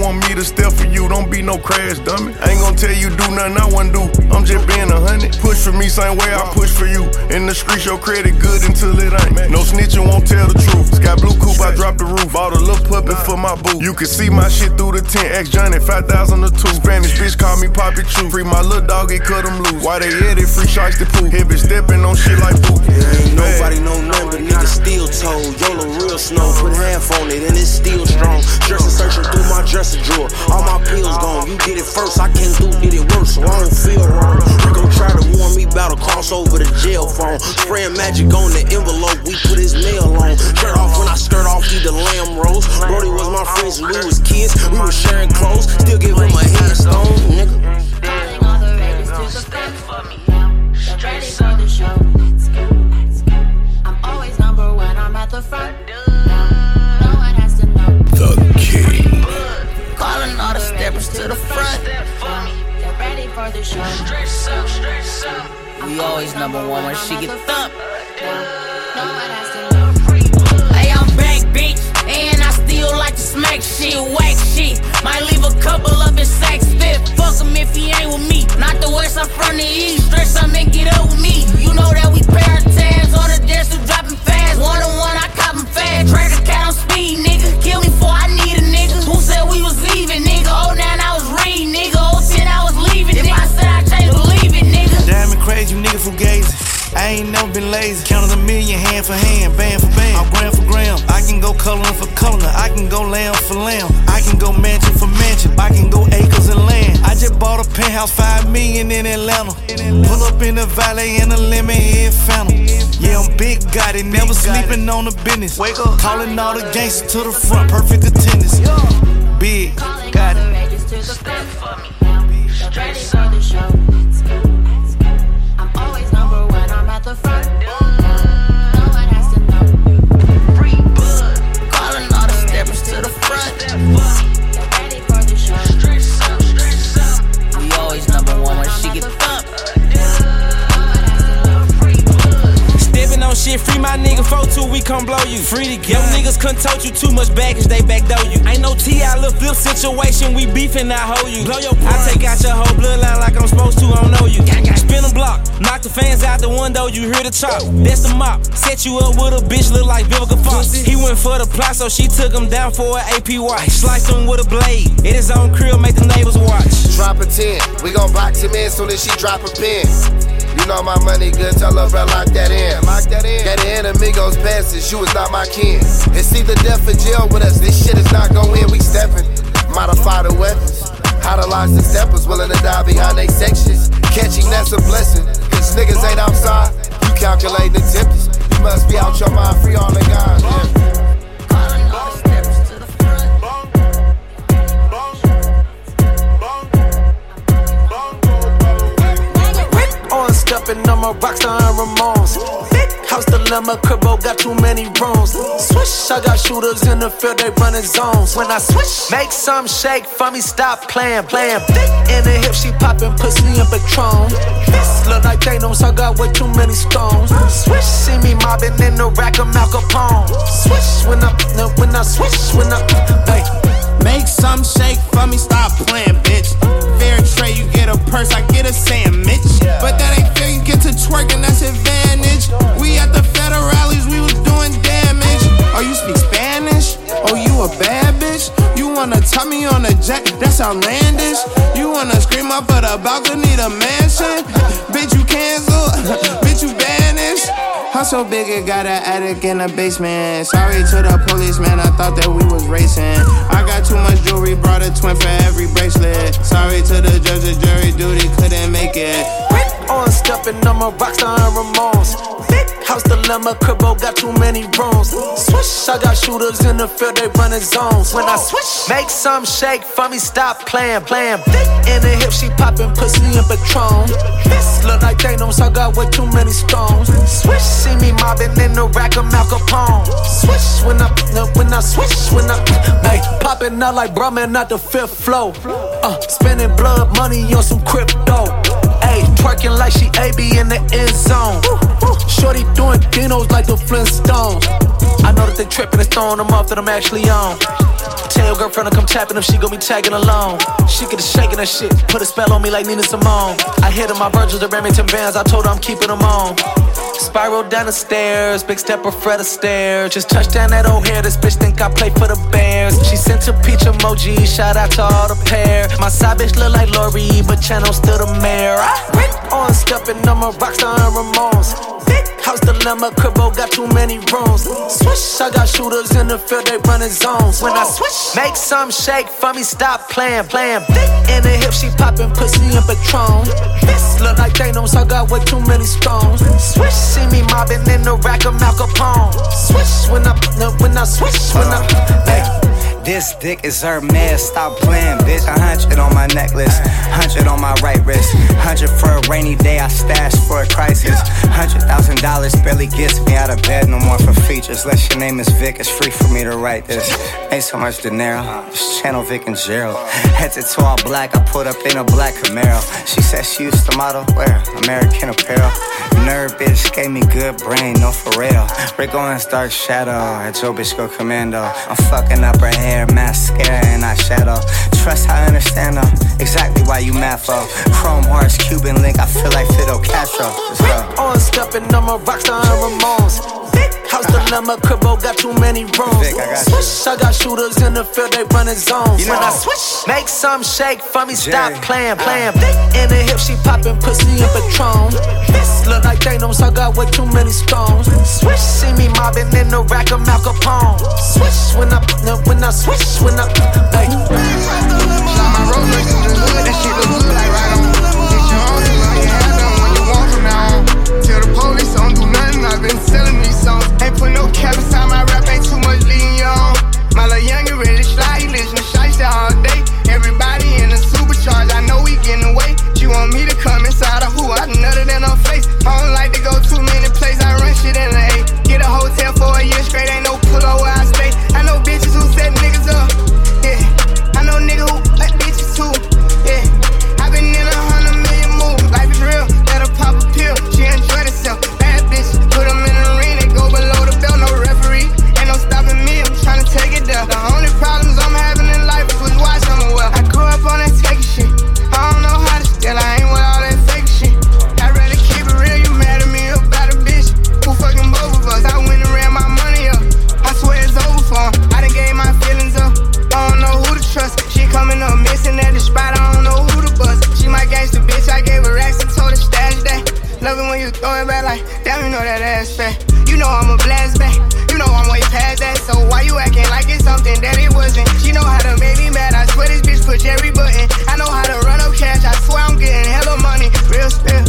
Want me to step for you, don't be no crash dummy. I ain't gonna tell you do nothing I wanna do. I'm just being a hundred. Push for me, same way I push for you. In the streets, your credit good until it ain't. No snitching won't tell the truth. Sky blue coupe, I dropped the roof. Bought a little puppy for my boo. You can see my shit through the tent. X Johnny, 5,000 or two. Spanish bitch call me Poppy Chew. Free my little dog, it cut him loose. Why they edit free shots to poop? Heavy stepping on shit like boo. Ain't nobody know nothing but niggas still told. YOLO real snow, put half on it and it's still strong. Dressing searching through my dresser drawer. All my pills gone. You get it first, I can't do get it worse, so I don't feel wrong. You gon' try to warn me about a cross over the jail phone. Spraying magic on the envelope, we put his nail on. Shirt off when I skirt off, eat the lamb roast. Brody was my friend since we was kids. We was sharing clothes, still give him a headstone, nigga. Calling all the rages to show. I'm always number one, I'm at the front. to the front. We always number one when she get thumped. Hey, I'm back, bitch, and I still like to smack shit, whack shit. Might leave a couple up in sacks, spit. Fuck him if he ain't with me. Not the west, I'm from the east. Stress up and get up with me. You know that we pair tabs All the desk, dropping fast. One on one, I cop them fast. Trade the cat, I'm. made you nigga fugazi. I ain't never been lazy. Counting a million hand for hand, band for band, all gram for gram. I can go coloring for color, I can go lamb for lamb, I can go mansion for mansion, I can go acres and land. I just bought a penthouse, five million in Atlanta. Pull up in the valley in a lemon head phantom. Yeah, I'm big got it, never sleeping on the business. Wake up, calling all the gangsters to the front, perfect attendance. Big got it. Straight to the show. Shit, free my nigga, 4-2, we come blow you. Free to Young niggas couldn't tote you too much baggage, they backdoor you. Ain't no T.I. little flip situation, we beefing, I hold you. Blow your I take out your whole bloodline like I'm supposed to, I don't know you. Spin a block, knock the fans out the window, you hear the chop. That's the mop. Set you up with a bitch, look like Vivica Fox. He went for the plot, so she took him down for an APY. Slice him with a blade, in his own crib, make the neighbors watch. Drop a 10. We gon' box him in soon as she drop a pin. You know my money good, tell her, bro, lock that in. Lock that in. Got the enemigos passes, you is not my kin. It's either death or jail with us, this shit is not going, we steppin'. Modify the weapons. How to launch the steppers, willing to die behind they sections. Catching, that's a blessing. Cause niggas ain't outside, you calculate the tempers. You must be out your mind, free all the guys. Yeah. On stepping on my rockstar and Ramones. Big house dilemma, cribbo got too many rooms. Swish, I got shooters in the field, they running zones. When I switch, make some shake for me, stop playing, playing. Thick in the hip, she popping pussy and Patron. This look like Thanos, I got way too many stones. Uh, swish, see me mobbing in the rack of Mal Capone. Swish, when I, when I switch, when I, hey. Make some shake for me, stop playing, bitch. Fair trade, you get a purse, I get a sandwich. But that ain't fair, you get to twerking, that's advantage. We at the federal rallies, we was doing damage. Oh, you speak Spanish? Oh, you a bad bitch? You wanna tell me on a jet? That's outlandish. You wanna scream up at the balcony, the mansion? bitch, you cancel. bitch, you banished. House so big it got an attic in the basement. Sorry to the police, man, I thought that we was racing. I got too much jewelry, brought a twin for every bracelet. Sorry to the judge, the jury duty couldn't make it. On stepping on my rockstar and Ramones. Big house dilemma, cribbo got too many rooms. Swish, I got shooters in the field, they running zones. When I switch, make some shake for me, stop playing, playing. Thick in the hip, she popping pussy and Patron. This look like Thanos, I got way too many stones. Swish, see me mobbing in the rack of Mal Capone. Swish, when I, when I switch, when I, hey, popping out like Brahman, not the fifth flow. Uh, spending blood money on some crypto. Twerking like she AB in the end zone. Shorty doing dinos like the Flintstones. I know that they tripping and throwing them off that I'm actually on. Tell girlfriend to come tapping if she gon' be tagging along. She get a shaking that shit, put a spell on me like Nina Simone. I hit her my Virgils, the Remington bands, I told her I'm keeping them on. Spiral down the stairs, big step stepper Fred Astaire. Just touched down that O'Hare, this bitch think I play for the Bears. She sent a peach emoji, shout out to all the pair. My side bitch look like Lori, but channel still the mayor. I rip on stepping, I'm a rockstar and Ramones. House dilemma, cribbo got too many rooms. Swish, I got shooters in the field, they running zones. When I switch, make some shake for me, stop playing, playing. In the hip, she popping pussy and Patron. This look like Thanos, I got way too many stones. Swish, see me mobbing in the rack of Mal. Swish, when I, when I switch, when I, hey. This dick is her man, stop playing, bitch. A hundred on my necklace, hundred on my right wrist, hundred for a rainy day. I stash for a crisis. Hundred thousand dollars barely gets me out of bed no more for features. Unless your name is Vic, it's free for me to write this. Ain't so much dinero, just channel Vic and Gerald. Headed to all black, I put up in a black Camaro. She said she used to model, where? American Apparel. Nerd bitch gave me good brain, no for real. Rick Owens dark shadow, at Joe bitch go commando. I'm fucking up her hair, mascara and eyeshadow. Trust I understand though, exactly why you mad for. Chrome hearts, Cuban link, I feel like Fidel Castro. Let's uh, go. On stepping, I'm a rockstar Ramones. House dilemma, cribbo got too many rooms. Swish, I got shooters in the field, they running zones. You know, when I switch, make some shake for me, stop playing, uh. playing. In the hip, she popping pussy and Patron. This look like Thanos, I got way too many stones. Swish, see me mobbing in the rack of Mal Capone. Swish when I, when I swish when I, like. My Rolex is just that shit look like. been selling me songs. Ain't put no cap inside my rap, ain't too much lean on. My little and really shy, he listen to Shiesty all day. Everybody in a supercharge, I know we getting away. She want me to come inside of who I nutter than her face. I don't like Love it when you throw it back like, damn, you know that ass fat. You know I'm a blast back. You know I'm way past that. So why you acting like it's something that it wasn't? She know how to make me mad. I swear this bitch push every button. I know how to run up cash. I swear I'm getting hella money. Real spill.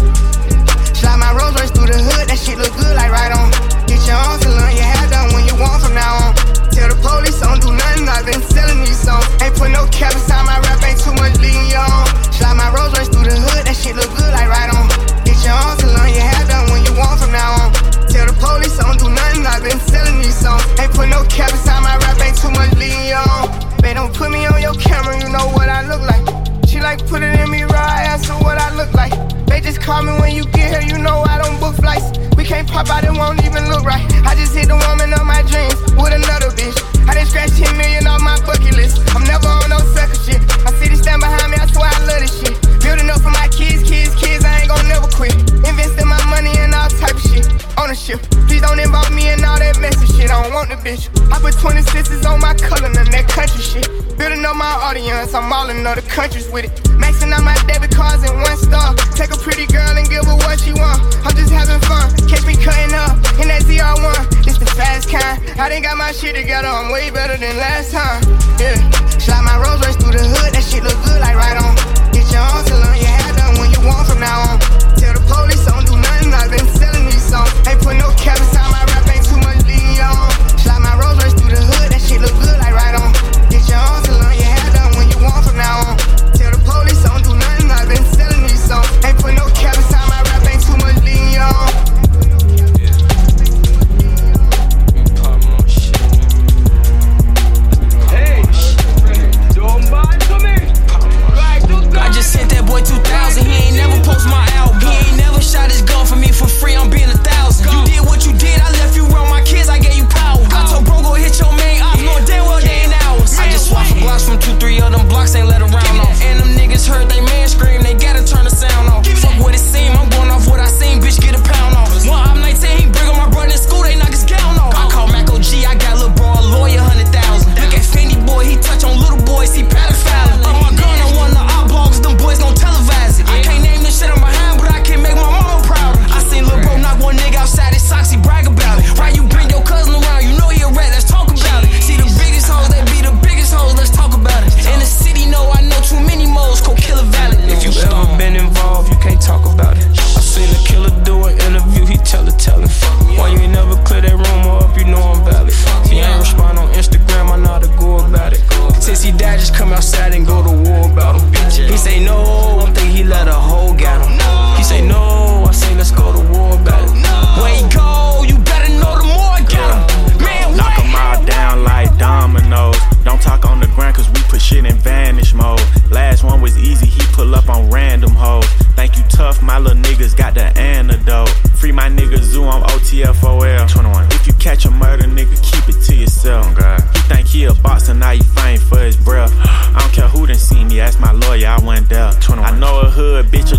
Slide my Rolls Royce through the hood. That shit look good like right on. Get your own learn Your hair done when you want from now on. Tell the police don't do nothing. I've been selling these songs. Ain't put no cap inside my rap. Ain't too much leading on. Slide my Rolls Royce through the hood. That shit look good. Cap inside my rap ain't too much Leon. They don't put me on your camera, you know what I look like. She like put it in me raw, I asked her what I look like. They just call me when you get here, you know I don't book flights. We can't pop out, it won't even look right. I just hit the woman of my dreams with another bitch. I just scratched 10 million off my bucket list. I'm never on bitch. I put 26s on my color, none that country shit. Building up my audience, I'm all in other countries with it. Maxing out my debit cards in one star. Take a pretty girl and give her what she want. I'm just having fun. Catch me cutting up in that ZR1. It's the fast kind. I done got my shit together. I'm way better than last time. Yeah. Slide my Rolls Royce through the hood. That shit look good like right on. Get your own salon. You have done when you want from now on. Tell the police I don't do nothing. I've been selling these songs.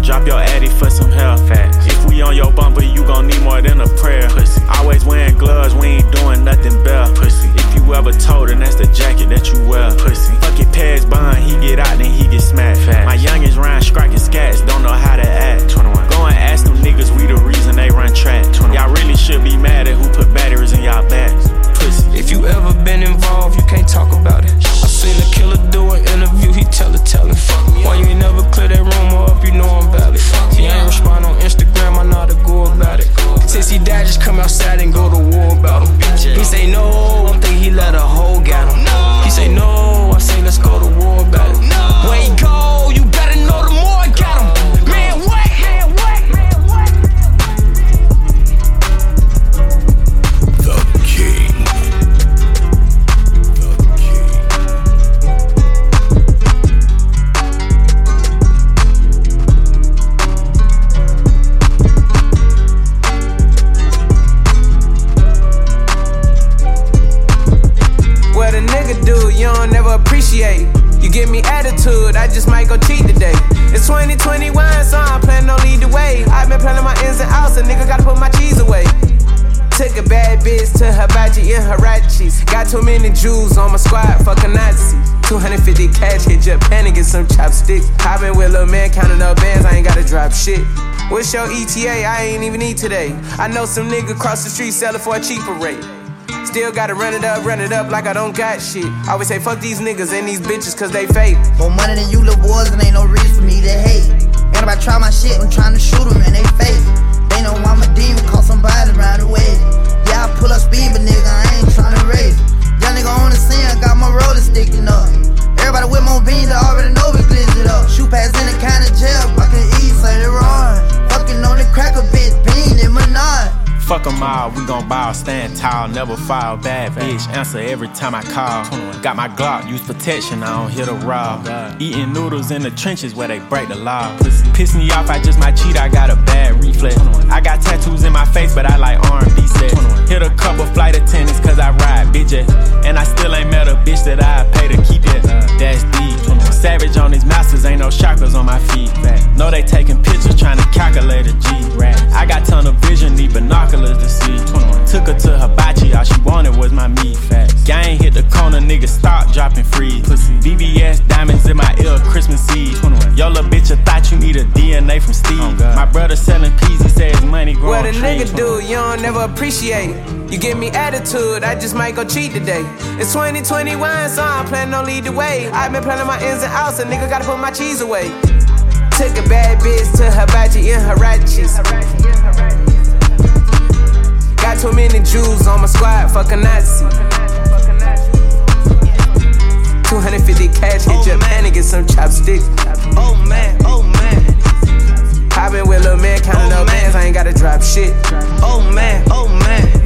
Drop your addy for some help. If we on your bumper, you gon' need more than a prayer. Pussy. Always wearing gloves, we ain't doing nothing better. Pussy. If you ever told and that's the jacket that you wear. Pussy. Fuck it, past bond, he get out, then he get smacked. My youngest round striking scats, don't know how to act. 21. Go and ask them niggas, we the reason they run track. Y'all really should be mad at who put batteries in y'all backs. What's your ETA? I ain't even eat today. I know some nigga cross the street selling for a cheaper rate. Still gotta run it up, run it up like I don't got shit. I always say fuck these niggas and these bitches cause they fake. More money than you little boys and ain't no reason for me to hate. And if I try my shit, I'm trying to shoot them in they fake. They know I'm a demon, call somebody around the way. Yeah, I pull up speed, but nigga, I we gon' ball, stand tall, never fall. Bad bitch, answer every time I call. Got my Glock, use protection, I don't hit a raw. Eating noodles in the trenches where they break the law. Piss me off, I just might cheat, I got a bad reflex. I got tattoos in my face, but I like R&B sex. Hit a couple flight attendants, cause I ride bitches. And I still ain't met a bitch that I pay to keep it. That's deep. Savage on these masters, ain't no chakras on my feet. Know they taking pictures, trying to calculate a G. I got ton of vision, need binoculars to see. Took her to hibachi, all she wanted was my meat. Gang hit the corner, nigga stop dropping free. Pussy. VVS diamonds in my ear, Christmas Eve. Yo, little bitch, I thought you need a DNA from Steve. Oh, my brother selling peas, he says money growing What a nigga do, you don't never appreciate. You give me attitude, I just might go cheat today. It's 2021, so I'm planning on lead the way. I've been planning my ins and outs, a nigga gotta put my cheese away. Took a bad bitch to hibachi in Huaraches. Got too many Jews on my squad, fuck a Nazi. 250 cash, hit oh, Japan and get some chopsticks. Oh man, oh man. Been with little man counting oh, up bands, I ain't gotta drop shit. Oh man, oh man.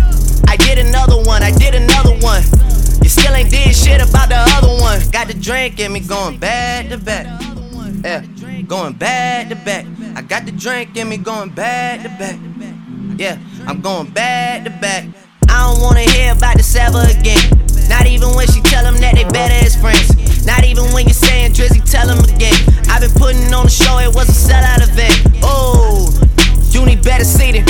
I did another one, I did another one. You still ain't did shit about the other one. Got the drink in me going back to back. Yeah going back to back. I got the drink in me going back to back. Yeah, I'm going back to back. I don't wanna hear about the Sava again. Not even when she tell them that they better as friends. Not even when you're saying Drizzy, tell them again. I've been putting on the show, it was a sellout event. Oh, you need better seating.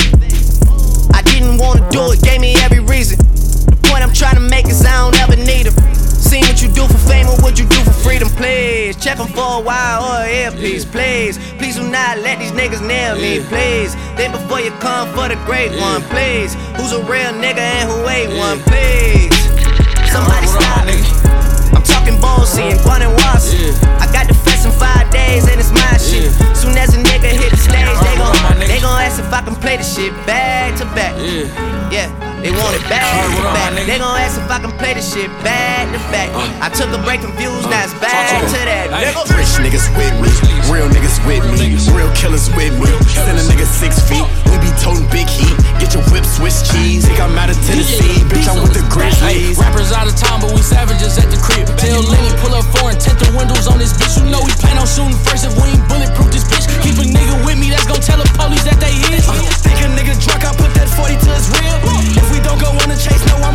Didn't wanna do it, gave me every reason. The point I'm trying to make is I don't ever need them. Seen what you do for fame or what you do for freedom, please. Check them for a while oh, or a earpiece, please. Please do not let these niggas nail me, please. Then before you come for the great one, please. Who's a real nigga and who ain't one, please? Somebody stop me. I'm talking Bossy and Guan and. I got the fest in five days and it's my shit. Soon as a nigga hit the stage, they gon' they gon' ask if I can play the shit back to back. Yeah. They want it back to back. They gon' ask if I can play the shit back to back. I took a break from views, now it's back to that. Nigga. Rich niggas with me, real niggas with me, real killers with me. Send a nigga six feet, we be toting big heat. Get your whip Swiss cheese. Think I'm out of Tennessee, bitch. I'm with the Grizzlies. Rappers out of town, but we savages at the crib. Tell Lenny pull up four and tint the windows on this bitch. You know we plan on shooting first if we ain't bulletproof this bitch. Keep a nigga with me that's gon' tell the police that they his. Uh, think a nigga drunk, I put that 40 to his real. If we don't go on the chase, no, I'ma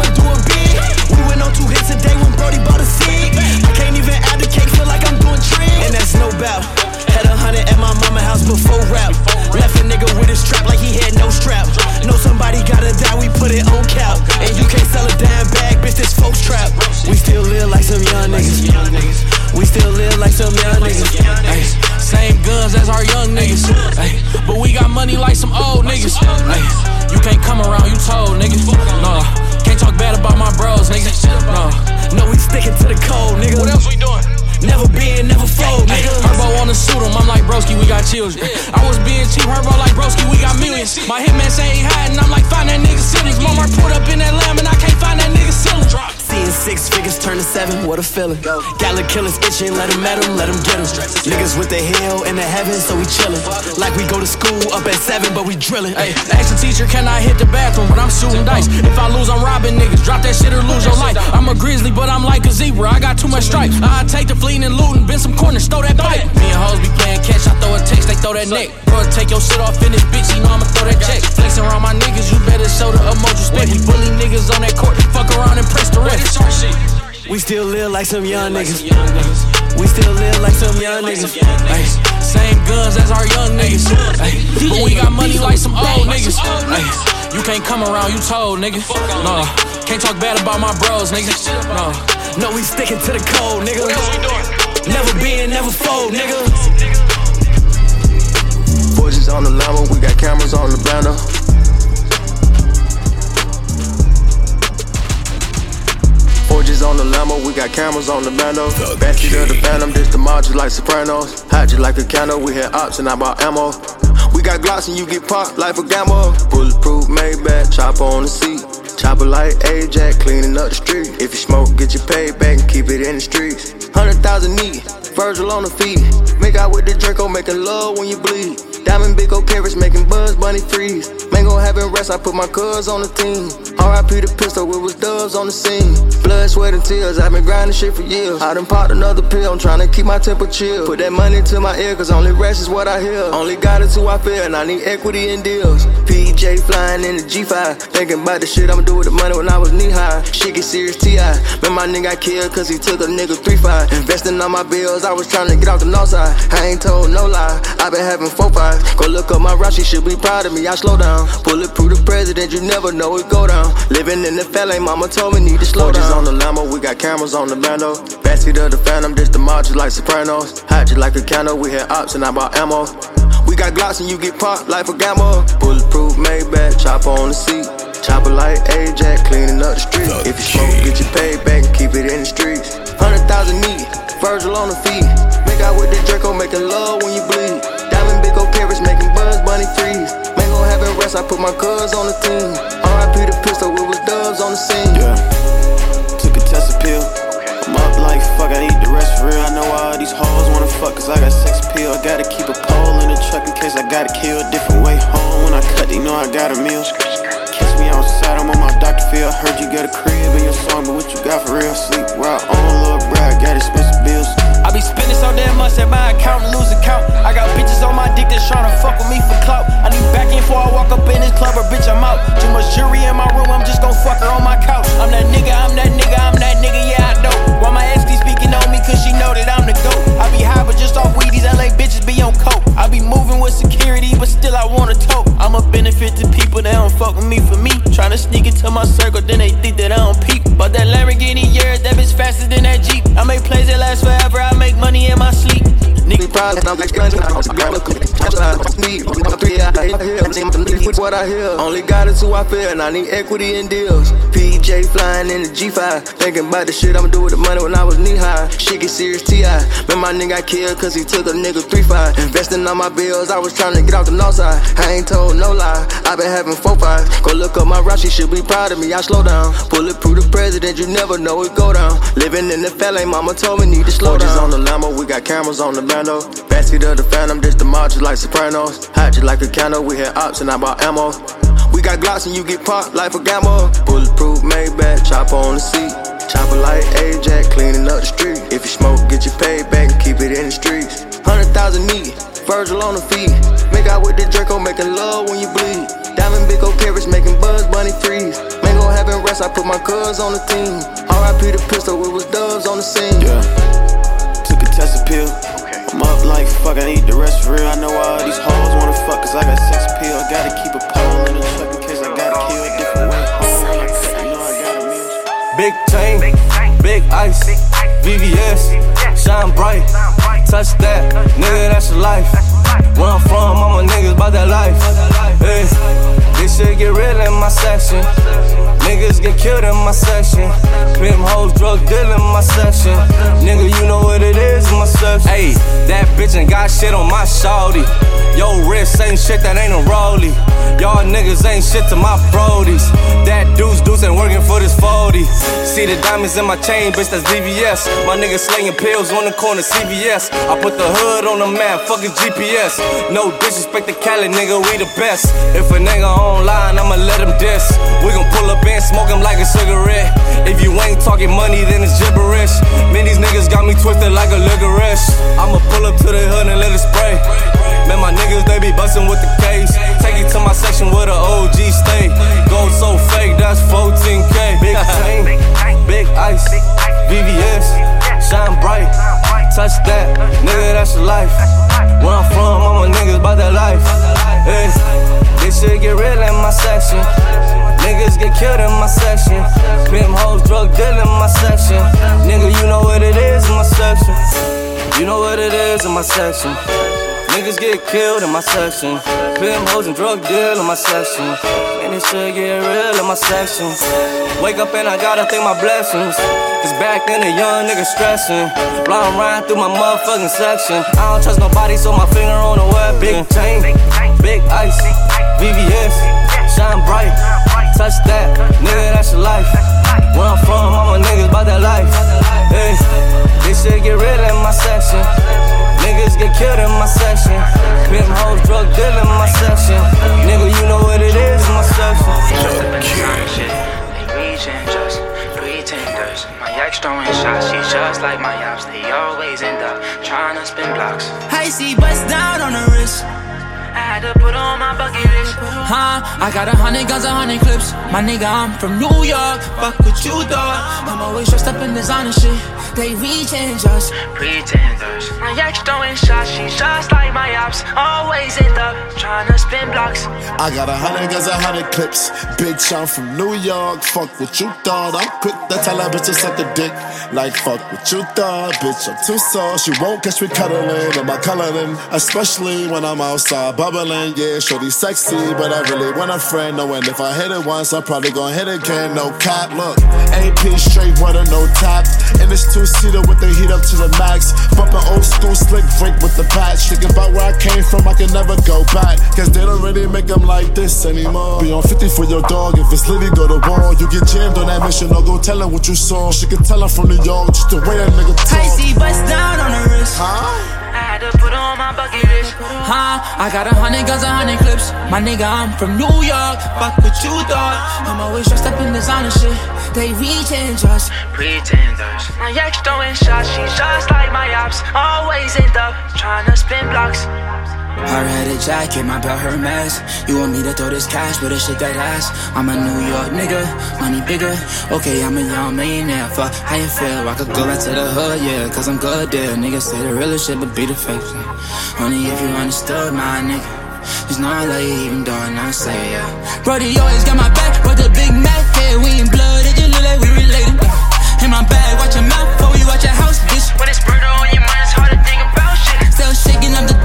feeling. Got the killers itching, let them at them, let them get them. Niggas with the hell and the heaven, so we chillin'. Like we go to school up at seven, but we drillin'. Hey, ask the teacher, can I hit the bathroom? But I'm shooting dice. If I lose, I'm robbing niggas. Drop that shit or lose your life. I'm a grizzly, but I'm like a zebra. I got too much stripes. I take the fleeing and looting, bend some corners, throw that pipe. Me and hoes be playing catch, I throw a text, they throw that neck. Bro, take your shit off in this bitch, you know I'ma throw that check. Flexing around my niggas, you better show the emoji respect. We bully niggas on that court, fuck around and press the rest. We still live like some young niggas. We still live like some young niggas. Ay, same guns as our young niggas. Ay, but we got money like some old niggas. Ay, you can't come around, you told, nigga. No, can't talk bad about my bros, nigga. No, no, we sticking to the code, nigga. Never been, never fold, nigga. Forges on the level, we got cameras on the banner. Forges on the Lambo, we got cameras on the bando. Backseat of the Phantom, this the marches like Sopranos. Hide you like a candle, we had ops and I bought ammo. We got Glocks and you get popped like a gamma. Bulletproof Maybach, chopper on the seat. Chopper like Ajax, cleaning up the street. If you smoke, get your payback and keep it in the streets. Hundred thousand neat, Virgil on the feet. Make out with the Draco, making love when you bleed. Diamond big old carats making buzz, bunny freeze. Mango having rest, I put my cuz on the team. RIP the pistol, it was doves on the scene. Blood, sweat, and tears, I've been grinding shit for years. I done popped another pill, I'm trying to keep my temper chill. Put that money to my ear, cause only rest is what I hear. Only got it to I feel, and I need equity in deals. PJ flying in the G5. Thinking about the shit I'ma do with the money when I was knee high. Shit get serious, T.I. Man, my nigga got killed cause he took a nigga 3-5. Investing on my bills, I was trying to get off the north side. I ain't told no lie, I been having 4-5. Go look up my route, she should be proud of me, I slow down. Bulletproof the president, you never know it go down. Living in the LA, mama told me need to slow down. on the Lambo, we got cameras on the bando. Backseat of the Phantom, this the marches like Sopranos. Hide you like a candle, we had ops and I bought ammo. We got Glocks and you get popped like a gamma. Bulletproof Maybach, chopper on the seat. Chopper like Ajax, cleaning up the street. If you smoke, get your payback and keep it in the streets. Hundred thousand neat, Virgil on the feet. Make out with the Draco, making love when you bleed. Diamond big old carats, making buzz, bunny freeze. Rest, I put my cuz on the team. RIP the pistol, it was dubs on the scene. Yeah, took a test appeal. I'm up like fuck, I need the rest for real. I know all these hoes wanna fuck, cause I got sex appeal. I gotta keep a pole in the truck in case I gotta kill. Different way home when I cut, they know I got a meal. Kiss me outside, I'm on my doctor feel. Heard you got a crib in your song, but what you got for real? Sleep right on, little brag, got expensive bills. I be spending so damn much that my account lose account. I got bitches on my dick that's trying to fuck with me for clout. I need back in before I walk up in this club or bitch I'm out. Too much jewelry in my room, I'm just gon' fuck her on my couch. I'm that nigga, I'm that nigga, I'm that nigga, yeah I know. Why my ex be speaking on me cause she know that I'm the GOAT. I be high but just off weed, these LA bitches be on coke. I be moving with security but still I wanna tote. I'm a benefit to people that don't fuck with me for me. Tryna sneak into my circle, then they think that I don't peep. But that Lamborghini, yeah, that bitch faster than that Jeep. I make plays that last forever, I make money in my sleep. Nigga, probably I'm like what I hear. Only got it to I feel, and I need equity in deals. PJ flying in the G5, thinking about the shit I'ma do with the money when I was knee high. Shit get serious, T.I. Man, my nigga got killed cause he took a nigga 3-5. Investing on my bills, I was trying to get off the north side. I ain't told no lie, I been having 4-5. Go look up my route, she should be proud of me, I slow down. Bulletproof the president, you never know it go down. Living in the LA, mama told me need to slow down. on the Lambo, we got cameras on the bando. Backseat of the Phantom, this the marches like Sopranos. Hot you like a candle, we had ops and I bought ammo. We got Glocks and you get popped like a gamma. Bulletproof Maybach, chopper on the seat. Chopper like Ajax, cleaning up the street. If you smoke, get your payback and keep it in the streets. Hundred thousand neat, Virgil on the feet. Make out with the Draco, making love when you bleed. Diamond big old carats, making buzz, bunny freeze. Mango having rest, I put my cuz on the team. RIP the pistol, it was doves on the scene. Yeah, took a test appeal. I'm up like fuck, I need the rest for real. I know all these hoes wanna fuck, cause I got sex appeal. I gotta keep a pole in the truck Big chain, big ice, VVS, shine bright, touch that, nigga, that's your life. Where I'm from, all my niggas bout that life. Hey, this shit get real in my section. Niggas get killed in my section. Pimp hoes, drug deal in my section. Nigga, you know what it is in my section. Hey, that bitch legend, got shit on my shouldie. Yo, wrist ain't shit that ain't a rollie. Y'all niggas ain't shit to my brodies. That deuce deuce ain't working for this 40. See the diamonds in my chain, bitch, that's DVS. My niggas slinging pills on the corner, CVS. I put the hood on the map, fuck his GPS. No disrespect to Cali, nigga, we the best. If a nigga online, I'ma let him diss. We gon' pull up and smoke like a cigarette. If you ain't talking money, then it's gibberish. Man, these niggas got me twisted like a licorice. I'ma pull up to the hood and let it spray. Man, my niggas, they be bustin' with the case. Take it to my section where the OG stay. Gold so fake, that's 14K. Big chain, big ice, VVS, shine bright. Touch that, nigga, that's your life. Where I'm from, all my niggas bout that life. Hey, this shit get real in my section. Niggas get killed in my section. Pimp hoes, drug deal in my section. Nigga, you know what it is in my section. You know what it is in my section. Niggas get killed in my section. Pimp hoes and drug deal in my section. And this shit get real in my section. Wake up and I gotta thank my blessings. Cause back then the young nigga stressing. Blind riding through my motherfucking section. I don't trust nobody, so my finger on the web. Big chain, big ice, VVS, shine bright. Touch that, nigga, that's your life. Where I'm from, all my niggas bout that life. Hey, this shit get real in my section. Niggas get killed in my section. Pimp hoes, drug deal in my section. Nigga, you know what it is my section. Reaching just pretenders. My ex throwing shots, she just like my ops. They always end up trying to spin blocks. I see bust down on the wrist. I had to put on my bucket list. Huh? I got a hundred guns, a hundred clips. My nigga, I'm from New York. Fuck what you thought. I'm always dressed up in designer shit. They reaching just Pretenders. My ex throwing shots, she just like my ops. Always end up trying to spin blocks. I got a hundred guns, a hundred clips. Bitch, I'm from New York. Fuck what you thought. I'm quick to tell that bitch to suck the dick. Like fuck what you thought, bitch. I'm too soft. She won't catch me cuddling in my coloring, especially when I'm outside bubbling. Yeah, shorty sexy, but I really want a friend. Knowing if I hit it once, I'm probably gonna hit it again. No cap, look. AP straight water, no tap. And it's two seater with the heat up to the max. Bumpin' old school slick Frank with the patch. Think about where I came from, I can never go back. Cause they don't really make them like this anymore. Be on 50 for your dog, if it's Liddy, go to war. You get jammed on that mission, or go tell him what you saw. She can tell her from New York, just the way that nigga talk. I see bust down on the wrist. Huh? Had to put on my bucket list. Huh? I got a hundred guns, a hundred clips. My nigga, I'm from New York. Fuck what you thought. I'm always dressed up in designer shit. They reaching just Pretenders. My ex throwing shots, she just like my ops. Always end up trying to spin blocks. Her had a jacket, my belt her mask. You want me to throw this cash, but this shit that ass. I'm a New York nigga, money bigger. Okay, I'm a young millionaire. Fuck how you feel? I could go back to the hood, yeah, cause I'm good there. Niggas say the realest shit, but be the fake. Only if you understood, my nigga. Just know I love you even though I not say yeah. Brody always got my back, but the Big Mac, yeah, we in blood, it just look like we related. In my bag, watch your mouth before we watch your house, bitch. When it's murder on your mind, it's hard to think about shit. Still shaking up the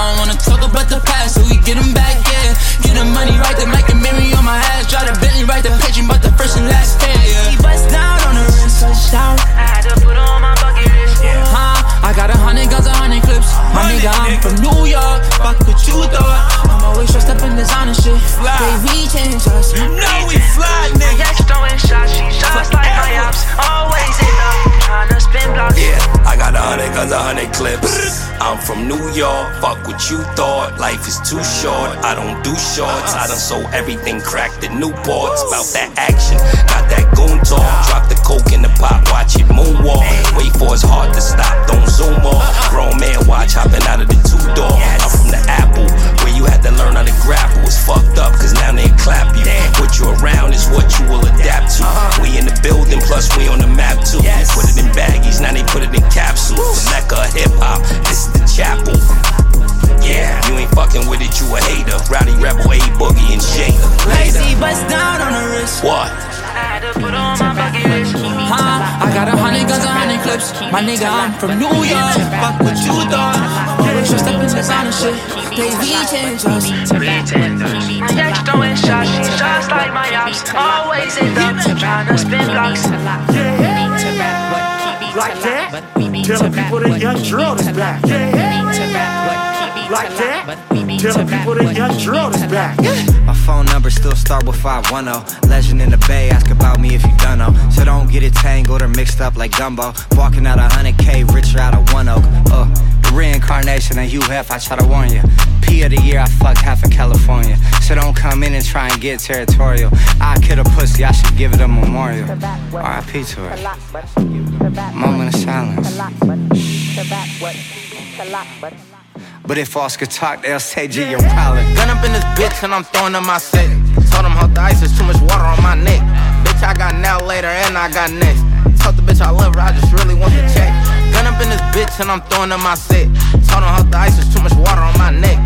I don't wanna talk about the past, so we get them back, yeah. Get the money right, then like a Mary on my ass. Drive the Bentley right, the pigeon, but the first and last, yeah. yeah. He bust down on the wrist, touchdown. I had to put on my bucket list. Huh? I got a hundred guns, a hundred clips. My nigga, I'm from New York. Fuck what you thought. I'm always dressed up in designer shit. They reaching just. You know we fly, guns, a hundred clips. I'm from New York, fuck what you thought. Life is too short, I don't do shorts. I done sold everything, cracked the new Newports. About that action, that goon talk. Drop the coke in the pot, watch it moonwalk. Wait for his heart to stop, don't zoom off. Grown man watch hopping out of the two door. I'm from the Apple, where you had to learn how to grapple. It's fucked up, cause now they clap you. What you around is what you will adapt to. We in the building, plus we on the map too. Put it in baggies, now they put it in capsules. Mecca of hip hop, this is the chapel. Yeah, you ain't fucking with it, you a hater. Rowdy rebel, A boogie and Jada. Lazy bust down on the wrist. What? Huh? I got a hundred guns, a hundred clips. My nigga, I'm from New York. Fuck what you thought. I'm always dressed up in designer shit. They reaching. Pretenders. My ex throwing shots, she just like my ops. Always end up trying to spin blocks. Need to rap what keep me like that. Tell the people that Young Drill is back. Yeah, yeah. Like that. Tell the people that Young Drill is back. My phone number still start with 510. Legend in the bay, ask about me if you done know. So don't get it tangled or mixed up like gumbo. Walking out a 100K, richer out of one oak. Uh, the reincarnation of Hugh Hef, I try to warn you. P of the year, I fuck half of California. So don't come in and try and get territorial. I kill a pussy, I should give it a memorial. RIP to her. Moment of silence. But if Oscar talk, they'll say G, you're wildin'. Gun up in this bitch and I'm throwing in my set. Told him hold the ice, there's too much water on my neck. Bitch, I got now later and I got next. Told the bitch I love her, I just really want to check. Gun up in this bitch and I'm throwing in my set. Told him hold the ice, there's too much water on my neck.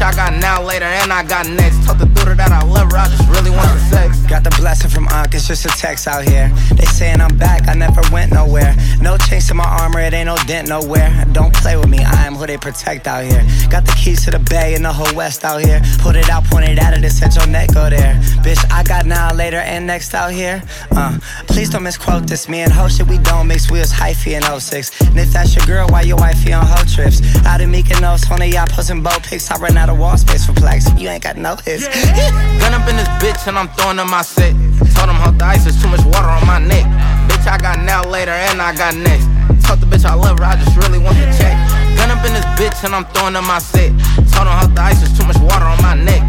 Bitch, I got now later and I got next. Told the daughter that I love her, I just really want the sex. Got the blessing from Unc, it's just a text out here. They saying I'm back, I never went nowhere. No change to my armor, it ain't no dent nowhere. Don't play with me, I am who they protect out here. Got the keys to the bay and the whole west out here. Put it out, point it at it, and set your neck go there. Bitch, I got now, later, and next out here. Uh, please don't misquote this. Me and ho shit, we don't mix. We was hyphy in 06. And if that's your girl, why your wifey on hoe trips? Out in Mykonos, on a yacht posting boat pics. I run out of wall space for plaques. You ain't got no hits. Gun up in this bitch and I'm throwing in my set. Told him hold the ice, there's too much water on my neck. Bitch, I got now later and I got next. Told the bitch I love her, I just really want to check. Gun up in this bitch and I'm throwing in my set. Told him hold the ice, there's too much water on my neck.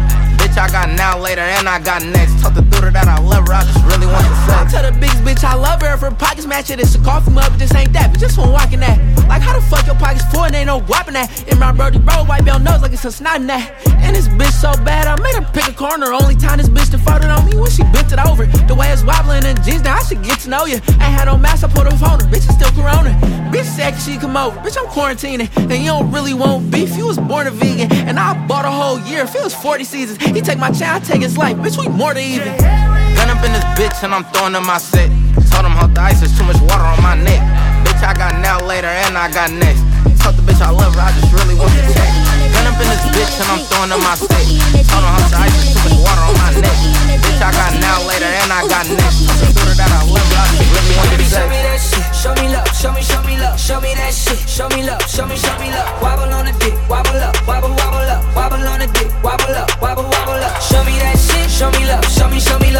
Bitch, I got now later and I got next. Told the daughter that I love her, I just really want the sex. Tell the biggest bitch I love her. If her pockets match it, it's a coffee mug, but this ain't that. But just one walking that. Like, how the fuck your pockets full and ain't no whopping that? In my Brody bro, wipe your nose like it's a snot that. And this bitch so bad, I made her pick a corner. Only time this bitch defaulted on me when she bent it over. The way it's wobbling in jeans, now I should get to know you. Ain't had no mask, I put her phone. Bitch, it's still corona. Bitch said she come over. Bitch, I'm quarantining. And you don't really want beef. You was born a vegan. And I bought a whole year. If it was 40 seasons, he take my child, I take his life. Bitch, we more than even. Gun up in this bitch and I'm throwing in my set. Told him hold the ice, there's too much water on my neck. Bitch, I got now later and I got next. Told the bitch I love her, I just really want to check. Gun up in this bitch and I'm throwing in my set. Told him hold the ice, there's too much water on my neck. Bitch, I got now later and I got next. Told her that I love her, I just really want to Show me that shit, show me love, show me, show me love, show me that shit, show me love, show me, show me love. Why Wobble on the dick, wobble up, wobble, wobble up. Show me that shit, show me love, show me, show me love.